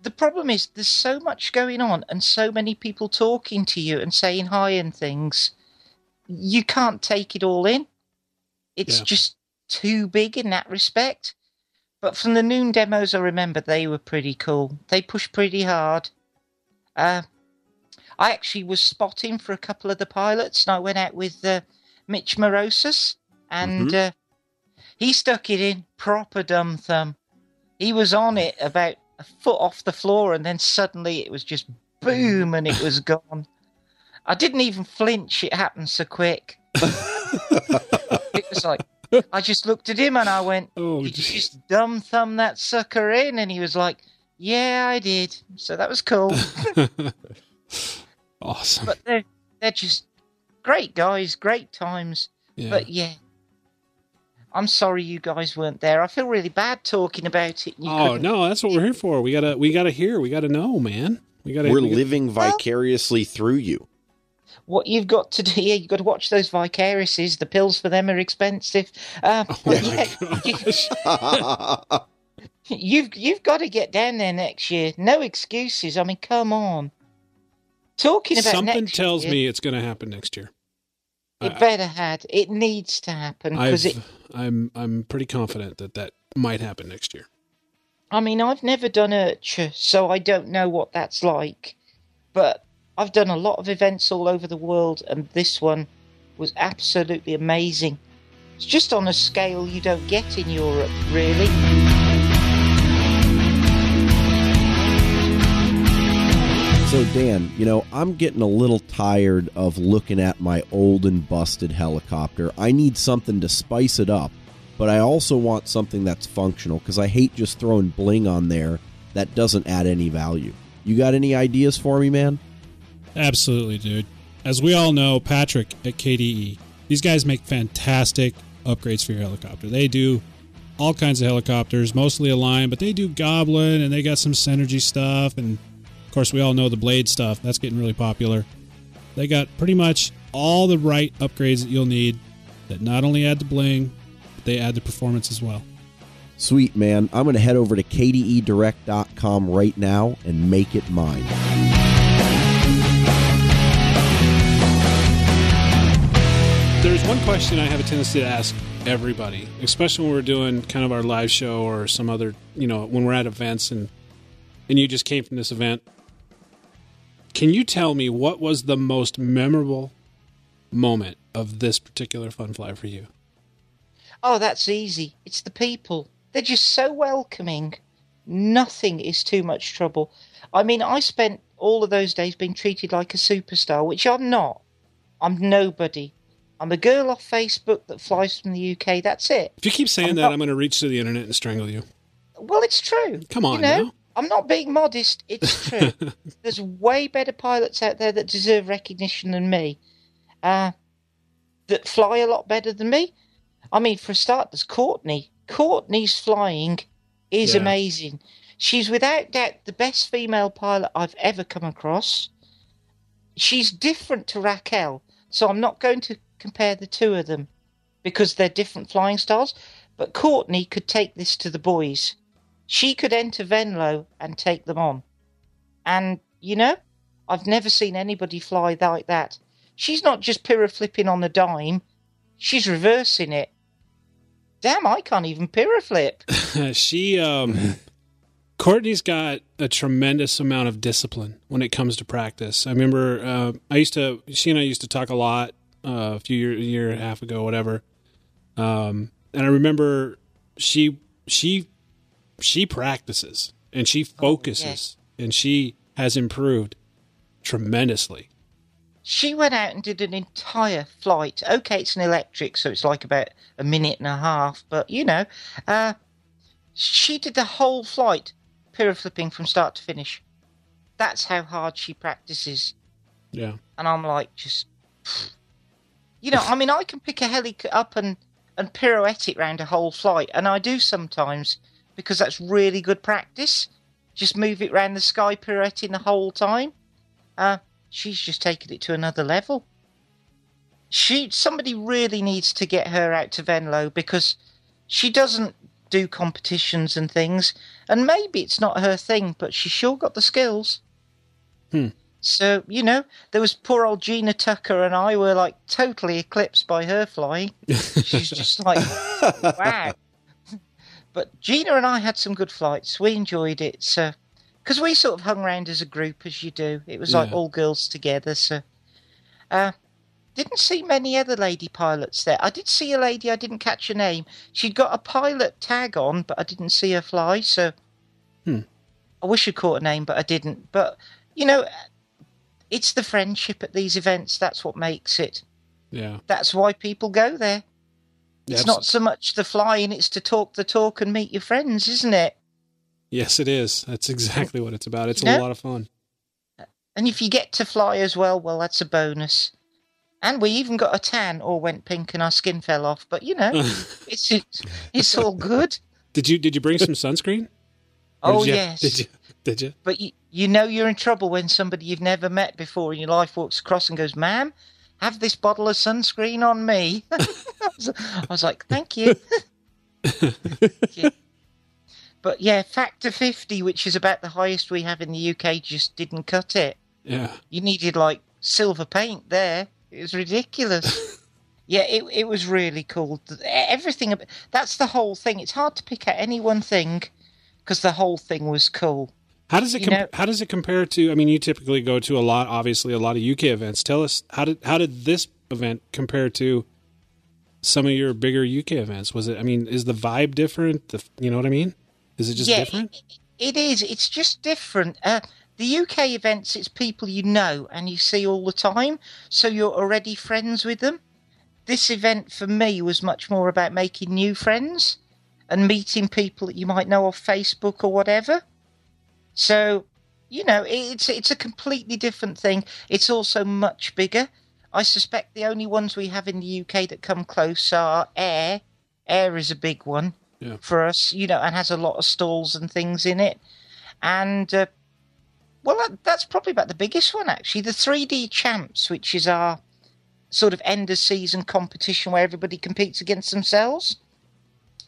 G: The problem is there's so much going on and so many people talking to you and saying hi and things. You can't take it all in. It's
A: Yeah.
G: just too big in that respect. But from the noon demos, I remember they were pretty cool. They pushed pretty hard. Uh, I actually was spotting for a couple of the pilots, and I went out with uh, Mitch Morosis, and uh, he stuck it in proper dumb thumb. He was on it about a foot off the floor, and then suddenly it was just boom, and it was gone. I didn't even flinch; it happened so quick. it was like I just looked at him and I went,
A: Oh,
G: "Did you just dumb thumb that sucker in?" And he was like, "Yeah, I did." So that was cool.
A: awesome.
G: but they're they're just great guys, great times.
A: Yeah.
G: But yeah, I'm sorry you guys weren't there. I feel really bad talking about it. You
A: oh
G: couldn't-
A: no, that's what we're here for. We gotta we gotta hear. We gotta know, man. We gotta.
B: We're
A: we gotta-
B: living vicariously through you.
G: What you've got to do, yeah, you've got to watch those vicariouses. The pills for them are expensive. Uh,
A: Oh
G: but
A: my
G: yeah,
A: gosh.
G: you've you've got to get down there next year. No excuses. I mean, come on. Talking about
A: Something
G: next
A: tells
G: year-
A: me it's gonna happen next year.
G: It better had. It needs to happen because it.
A: I'm I'm pretty confident that that might happen next year.
G: I mean, I've never done IRCHA, so I don't know what that's like. But I've done a lot of events all over the world, and this one was absolutely amazing. It's just on a scale you don't get in Europe, really.
B: So, Dan, you know, I'm getting a little tired of looking at my old and busted helicopter. I need something to spice it up, but I also want something that's functional because I hate just throwing bling on there that doesn't add any value. You got any ideas for me, man?
F: Absolutely, dude. As we all know, Patrick at KDE, these guys make fantastic upgrades for your helicopter. They do all kinds of helicopters, mostly Align, but they do Goblin and they got some Synergy stuff. And course, we all know the Blade stuff. That's getting really popular. They got pretty much all the right upgrades that you'll need that not only add the bling, but they add the performance as well.
B: Sweet, man. I'm going to head over to kdedirect.com right now and make it mine.
A: There's one question I have a tendency to ask everybody, especially when we're doing kind of our live show or some other, you know, when we're at events and and you just came from this event. Can you tell me what was the most memorable moment of this particular fun fly for you?
G: Oh, that's easy. It's the people. They're just so welcoming. Nothing is too much trouble. I mean, I spent all of those days being treated like a superstar, which I'm not. I'm nobody. I'm a girl off Facebook that flies from the UK. That's it.
A: If you keep saying
G: I'm
A: that,
G: not-
A: I'm going to reach to the internet and strangle you.
G: Well, it's true.
A: Come on
G: you know,
A: now.
G: I'm not being modest. It's true. There's way better pilots out there that deserve recognition than me. Uh, that fly a lot better than me. I mean, for a start, there's Courtney. Courtney's flying is
A: Yeah.
G: amazing. She's without doubt the best female pilot I've ever come across. She's different to Raquel, so I'm not going to compare the two of them because they're different flying styles. But Courtney could take this to the boys. She could enter Venlo and take them on. And, you know, I've never seen anybody fly like that. She's not just piro flipping on a dime, she's reversing it. Damn, I can't even piro flip.
A: she um Courtney's got a tremendous amount of discipline when it comes to practice. I remember uh, I used to she and I used to talk a lot uh, a few year a year and a half ago, whatever. Um, and I remember she she she practices and she focuses and she has improved tremendously.
G: She went out and did an entire flight. Okay, it's an electric, so it's like about a minute and a half, but you know, uh, she did the whole flight flipping from start to finish. That's how hard she practices.
A: Yeah.
G: And I'm like, just, you know, I mean, I can pick a heli up and, and pirouette it round a whole flight, and I do sometimes because that's really good practice. Just move it around the sky, pirouetting the whole time. Uh, she's just taken it to another level. She, somebody really needs to get her out to Venlo because she doesn't do competitions and things, and maybe it's not her thing, but she sure got the skills.
A: Hmm.
G: So, you know, there was poor old Gina Tucker and I were like totally eclipsed by her flying. She's just like, wow. But Gina and I had some good flights. We enjoyed it. So, because we sort of hung around as a group, as you do. It was like
A: Yeah.
G: all girls together. So, uh, didn't see many other lady pilots there. I did see a lady, I didn't catch her name. She'd got a pilot tag on, but I didn't see her fly. So,
A: Hmm.
G: I wish I caught a name, but I didn't. But, you know, it's the friendship at these events. That's what makes it.
A: Yeah.
G: That's why people go there. It's not so much the flying, it's to talk the talk and meet your friends, isn't it?
A: Yes, it is. That's exactly what it's about. It's a lot of fun.
G: And if you get to fly as well, well, that's a bonus. And we even got a tan or went pink and our skin fell off. But, you know, it's, it's, it's all good.
A: Did you did you bring some sunscreen?
G: Oh,
A: did you-
G: yes.
A: Did you? Did you?
G: But you, you know you're in trouble when somebody you've never met before in your life walks across and goes, ma'am, have this bottle of sunscreen on me. I, was, I was like, thank you. Yeah. But yeah, factor 50, which is about the highest we have in the UK, just didn't cut it.
A: Yeah.
G: You needed like silver paint there. It was ridiculous. Yeah, it it was really cool. Everything that's the whole thing. It's hard to pick out any one thing because the whole thing was cool.
A: How does it com-
G: know-
A: how does it compare to? I mean, you typically go to a lot, obviously, a lot of UK events. Tell us how did how did this event compare to some of your bigger UK events? Was it? I mean, is the vibe different? The, you know what I mean? Is it just
G: Yeah,
A: different?
G: It is. It's just different. Uh, the UK events, it's people you know and you see all the time, so you're already friends with them. This event for me was much more about making new friends and meeting people that you might know off Facebook or whatever. So, you know, it's it's a completely different thing. It's also much bigger. I suspect the only ones we have in the UK that come close are Air. Air is a big one
A: Yeah.
G: for us, you know, and has a lot of stalls and things in it. And uh, well, that, that's probably about the biggest one actually. The 3D Champs, which is our sort of end of season competition where everybody competes against themselves.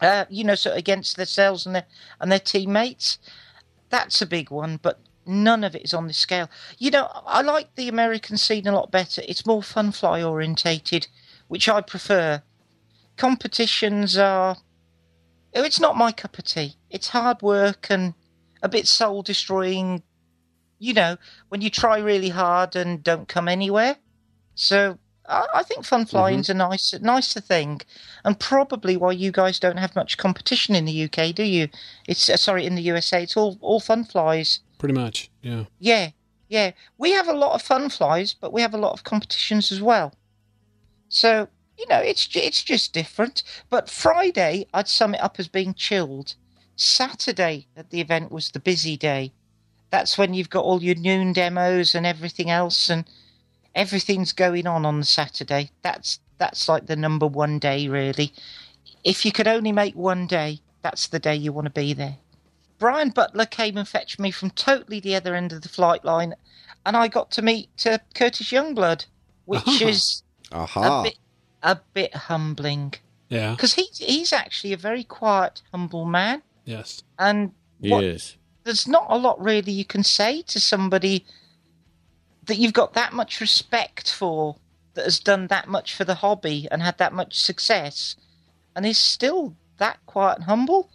G: Uh, you know, so against themselves and their and their teammates. That's a big one, but none of it is on this scale. You know, I like the American scene a lot better. It's more fun fly orientated, which I prefer. Competitions are Oh, it's not my cup of tea. It's hard work and a bit soul destroying, you know, when you try really hard and don't come anywhere. So I, I think fun flying's a nice, nicer thing, and probably why you guys don't have much competition in the UK, do you? It's uh, sorry, in the USA, it's all all fun flies.
A: Pretty much. Yeah.
G: Yeah, yeah. We have a lot of fun flies, but we have a lot of competitions as well. So you know, it's it's just different. But Friday, I'd sum it up as being chilled. Saturday at the event was the busy day. That's when you've got all your noon demos and everything else, and everything's going on on the Saturday. That's that's like the number one day, really. If you could only make one day, that's the day you want to be there. Brian Butler came and fetched me from totally the other end of the flight line, and I got to meet uh, Curtis Youngblood, which
A: Ah.
G: is a
B: Aha.
G: bit a bit humbling
A: Yeah.
G: because he's he's actually a very quiet, humble man,
A: Yes.
G: and what-
C: Yes.
G: there's not a lot really you can say to somebody that you've got that much respect for that has done that much for the hobby and had that much success and is still that quiet and humble.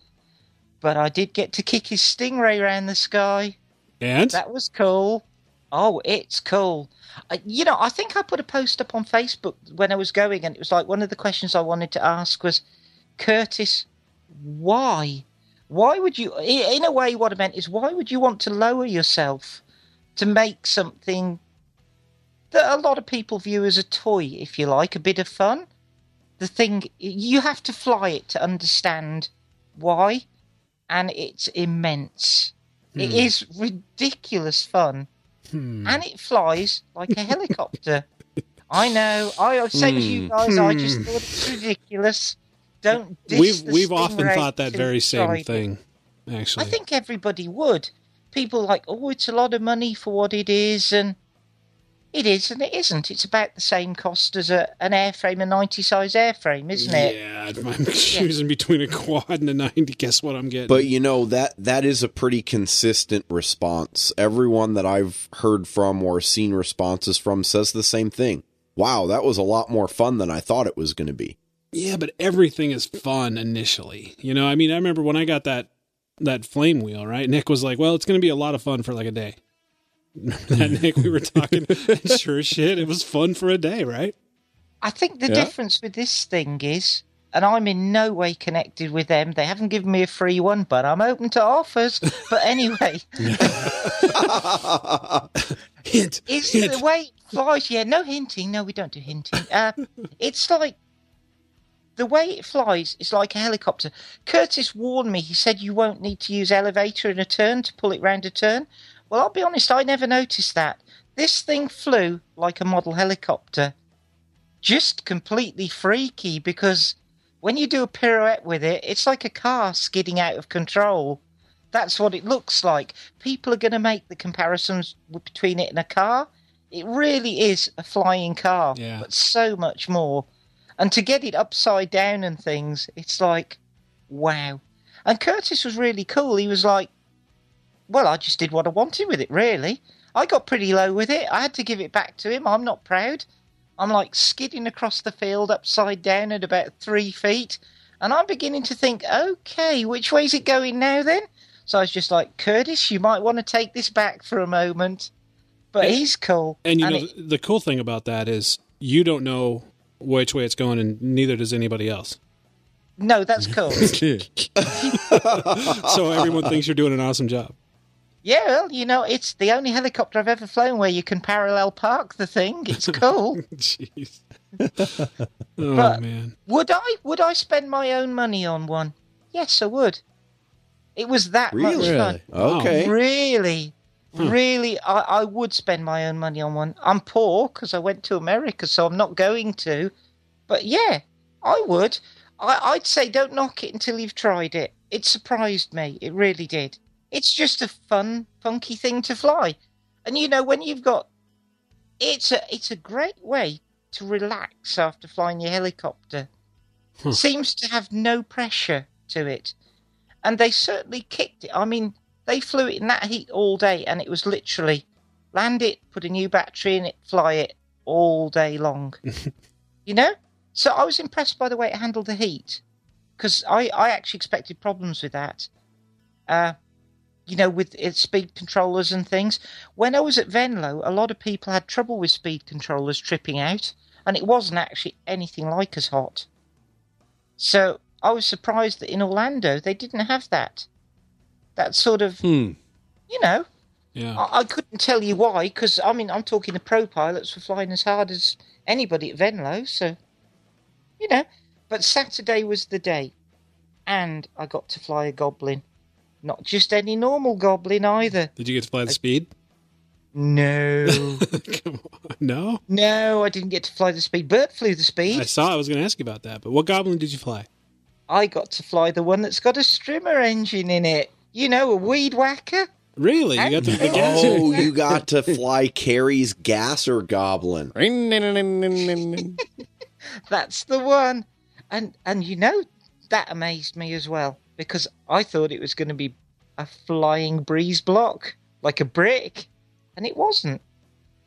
G: But I did get to kick his stingray around the sky.
A: And
G: That was cool. Oh, it's cool. Uh, you know, I think I put a post up on Facebook when I was going, and it was like one of the questions I wanted to ask was, Curtis, why? Why would you, in a way, what I meant is, why would you want to lower yourself to make something that a lot of people view as a toy, if you like, a bit of fun? The thing, you have to fly it to understand why, and it's immense. It hmm. is ridiculous fun. Hmm. And it flies like a helicopter. I know. I same as you hmm. guys. I just thought it's ridiculous. Don't.
A: We've we've often thought that very same thing.
G: I think everybody would. People like, oh, it's a lot of money for what it is, and it is, and it isn't. It's about the same cost as a, an airframe, a 90 size airframe, isn't it?
A: Yeah, I'm choosing between a quad and a 90. Guess what I'm getting?
B: But you know that that is a pretty consistent response. Everyone that I've heard from or seen responses from says the same thing. Wow, that was a lot more fun than I thought it was going to be.
A: yeah, but everything is fun initially. You know, I mean, I remember when I got that that flame wheel, right? Nick was like, "Well, it's going to be a lot of fun for like a day." That Nick? We were talking. Sure as shit, it was fun for a day, right?
G: I think the
C: Yeah.
G: difference with this thing is, and I'm in no way connected with them. They haven't given me a free one, but I'm open to offers. But anyway,
A: Hint.
G: It's
A: hint.
G: the way it flies. Yeah, no hinting. No, we don't do hinting. Uh, it's like the way it flies is like a helicopter. Curtis warned me. He said you won't need to use elevator in a turn to pull it round a turn. Well, I'll be honest. I never noticed that. This thing flew like a model helicopter. Just completely freaky because when you do a pirouette with it, it's like a car skidding out of control. That's what it looks like. People are going to make the comparisons between it and a car. It really is a flying car,
A: Yeah.
G: but so much more. And to get it upside down and things, it's like, wow. And Curtis was really cool. He was like, well, I just did what I wanted with it, really. I got pretty low with it. I had to give it back to him. I'm not proud. I'm like skidding across the field upside down at about three feet. And I'm beginning to think, okay, which way's it going now then? So I was just like, Curtis, you might want to take this back for a moment. But he's cool.
A: And you know,
G: it-
A: the cool thing about that is you don't know which way it's going, and neither does anybody else.
G: no, that's cool.
A: So everyone thinks you're doing an awesome job.
G: Yeah, well, you know, it's the only helicopter I've ever flown where you can parallel park the thing. It's cool.
A: Jeez. oh
G: But-
A: man.
G: would I? Would I spend my own money on one? Yes, I would. It was that much
B: Really?
G: fun.
B: Okay.
G: Really,
A: Hmm.
G: really, I, I would spend my own money on one. I'm poor because I went to America, so I'm not going to. But yeah, I would. I, I'd say don't knock it until you've tried it. It surprised me. It really did. It's just a fun, funky thing to fly. And you know, when you've got, it's a it's a great way to relax after flying your helicopter. Seems to have no pressure to it, and they certainly kicked it. I mean, they flew it in that heat all day, and it was literally land it, put a new battery in it, fly it all day long. you know, so I was impressed by the way it handled the heat, because I I actually expected problems with that. Uh, you know, with its speed controllers and things. When I was at Venlo, a lot of people had trouble with speed controllers tripping out, and it wasn't actually anything like as hot. So I was surprised that in Orlando they didn't have that. That sort of,
C: Hmm.
G: you know,
A: Yeah.
G: I, I couldn't tell you why, because I mean, I'm talking the pro pilots were flying as hard as anybody at Venlo, so, you know. But Saturday was the day, and I got to fly a Goblin. Not just any normal Goblin either.
A: Did you get to fly the speed?
G: No.
A: Come on. No.
G: no, I didn't get to fly the speed. Bert flew the speed.
A: I saw. I was going to ask you about that. But what goblin did you fly?
G: I got to fly the one that's got a strimmer engine in it. You know, a weed whacker.
A: Really? You got the, the gas?
B: Oh, you got to fly Carrie's gasser goblin.
G: That's the one. And and you know that amazed me as well because I thought it was going to be a flying breeze block like a brick, and it wasn't.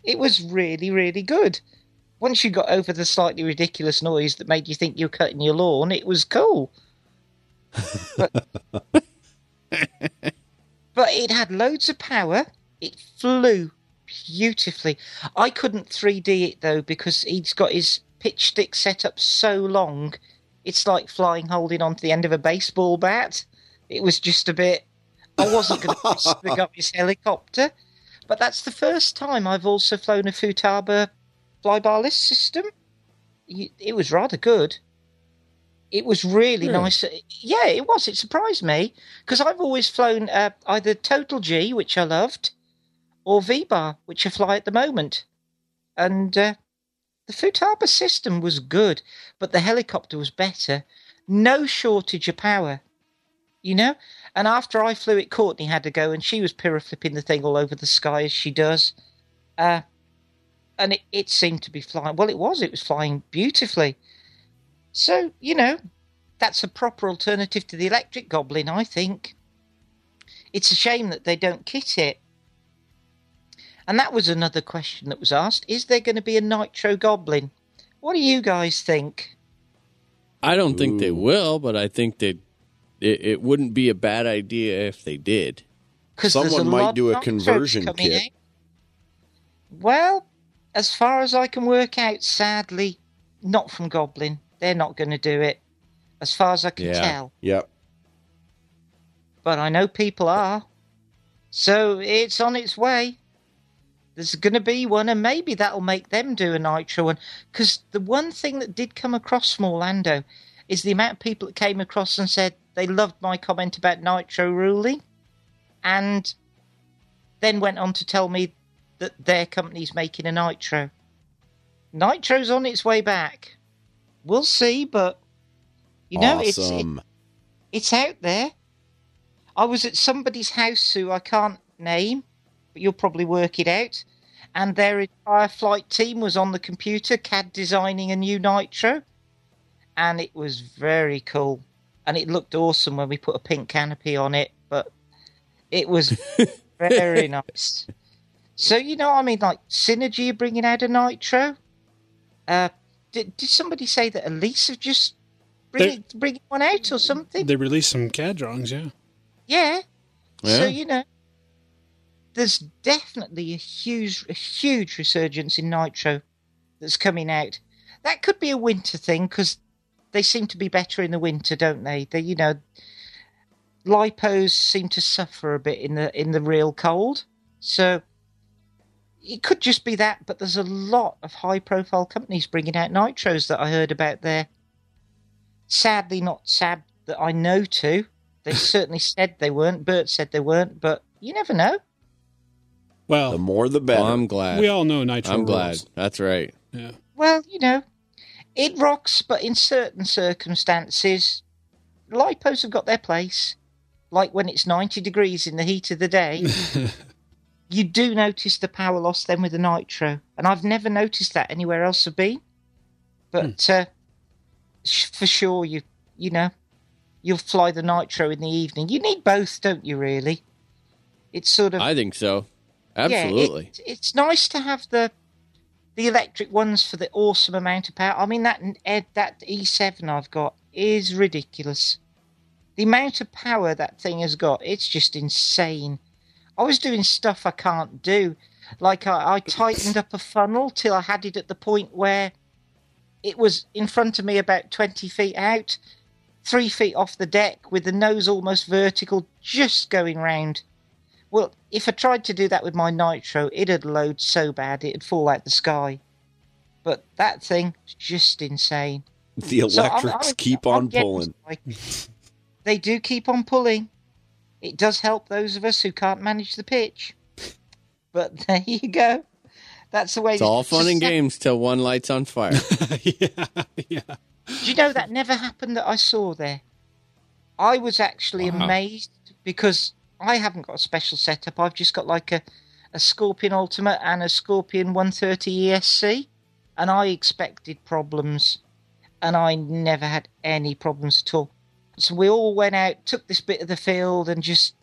G: It was really really good. Once you got over the slightly ridiculous noise that made you think you're cutting your lawn, it was cool. But, but it had loads of power. It flew beautifully. I couldn't 3D it though because he's got his pitch stick set up so long. It's like flying holding onto the end of a baseball bat. It was just a bit. I wasn't going to pick up his helicopter, but that's the first time I've also flown a Futaba flybarless system. It was rather good. It was really
C: Really?
G: nice. Yeah, it was. It surprised me because I've always flown uh, either Total G, which I loved, or V-Bar, which I fly at the moment. And uh, the Futaba system was good, but the helicopter was better. No shortage of power, you know? And after I flew it, Courtney had to go, and she was piro flipping the thing all over the sky as she does. Uh, and it, it seemed to be flying. Well, it was. It was flying beautifully. So, you know, that's a proper alternative to the electric goblin, I think. It's a shame that they don't kit it. And that was another question that was asked. Is there going to be a Nitro Goblin? What do you guys think?
C: I don't think they will, but I think that it, it wouldn't be a bad idea if they did.
G: Because
B: Someone might do a conversion kit.
G: Well, as far as I can work out, sadly, not from Goblin. They're not going to do it. As far as I can
C: Yeah.
G: tell.
B: Yep.
G: But I know people are. So it's on its way. There's going to be one, and maybe that'll make them do a Nitro one. Because the one thing that did come across from Orlando is the amount of people that came across and said they loved my comment about Nitro ruling, and then went on to tell me that their company's making a Nitro. Nitro's on its way back. We'll see, but you know, it's it, it's out there. I was at somebody's house who I can't name, but you'll probably work it out. And their entire flight team was on the computer, CAD designing a new Nitro. And it was very cool. And it looked awesome when we put a pink canopy on it, but it was very nice. So, you know, I mean, like Synergy bringing out a Nitro. Uh, did, did somebody say that Elise have just bringing, bringing one out or something?
A: They released some CAD drawings, yeah.
G: Yeah.
C: Yeah.
G: So, you know, there's definitely a huge, a huge resurgence in Nitro that's coming out. That could be a winter thing because they seem to be better in the winter, don't they? They, you know, lipos seem to suffer a bit in the in the real cold. So it could just be that, but there's a lot of high-profile companies bringing out nitros that I heard about there. Sadly, not sad that I know to. They certainly said they weren't. Bert said they weren't, but you never know.
A: Well, the
B: more the better.
C: Well, I'm glad.
A: we all know Nitro
C: I'm glad.
A: rules.
C: That's right.
A: Yeah.
G: Well, you know, it rocks, but in certain circumstances, lipos have got their place. Like when it's 90 degrees in the heat of the day, you do notice the power loss then with the nitro. And I've never noticed that anywhere else I've been. But uh, sh- for sure, you you know, you'll fly the nitro in the evening. You need both, don't you, really? It's sort of.
C: I think so.
G: Yeah,
C: Absolutely.
G: it, it's nice to have the the electric ones for the awesome amount of power. I mean that Ed, that E7 I've got is ridiculous. The amount of power that thing has got, it's just insane. I was doing stuff I can't do. Like I, I tightened up a funnel till I had it at the point where it was in front of me about 20 feet out, three feet off the deck with the nose almost vertical, just going round. Well, if I tried to do that with my nitro, it'd load so bad it'd fall out the sky. But that thing's just insane.
B: the
G: So I'm-
B: electrics
G: I'm-
B: keep
G: I'm
B: on pulling.
G: they do keep on pulling. It does help those of us who can't manage the pitch. But there you go. That's the way.
C: It's all fun and games till one light's on fire.
A: yeah, yeah.
G: Do you know that never happened that I saw there? I was actually
A: Wow.
G: amazed because I haven't got a special setup. I've just got like a, a Scorpion Ultimate and a Scorpion 130 ESC, and I expected problems, and I never had any problems at all. So we all went out, took this bit of the field, and just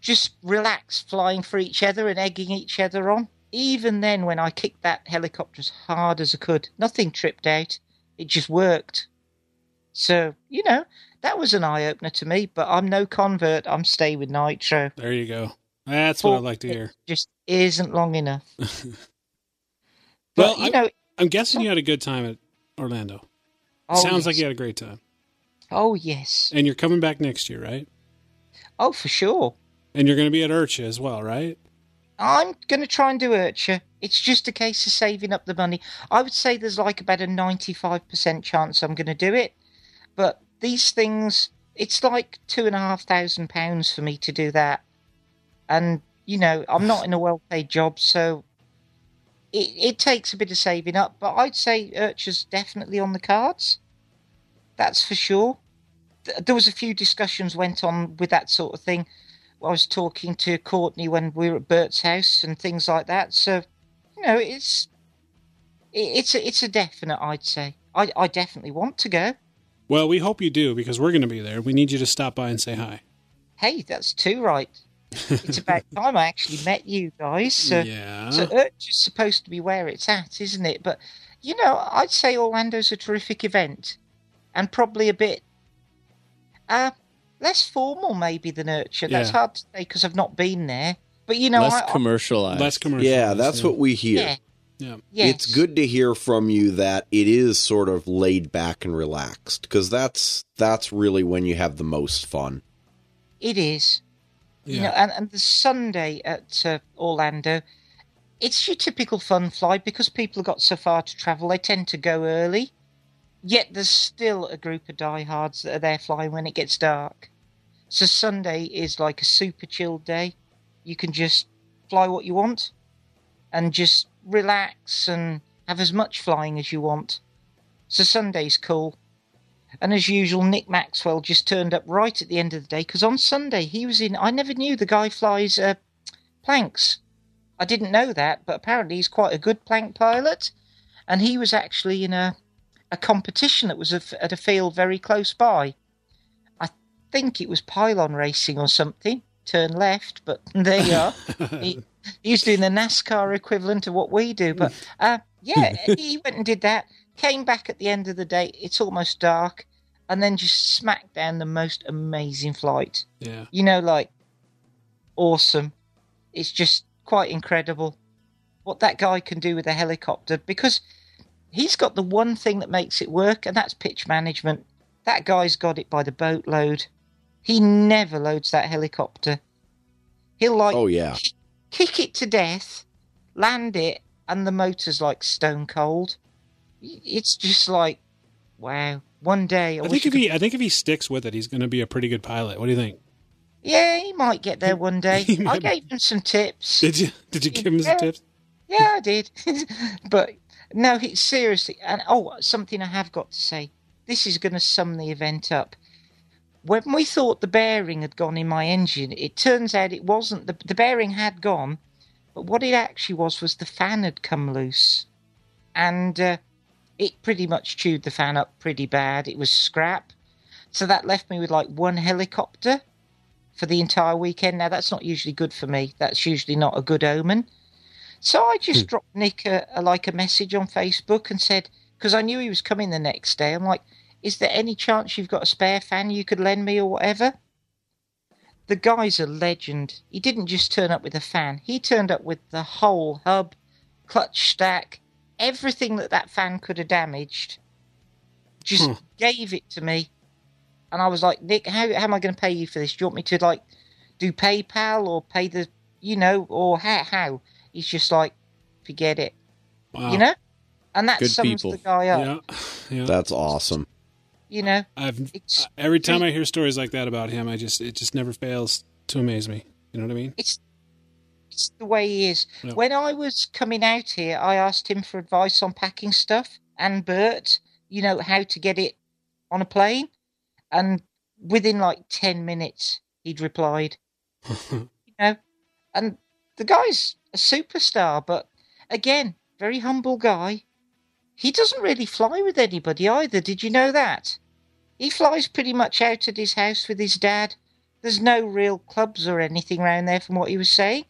G: just relaxed, flying for each other and egging each other on. Even then, when I kicked that helicopter as hard as I could, nothing tripped out. It just worked. So, you know, that was an eye opener to me, but I'm no convert. I'm stay with Nitro.
A: There you go. That's what I'd like to hear.
G: Just isn't long enough. but,
A: Well,
G: you know,
A: I'm guessing you oh. had a good time at Orlando.
G: oh,
A: Sounds like you had a great time.
G: Oh, yes.
A: And you're coming back next year, right?
G: Oh, for sure.
A: And you're going to be at IRCHA as well, right?
G: I'm going to try and do IRCHA. It's just a case of saving up the money. I would say there's like about a 95% chance I'm going to do it. But these things, it's like two and a half thousand pounds for me to do that. And, you know, I'm not in a well paid job, so it, it takes a bit of saving up. But I'd say IRCHA's definitely on the cards. That's for sure. There was a few discussions went on with that sort of thing. I was talking to Courtney when we were at Bert's house and things like that. So, you know, it's it, it's a, it's a definite. I'd say I I definitely want to go.
A: Well, we hope you do because we're going to be there. We need you to stop by and say hi.
G: Hey, that's too right. it's about time I actually met you guys. So,
A: yeah.
G: so IRCHA is supposed to be where it's at, isn't it? But you know, I'd say Orlando's a terrific event, and probably a bit uh less formal maybe than IRCHA. That's
A: Yeah.
G: hard to say because I've not been there. But you know,
C: Less
G: I, I-
C: commercialized.
A: Less commercial.
B: Yeah, that's what we hear.
G: yeah,
A: Yeah.
G: yes.
B: It's good to hear from you that it is sort of laid back and relaxed because that's that's really when you have the most fun.
G: It is. You know, and, and the Sunday at uh, Orlando, it's your typical fun fly because people have got so far to travel. They tend to go early, yet there's still a group of diehards that are there flying when it gets dark. So Sunday is like a super chilled day. You can just fly what you want, and just relax and have as much flying as you want. So Sunday's cool. And as usual, Nick Maxwell just turned up right at the end of the day because on Sunday he was in. I never knew the guy flies uh, planks. I didn't know that, but apparently he's quite a good plank pilot. And he was actually in a a competition that was a at a field very close by. I think it was pylon racing or something. Turn left, but there you are. he, he's doing the NASCAR equivalent of what we do. But uh, Yeah, he went and did that. Came back at the end of the day. It's almost dark, and then just smacked down the most amazing flight.
A: Yeah.
G: You know, like awesome. It's just quite incredible what that guy can do with a helicopter because he's got the one thing that makes it work, and that's pitch management. That guy's got it by the boatload. He never loads that helicopter. He'll like
B: Oh yeah.
G: kick it to death, land it, and the motor's like stone cold. It's just like, wow. One day, I,
A: I think if
G: could-
A: he I think if he sticks with it, he's going to be a pretty good pilot. What do you think?
G: yeah, he might get there one day. I gave him some tips.
A: Did you did you give him some tips?
G: Yeah, I did. but no, he, seriously. And oh, something I have got to say. This is going to sum the event up. When we thought the bearing had gone in my engine, it turns out it wasn't. The, the bearing had gone, but what it actually was was the fan had come loose. And uh, it pretty much chewed the fan up pretty bad. It was scrap. So that left me with like one helicopter for the entire weekend. Now, that's not usually good for me. That's usually not a good omen. So I just dropped Nick a, a like a message on Facebook and said, because I knew he was coming the next day. I'm like, is there any chance you've got a spare fan you could lend me or whatever? The guy's a legend. He didn't just turn up with a fan. He turned up with the whole hub, clutch stack, everything that that fan could have damaged. Just
A: Hmm.
G: gave it to me, and I was like, Nick, how, how am I going to pay you for this? Do you want me to like do PayPal or pay the, you know, or how? How? He's just like, forget it,
A: Wow.
G: you know, and that
C: Good
G: sums
C: people.
G: the guy up.
A: Yeah. Yeah.
B: That's awesome.
G: You know,
A: I've
G: it's
A: every time I hear stories like that about him, I just it just never fails to amaze me. You know what I mean?
G: it's it's the way he is.
A: Yeah.
G: When I was coming out here, I asked him for advice on packing stuff and Bert, you know, how to get it on a plane. And within like 10 minutes, he'd replied, you know, and the guy's a superstar, but again, very humble guy. He doesn't really fly with anybody either. Did you know that? He flies pretty much out at his house with his dad. There's no real clubs or anything round there, from what he was saying.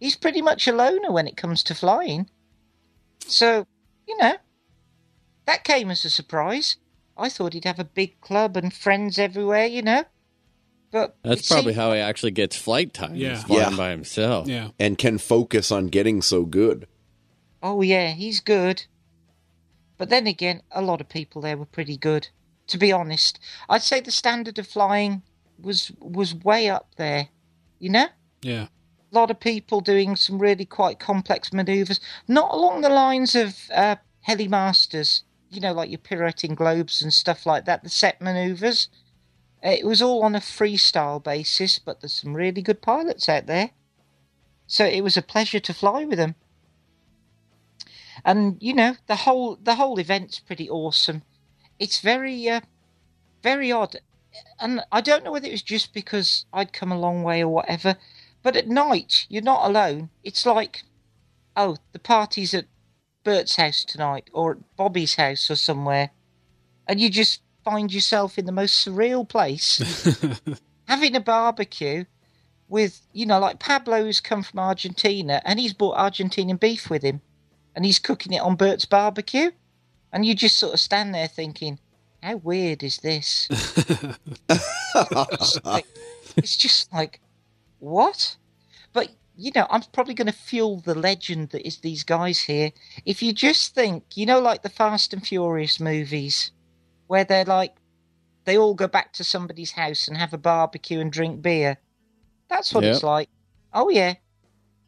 G: He's pretty much a loner when it comes to flying. So, you know, that came as a surprise. I thought he'd have a big club and friends everywhere, you know. But
C: That's probably
G: seemed-
C: how he actually gets flight time.
A: Yeah.
C: He's flying
B: Yeah.
C: by himself.
A: Yeah.
B: And can focus on getting so good.
G: Oh yeah, he's good. But then again, a lot of people there were pretty good. To be honest, I'd say the standard of flying was was way up there. You know,
A: Yeah.
G: a lot of people doing some really quite complex manoeuvres, not along the lines of uh, heli masters. You know, like your pirouetting globes and stuff like that. The set manoeuvres. It was all on a freestyle basis, but there's some really good pilots out there. So it was a pleasure to fly with them and you know the whole the whole event's pretty awesome. It's very uh, very odd. And i don't know whether it was just because i'd come a long way or whatever but at night you're not alone. It's like oh the party's at bert's house tonight or at bobby's house or somewhere. And you just find yourself in the most surreal place having a barbecue with you know like pablo's come from argentina and he's brought argentinian beef with him and he's cooking it on Bert's barbecue, and you just sort of stand there thinking, "How weird is this?" it's, like, it's just like, what? But you know, I'm probably going to fuel the legend that is these guys here. If you just think, you know, like the Fast and Furious movies, where they're like, they all go back to somebody's house and have a barbecue and drink beer. That's what it's like. Oh yeah,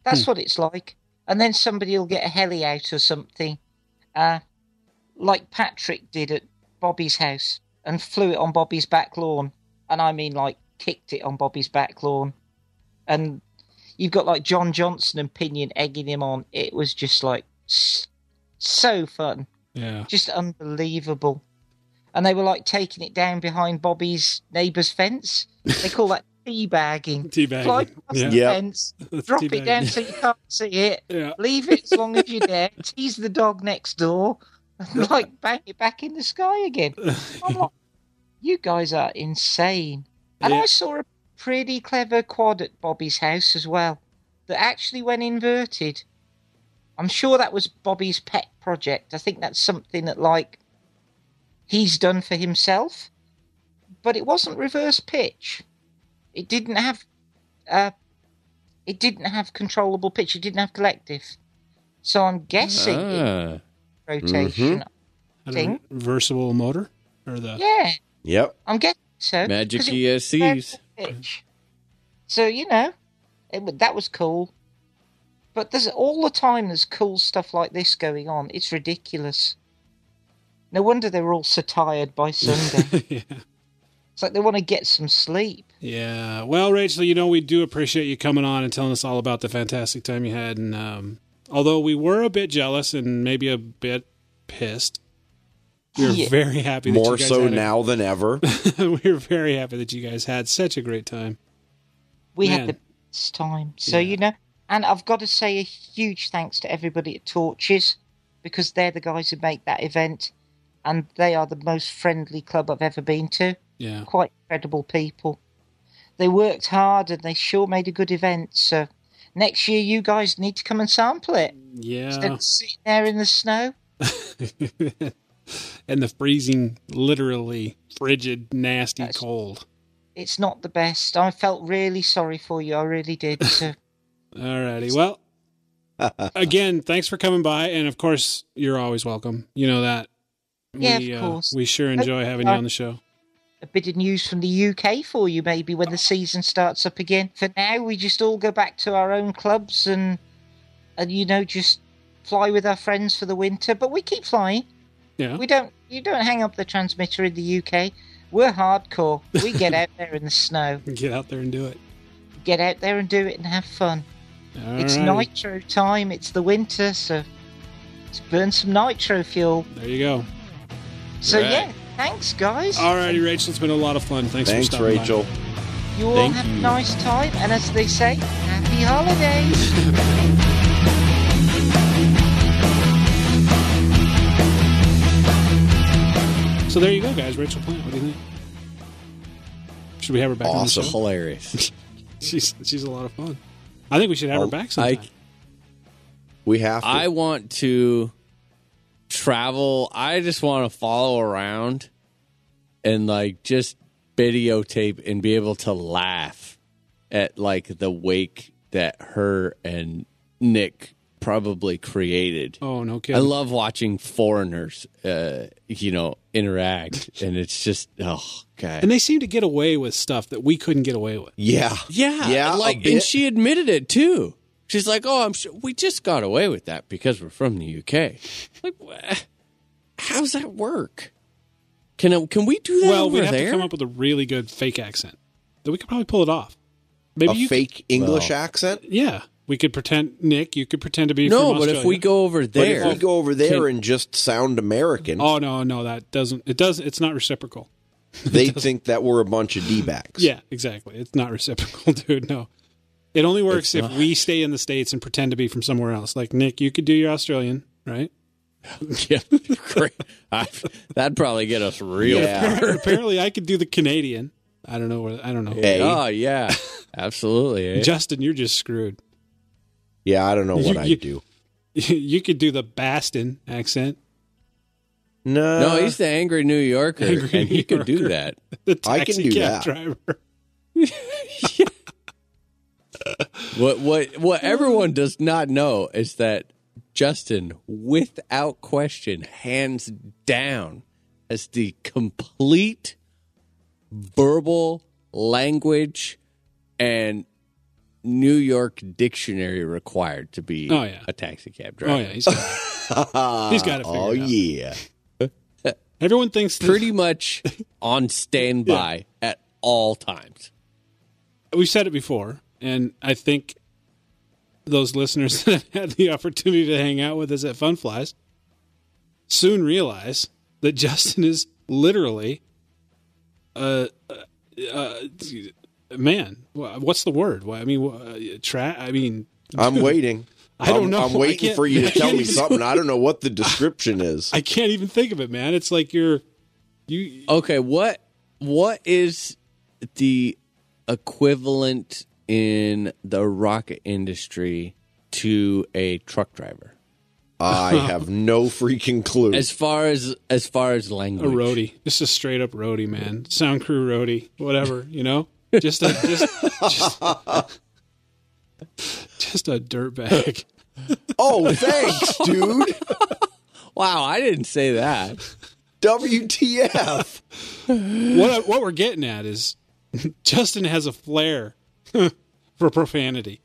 G: that's hmm. what it's like and then somebody will get a heli out or something, uh, like Patrick did at Bobby's house and flew it on Bobby's back lawn. And I mean, like, kicked it on Bobby's back lawn. And you've got like John Johnson and Pinion egging him on. It was just like so fun,
A: Yeah.
G: just unbelievable. And they were like taking it down behind Bobby's neighbour's fence. They call that teabagging.
A: Teabagging.
G: Fly past
A: Yeah.
G: the
B: Yep.
G: fence,
A: That's
G: drop it down so you can't see it,
A: Yeah.
G: leave it as long as you're there, tease the dog next door, and like bang it back in the sky again. I'm like, you guys are insane. And
A: Yeah.
G: I saw a pretty clever quad at Bobby's house as well that actually, when inverted, I'm sure that was Bobby's pet project. I think that's something that like he's done for himself. But it wasn't reverse pitch. It didn't have uh it didn't have controllable pitch, it didn't have collective. So I'm guessing it
C: Ah.
G: rotation.
A: I don't
G: Thing.
A: reversible motor or the
G: Yeah,
B: Yep.
G: I'm guessing so.
C: Magic ESCs.
G: So you know, it, that was cool. But there's all the time there's cool stuff like this going on. It's ridiculous. No wonder they're all so tired by Sunday.
A: yeah.
G: It's like they want to get some sleep.
A: Yeah. Well, Rachel, you know we do appreciate you coming on and telling us all about the fantastic time you had. And um, although we were a bit jealous and maybe a bit pissed, we are
G: Yeah.
A: very happy. That
B: More
A: you guys
B: so
A: had a-
B: now than ever.
A: we are very happy that you guys had such a great time.
G: We
A: Man.
G: had the best time. So
A: Yeah.
G: you know, and I've got to say a huge thanks to everybody at Torches because they're the guys who make that event, and they are the most friendly club I've ever been to.
A: Yeah.
G: quite credible people. They worked hard and they sure made a good event. So next year, you guys need to come and sample it instead
A: Yeah.
G: of sitting there in the snow.
A: and the freezing, literally frigid, nasty
G: That's-
A: cold.
G: It's not the best. I felt really sorry for you. I really did. So
A: Alrighty. Well, again, thanks for coming by, and of course, you're always welcome. You know that.
G: Yeah,
A: we,
G: of
A: uh,
G: course.
A: we sure enjoy having you on the show.
G: A bit of news from the UK for you, maybe when the season starts up again. For now, we just all go back to our own clubs and and you know just fly with our friends for the winter. But we keep flying.
A: Yeah.
G: We don't. You don't hang up the transmitter in the UK. We're hardcore. We get out there in the snow.
A: Get out there and do it.
G: Get out there and do it and have fun. it's
A: Alrighty.
G: nitro time. It's the winter, so let's burn some nitro fuel.
A: There you go.
G: So
C: Right.
G: yeah, thanks guys.
A: Alrighty, Rachel. It's been a lot of fun. Thanks,
B: Thanks,
A: for stopping by.
B: Rachel.
G: you all
C: thank
G: have
C: you.
G: a nice time, and as they say, happy holidays.
A: So there you go, guys. Rachel Plant. What do you think? Should we have her back
B: Awesome.
A: on the show?
C: Hilarious.
A: She's she's a lot of fun. I think we should have her
B: Oh,
A: back sometime.
C: I
B: We have to.
C: I want to travel. I just want to follow around and like just videotape and be able to laugh at like the wake that her and Nick probably created.
A: oh no kidding.
C: I love watching foreigners, uh, you know, interact, and it's just oh god.
A: and they seem to get away with stuff that we couldn't get away with.
B: yeah.
C: Yeah,
B: Yeah,
C: like, and she admitted it too. She's like, "Oh, I'm sure we just got away with that because we're from the UK." Like, wha- how's that work? Can can we do that
A: well,
C: over
A: we'd have
C: there?
A: to come up with a really good fake accent. That we could probably pull it off. Maybe
B: A
A: you could-
B: fake English
C: Well.
B: accent.
A: yeah, we could pretend. Nick, you could pretend to be
C: no,
A: from
C: but if we go over
B: But
C: there,
B: if we go over there
C: Can-
B: and just sound American,
A: Oh no, no, that doesn't. It does. It's not reciprocal.
B: they think that we're a bunch of d-backs.
A: Yeah, exactly. It's not reciprocal, dude. No. It only works
C: It's
A: if
C: not.
A: we stay in the states and pretend to be from somewhere else. Like Nick, you could do your Australian, right?
C: yeah, great. I, that'd probably get us real.
B: Yeah.
A: Apparently, I could do the Canadian. I don't know where. I don't know.
B: Hey.
C: Oh yeah, absolutely. eh?
A: Justin, you're just screwed.
B: Yeah, I don't know what
A: You-
B: I
A: you-
B: do.
A: you could do the Baston accent.
B: No,
C: no, he's the angry New Yorker,
A: Angry
C: and he
A: New
C: could do
A: Yorker.
C: that.
A: The
B: I can
A: taxi
B: do
A: cab
B: that.
A: driver.
C: What what what mm. everyone does not know is that Justin, without question, hands down, has the complete verbal language and New York dictionary required to be
A: Oh, yeah.
C: a taxi cab
A: oh,
C: driver.
A: Oh yeah, he's got, he's got it.
B: oh yeah.
A: Everyone thinks
C: Pretty much on standby at all times.
A: we've said it before, and I think those listeners that had the opportunity to hang out with us at Fun Flies soon realize that Justin is literally a, uh, uh, man. What's the word? I mean, uh, tra- I mean,
B: I'm waiting.
A: I don't
B: I'm-
A: know.
B: I'm waiting for you to tell me something. I don't know what the description is.
A: I can't even think of it, man. It's like you're you.
C: Okay, what what is the equivalent in the rocket industry to a truck driver?
B: I have no freaking clue.
C: As far as as far as language,
A: A
C: language,
A: roadie, just a straight up roadie, man. Sound crew roadie, whatever, you know. Just a just just, just a dirtbag.
B: oh, thanks, dude.
C: Wow, I didn't say that.
B: WTF?
A: What what we're getting at is Justin has a flair for profanity,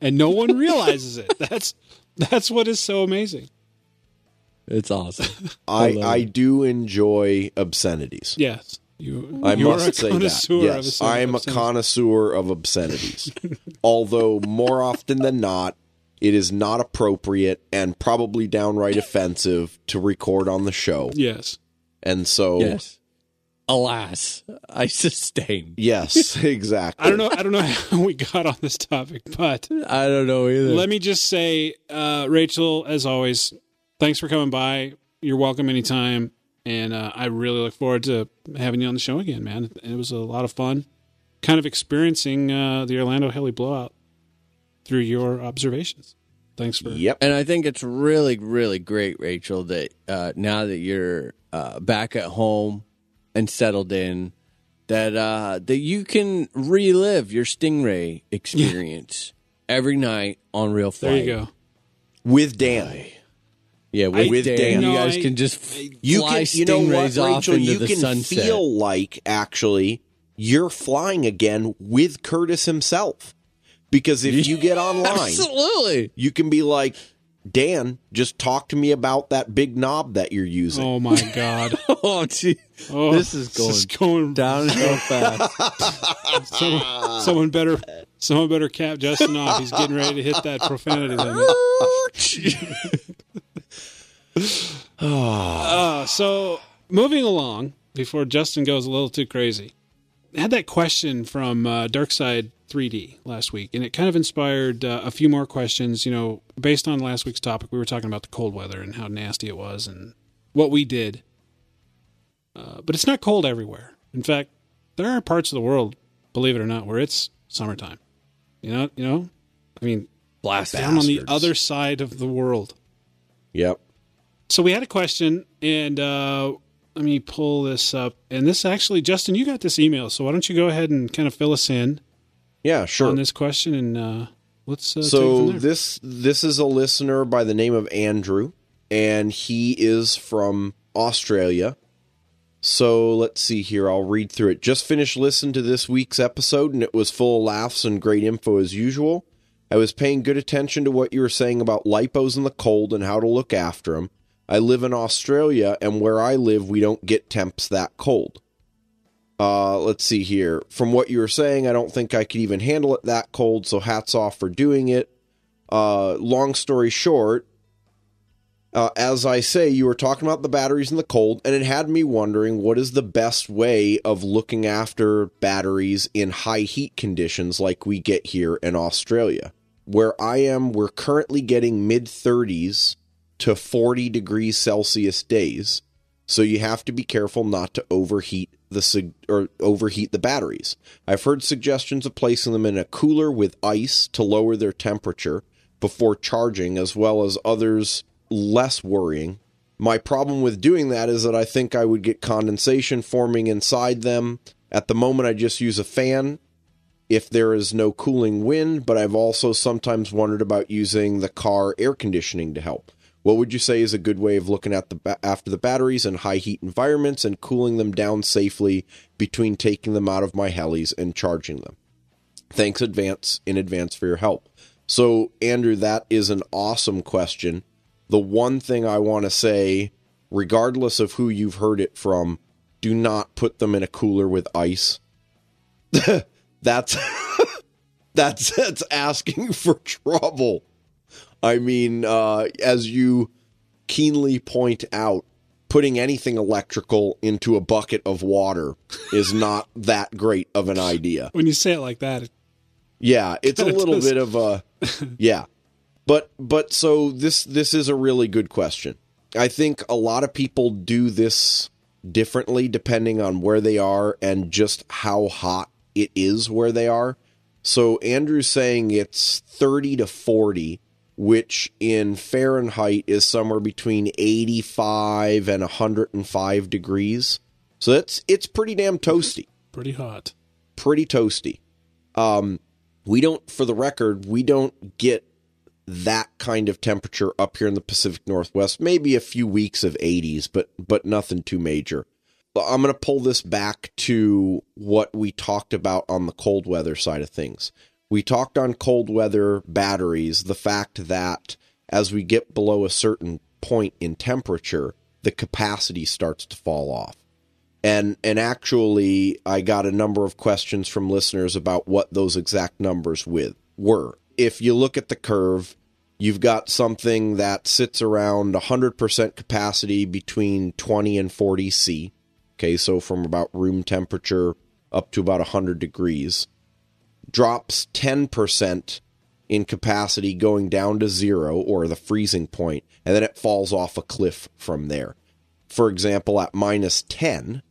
A: and no one realizes it. That's that's what is so amazing.
C: It's awesome.
B: I
C: love
B: I do enjoy obscenities.
A: Yes, you.
B: I
A: you are
B: must
A: a
B: say that.
A: connoisseur of
B: Yes, I am a connoisseur of obscenities. Although more often than not, it is not appropriate and probably downright offensive to record on the show.
A: Yes.
B: And so,
C: Yes. Alas, I sustain.
B: yes, exactly.
A: I don't know. I don't know how we got on this topic, but
C: I don't know either.
A: let me just say, uh, Rachel, as always, thanks for coming by. You're welcome anytime, and uh, I really look forward to having you on the show again, man. It was a lot of fun, kind of experiencing uh, the Orlando Heli blowout through your observations. Thanks for
B: Yep.
C: And I think it's really, really great, Rachel, that uh, now that you're uh, back at home and settled in, that uh, that you can relive your Stingray experience every night on Real Flight.
A: There you go.
B: With Dan.
C: Yeah, with,
B: With
C: Dan,
B: Dan.
C: you guys
A: I-
C: can just f-
B: You
C: fly
B: can, you know what,
C: Stingrays off
B: Rachel?
C: into
B: You
C: the
B: can
C: sunset.
B: feel like actually you're flying again with Curtis himself. Because if you get online,
C: Absolutely.
B: you can be like, Dan, just talk to me about that big knob that you're using.
A: Oh my god!
C: Oh, gee.
A: Oh,
C: This is going
A: going
C: down so fast.
A: Someone, someone better, someone better cap Justin off. He's getting ready to hit that profanity limit. uh, so moving along before Justin goes a little too crazy, I had that question from uh, Darkside 3D last week, and it kind of inspired uh, a few more questions. You know, based on last week's topic, we were talking about the cold weather and how nasty it was, and what we did. Uh, but it's not cold everywhere. In fact, there are parts of the world, believe it or not, where it's summertime. You know, you know, I mean,
C: Blast
A: down on the other side of the world.
B: Yep.
A: So we had a question, and uh, let me pull this up. And this actually, Justin, you got this email, so why don't you go ahead and kind of fill us in
B: Yeah, sure.
A: on this question, and uh, let's uh,
B: so this this is a listener by the name of Andrew, and he is from Australia. So let's see here. I'll read through it. Just finished listening to this week's episode, and it was full of laughs and great info as usual. I was paying good attention to what you were saying about lipos in the cold and how to look after them. I live in Australia, and where I live, we don't get temps that cold. Uh, let's see here. From what you were saying, I don't think I could even handle it that cold, so hats off for doing it. Uh, long story short, uh, as I say, you were talking about the batteries in the cold, and it had me wondering what is the best way of looking after batteries in high heat conditions like we get here in Australia. Where I am, we're currently getting mid 30s to 40 degrees Celsius days, so you have to be careful not to overheat the or overheat the batteries. I've heard suggestions of placing them in a cooler with ice to lower their temperature before charging, as well as others less worrying. My problem with doing that is that I think I would get condensation forming inside them. At the moment, I just use a fan if there is no cooling wind, but I've also sometimes wondered about using the car air conditioning to help. What would you say is a good way of looking at the ba- after the batteries in high heat environments and cooling them down safely between taking them out of my helis and charging them? Thanks advance in advance for your help. So, Andrew, that is an awesome question. The one thing I want to say, regardless of who you've heard it from, do not put them in a cooler with ice. that's that's that's asking for trouble. I mean, uh, as you keenly point out, putting anything electrical into a bucket of water is not that great of an idea.
A: when you say it like that, it
B: Yeah, it's a little
A: does.
B: bit of a yeah. But but so this this is a really good question. I think a lot of people do this differently depending on where they are and just how hot it is where they are. So Andrew's saying it's 30 to 40 which in Fahrenheit is somewhere between 85 and 105 degrees. So it's it's pretty damn toasty
A: Pretty hot.
B: pretty toasty. Um, we don't, for the record, we don't get that kind of temperature up here in the Pacific Northwest. Maybe a few weeks of 80s, but but nothing too major. But I'm going to pull this back to what we talked about on the cold weather side of things. We talked on cold weather batteries, the fact that as we get below a certain point in temperature, the capacity starts to fall off and and actually I got a number of questions from listeners about what those exact numbers with were. If you look at the curve, you've got something that sits around 100% capacity between 20 and 40 C. Okay, so from about room temperature up to about 100 degrees. Drops 10% in capacity going down to 0 or the freezing point, and then it falls off a cliff from there. For example, at minus 10,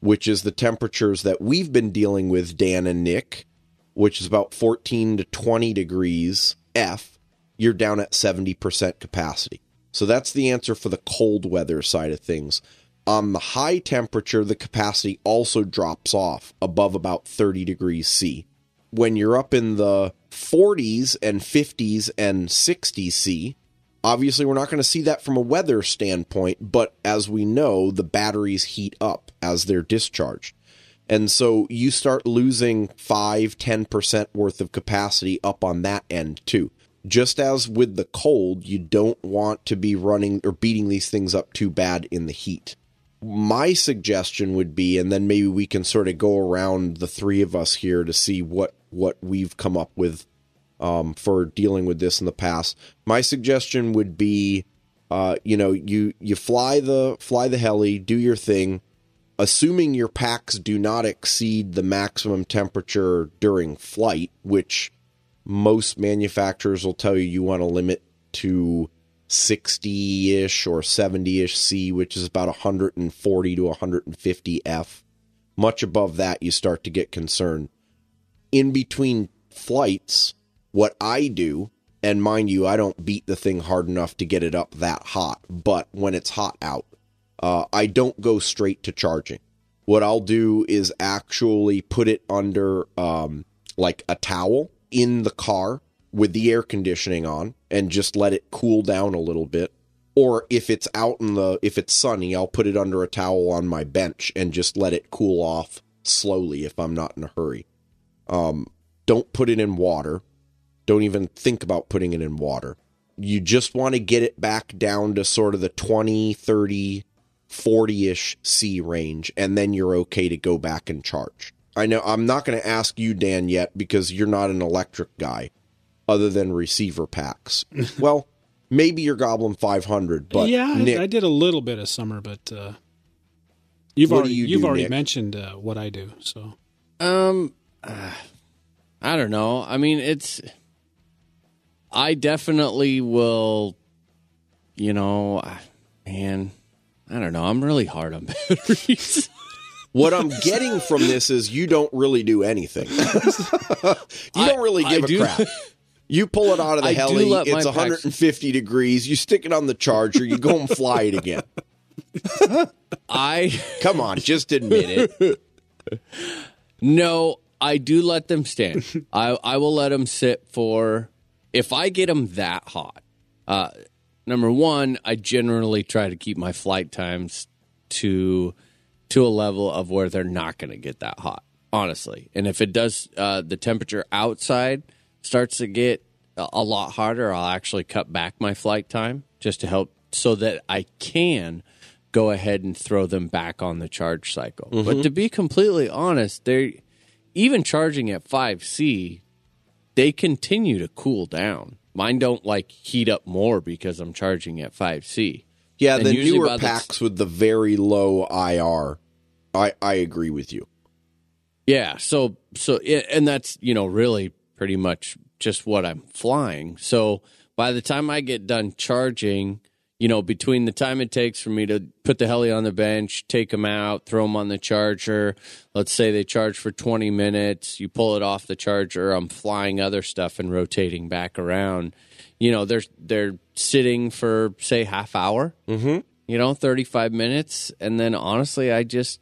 B: which is the temperatures that we've been dealing with, Dan and Nick, which is about 14 to 20 degrees F, you're down at 70% capacity. So that's the answer for the cold weather side of things. On the high temperature, the capacity also drops off above about 30 degrees C. When you're up in the 40s and 50s and 60s C, Obviously, we're not going to see that from a weather standpoint, but as we know, the batteries heat up as they're discharged. And so you start losing 5 10% worth of capacity up on that end too. Just as with the cold, you don't want to be running or beating these things up too bad in the heat. My suggestion would be and then maybe we can sort of go around the three of us here to see what what we've come up with um, for dealing with this in the past. My suggestion would be, uh, you know, you you fly the fly the heli, do your thing, assuming your packs do not exceed the maximum temperature during flight, which most manufacturers will tell you you want to limit to 60-ish or 70-ish C, which is about 140 to 150 F. Much above that, you start to get concerned. In between flights, what I do, and mind you, I don't beat the thing hard enough to get it up that hot, but when it's hot out, uh, I don't go straight to charging. What I'll do is actually put it under um, like a towel in the car with the air conditioning on and just let it cool down a little bit. Or if it's out in the, if it's sunny, I'll put it under a towel on my bench and just let it cool off slowly if I'm not in a hurry. Um, don't put it in water don't even think about putting it in water. You just want to get it back down to sort of the 20, 30, 40 ish C range, and then you're okay to go back and charge. I know I'm not going to ask you, Dan, yet because you're not an electric guy other than receiver packs. well, maybe your Goblin 500, but
A: yeah,
B: Nick,
A: I did a little bit of summer, but uh, you've already
B: you
A: you have
B: do,
A: already
B: Nick?
A: mentioned uh, what I do. So
C: Um, uh, I don't know. I mean, it's. I definitely will. You know, uh, man, I don't know. I'm really hard on batteries.
B: what I'm getting from this is you don't really do anything. you don't really give a
C: do-
B: crap. You pull it out of the
C: I
B: heli, it's
C: packs-
B: 150 degrees. You stick it on the charger, you go and fly it again.
C: I
B: Come on, just admit it.
C: no, I do let them stand. I I will let them sit for if I get them that hot. Uh, number one, I generally try to keep my flight times to to a level of where they're not going to get that hot, honestly. And if it does, uh, the temperature outside starts to get a, lot harder, I'll actually cut back my flight time just to help so that I can go ahead and throw them back on the charge cycle. But mm-hmm. to be completely honest, they even charging at 5C, they continue to cool down. Mine don't like heat up more because I'm charging at 5C.
B: Yeah,
C: And
B: the newer
C: by the-
B: packs with the very low IR, I, I agree with you.
C: Yeah, so so it, and that's you know really pretty much just what I'm flying. So by the time I get done charging, you know, between the time it takes for me to put the heli on the bench, take them out, throw them on the charger, let's say they charge for 20 minutes, you pull it off the charger, I'm flying other stuff and rotating back around. you know they're they're sitting for say half hour,
B: Mm-hmm.
C: you know, thirty five minutes, and then honestly, I just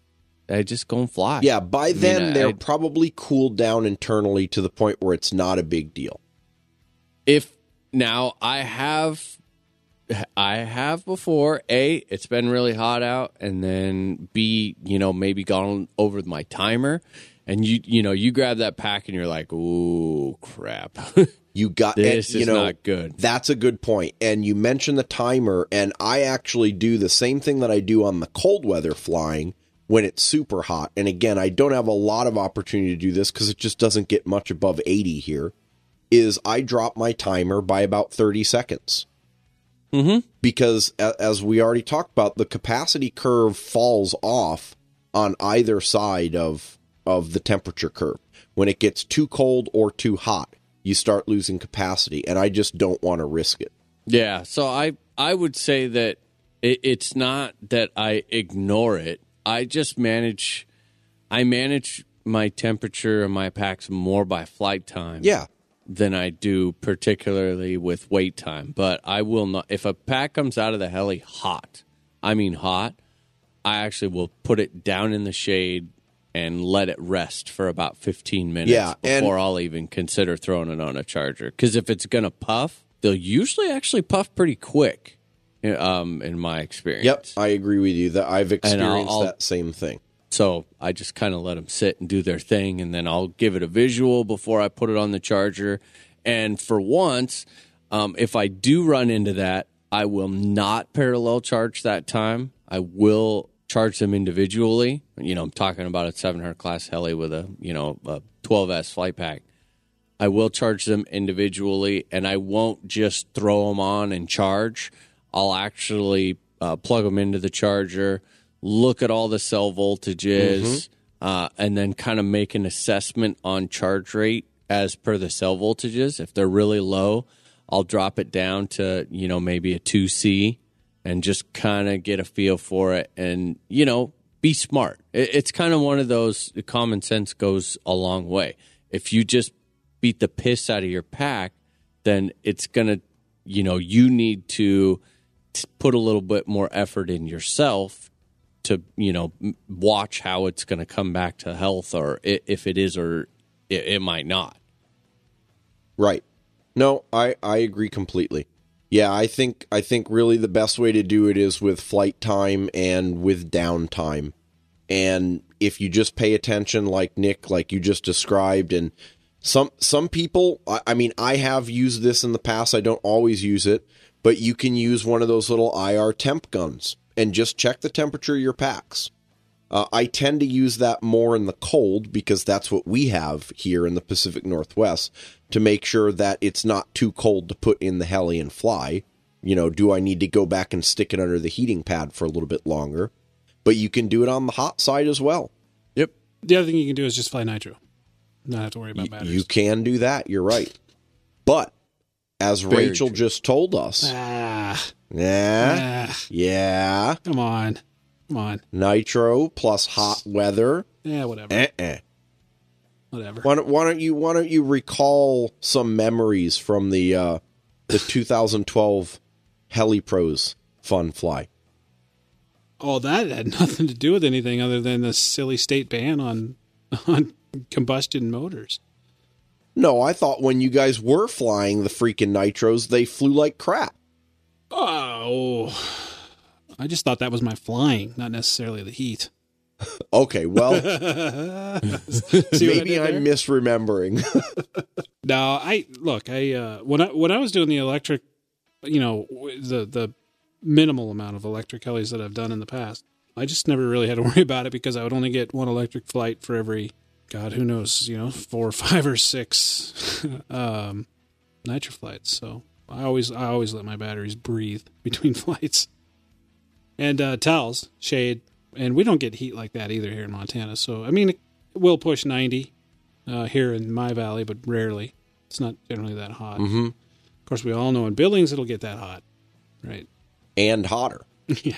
C: I just go and fly.
B: Yeah, by
C: I mean,
B: then
C: I-
B: they're
C: I-
B: probably cooled down internally to the point where it's not a big deal.
C: if now I have I have before a it's been really hot out and then b you know maybe gone over my timer and you you know you grab that pack and you're like ooh crap
B: You got
C: This
B: and, you
C: is
B: know,
C: not good.
B: That's a good point. And you mentioned the timer, and I actually do the same thing that I do on the cold weather flying when it's super hot. And again, I don't have a lot of opportunity to do this because it just doesn't get much above 80 here. Is I drop my timer by about 30 seconds.
C: mm-hmm.
B: because as we already talked about the capacity curve falls off on either side of of the temperature curve when it gets too cold or too hot you start losing capacity and i just don't want to risk it
C: Yeah, so I I would say that it, it's not that I ignore it. I just manage I manage my temperature and my packs more by flight time.
B: yeah
C: than I do particularly with wait time. But I will not if a pack comes out of the heli hot, I mean hot, I actually will put it down in the shade and let it rest for about 15 minutes
B: Yeah,
C: before I'll even consider throwing it on a charger. Because if it's going to puff, they'll usually actually puff pretty quick, um, in my experience.
B: yep i agree with you that i've experienced
C: I'll-
B: that same thing
C: So I just kind of let them sit and do their thing, and then I'll give it a visual before I put it on the charger. And for once, um, if I do run into that, I will not parallel charge that time. I will charge them individually. You know, I'm talking about a 700 class heli with a you know a 12s flight pack. I will charge them individually, and I won't just throw them on and charge. I'll actually uh, plug them into the charger, look at all the cell voltages, uh, and then kind of make an assessment on charge rate as per the cell voltages. If they're really low, I'll drop it down to you know maybe a two C, and just kind of get a feel for it, and you know be smart. It, it's kind of one of those common sense goes a long way. If you just beat the piss out of your pack, then it's gonna, you know, you need to put a little bit more effort in yourself to, you know, watch how it's going to come back to health, or if it is, or it, might not.
B: Right. No, I I agree completely. Yeah, I think I think really the best way to do it is with flight time and with downtime. And if you just pay attention like Nick like you just described and some some people I, I mean I have used this in the past, I don't always use it, but you can use one of those little IR temp guns and just check the temperature of your packs. Uh, I tend to use that more in the cold because that's what we have here in the Pacific Northwest to make sure that it's not too cold to put in the heli and fly. You know, do I need to go back and stick it under the heating pad for a little bit longer? But you can do it on the hot side as well.
C: Yep.
A: The other thing you can do is just fly nitro. Not have to worry about batteries.
B: You can do that. You're right. But as
C: Very
B: Rachel
C: true.
B: just told us,
A: ah,
B: yeah,
A: ah,
B: yeah,
A: come on, come on.
B: nitro plus hot weather.
A: Yeah, whatever,
B: Uh-uh.
A: whatever.
B: Why don't, why don't you why don't you recall some memories from the uh, the 2012 Heli Pros fun fly?
A: Oh, that had nothing to do with anything other than the silly state ban on on combustion motors.
B: No, I thought when you guys were flying the freaking nitros, they flew like crap.
A: Oh, I just thought that was my flying, not necessarily the heat.
B: Okay, well,
A: See what I
B: maybe? I'm misremembering.
A: No, I look. I uh, when I when I was doing the electric, you know, the the minimal amount of electric helis that I've done in the past, I just never really had to worry about it because I would only get one electric flight for every, God, who knows, you know, four, or five, or six um, nitro flights. So I always I always let my batteries breathe between flights. And uh, towels, shade, and we don't get heat like that either here in Montana. So I mean, it will push ninety uh, here in my valley, but rarely. It's not generally that hot.
B: Mm-hmm.
A: Of course, we all know in Billings it'll get that hot, right?
B: And hotter.
A: yeah.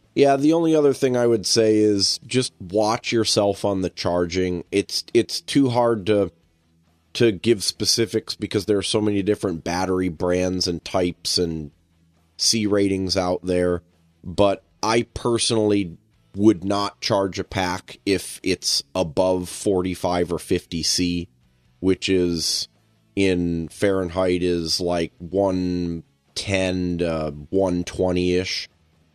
B: Yeah, the only other thing I would say is just watch yourself on the charging. It's it's too hard to to give specifics because there are so many different battery brands and types and C ratings out there. But I personally would not charge a pack if it's above 45 or 50 C, which is in Fahrenheit is like 110 to 120 ish.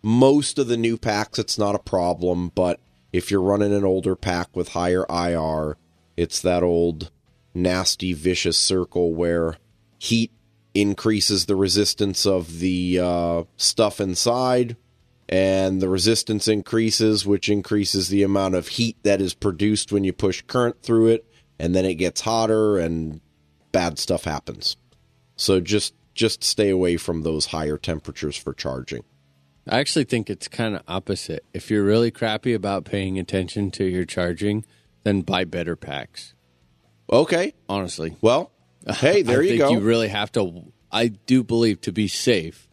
B: Most of the new packs, it's not a problem, but if you're running an older pack with higher IR, it's that old nasty vicious circle where heat increases the resistance of the uh, stuff inside, and the resistance increases, which increases the amount of heat that is produced when you push current through it, and then it gets hotter and bad stuff happens. So just just stay away from those higher temperatures for charging.
C: I actually think it's kind of opposite. If you're really crappy about paying attention to your charging, then buy better packs.
B: Okay.
C: Honestly,
B: Well, hey, there
C: I
B: you
C: think
B: go.
C: You really have to. I do believe to be safe,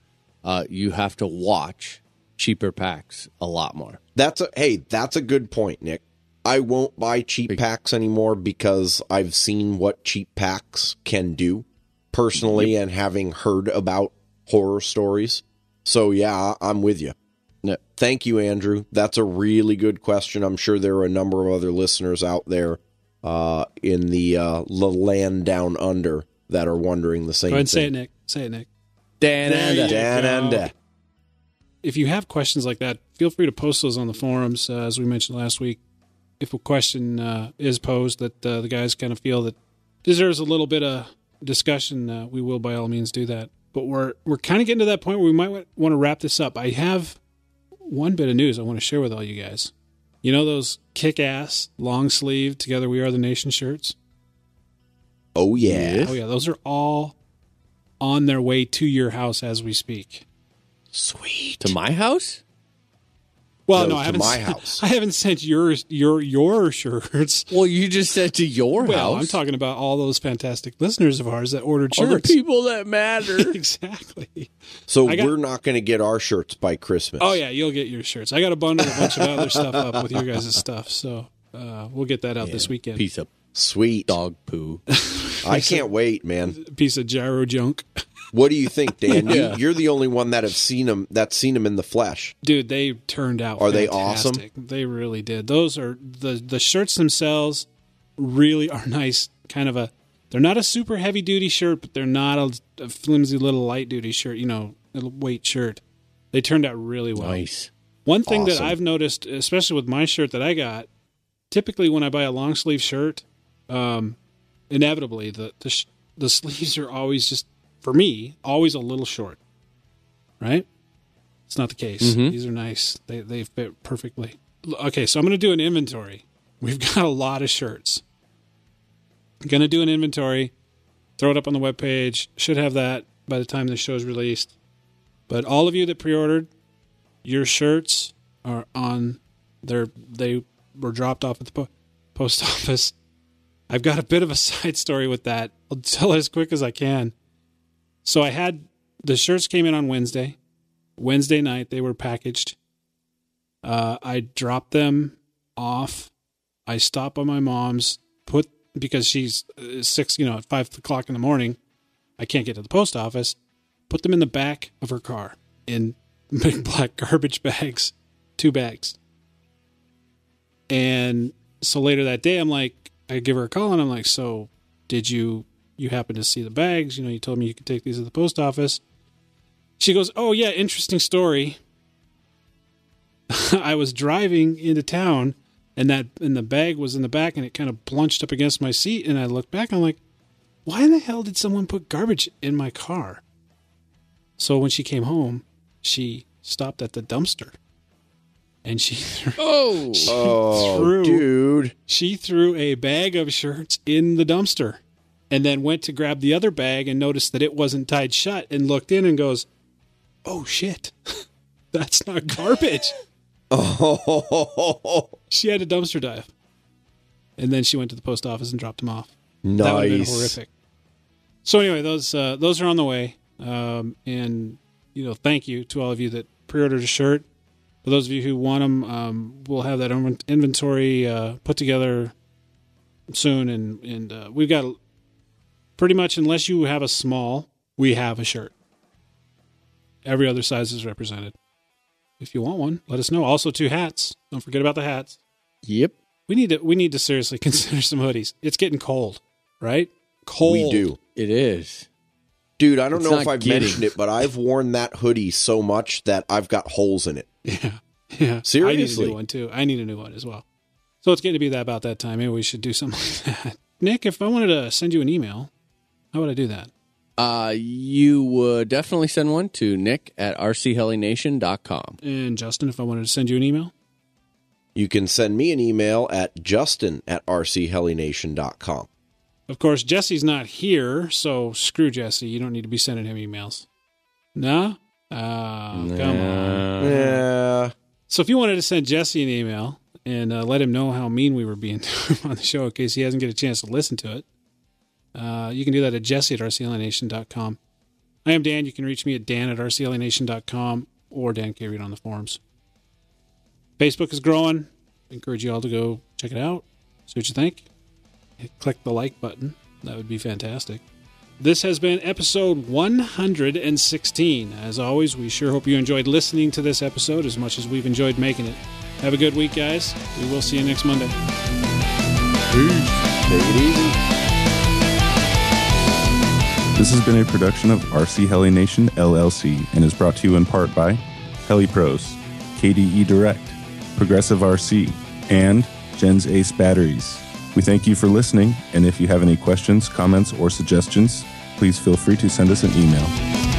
C: uh, you have to watch cheaper packs a lot more.
B: That's a hey, that's a good point, Nick. I won't buy cheap packs anymore because I've seen what cheap packs can do personally and having heard about horror stories. So yeah, I'm with you. Thank you, Andrew. That's a really good question. I'm sure there are a number of other listeners out there uh, in the uh, the land down under that are wondering the same
A: Go ahead and say it. Nick. Say it, Nick.
C: Dan
A: There
B: Dan
A: go.
B: and uh,
A: if you have questions like that, feel free to post those on the forums. Uh, as we mentioned last week, if a question uh, is posed that uh, the guys kind of feel that deserves a little bit of discussion, uh, we will by all means do that. But we're we're kind of getting to that point where we might want to wrap this up. I have one bit of news I want to share with all you guys. You know those kick-ass long sleeve "Together We Are the Nation" shirts?
B: oh yeah,
A: Oh yeah, those are all on their way to your house as we speak.
B: sweet.
C: to my house.
A: Well,
B: No,
A: I haven't.
B: my house.
A: I haven't sent your your your shirts.
C: Well, you just said to your
A: Well,
C: house.
A: I'm talking about all those fantastic listeners of ours that ordered
C: all the
A: shirts.
C: people that matter.
A: exactly.
B: So
A: got-
B: we're not going to get our shirts by Christmas.
A: Oh yeah, you'll get your shirts. I got to bundle a bunch of other stuff up with your guys' stuff, so uh, we'll get that out this weekend.
C: Piece of
B: sweet.
C: dog poo.
B: I can't wait, man.
A: Piece of gyro junk,
B: What do you think, Dan?
C: Yeah.
B: you, you're the only one that have seen them. That's seen them in the flesh.
A: dude. They turned out.
B: Are they
A: awesome? They really did. Those are the the shirts themselves. Really are nice. Kind of a. They're not a super heavy duty shirt, but they're not a, a flimsy little light duty shirt. You know, weight shirt. They turned out really well.
C: nice.
A: One thing that I've noticed, especially with my shirt that I got, typically when I buy a long sleeve shirt, um, inevitably the the, sh- the sleeves are always just for me always a little short. Right? It's not the case. Mm-hmm. These are nice. They they fit perfectly. Okay, so I'm going to do an inventory. We've got a lot of shirts. I'm going to do an inventory. Throw it up on the webpage. Should have that by the time the show is released. But all of you that pre-ordered, your shirts are on their they were dropped off at the po- post office. I've got a bit of a side story with that. I'll tell it as quick as I can. So I had the shirts came in on Wednesday. Wednesday night they were packaged. Uh, I dropped them off. I stopped by my mom's, put because she's uh, six, you know, at five o'clock in the morning. I can't get to the post office. Put them in the back of her car in big black garbage bags, two bags. And so later that day, I'm like, I give her a call and I'm like, so did you you happen to see the bags? You know, you told me you could take these to the post office. She goes, oh yeah, interesting story. I was driving into town and that and the bag was in the back and it kind of plunched up against my seat and I looked back and I'm like, why in the hell did someone put garbage in my car? So when she came home, she stopped at the dumpster and she oh. threw,
C: Oh,
A: she
B: Oh,
A: threw
B: dude.
A: she threw a bag of shirts in the dumpster and then went to grab the other bag and noticed that it wasn't tied shut and looked in and goes, "Oh shit. That's not garbage."
B: Oh,
A: she had a dumpster dive. And then she went to the post office and dropped them off. That would have been
B: nice.
A: horrific. So anyway, those uh, those are on the way, um, and you know, thank you to all of you that pre-ordered a shirt. For those of you who want them, um, we'll have that inventory uh, put together soon, and and uh, we've got Pretty much, unless you have a small, we have a shirt. Every other size is represented. If you want one, let us know. Also, two hats. Don't forget about the hats.
C: Yep.
A: We need to we need to seriously consider some hoodies. It's getting cold, right? Cold.
B: We do.
C: It is.
B: Dude, I don't
C: It's
B: know if I've
C: getting-
B: mentioned it, but I've worn that hoodie so much that I've got holes in it.
A: Yeah. Yeah. I need a
B: Seriously.
A: new one too. I need a new one as well. So it's getting to be that about that time. Maybe we should do something like that. Nick, if I wanted to send you an email, how would I do that?
C: Uh, you would definitely send one to nick at rchelination.com.
A: And Justin, if I wanted to send you an email,
B: You can send me an email at justin at rchelination.com.
A: of course Jesse's not here, so screw Jesse. You don't need to be sending him emails. No? Oh, come on.
B: Yeah.
A: So if you wanted to send Jesse an email and uh, let him know how mean we were being to him on the show in case he hasn't get a chance to listen to it, uh, you can do that at jesse at rchelination.com. I am Dan. You can reach me at dan at rchelination.com or Dan K. Reed on the forums. Facebook is growing. I encourage you all to go check it out. See what you think. Click the like button. That would be fantastic. This has been episode 116. As always, we sure hope you enjoyed listening to this episode as much as we've enjoyed making it. Have a good week, guys. We will see you next Monday.
B: Take it easy.
H: This has been a production of RC Heli Nation LLC and is brought to you in part by Heli Pros, KDE Direct, Progressive RC, and Gens Ace Batteries. We thank you for listening, and if you have any questions, comments, or suggestions, please feel free to send us an email.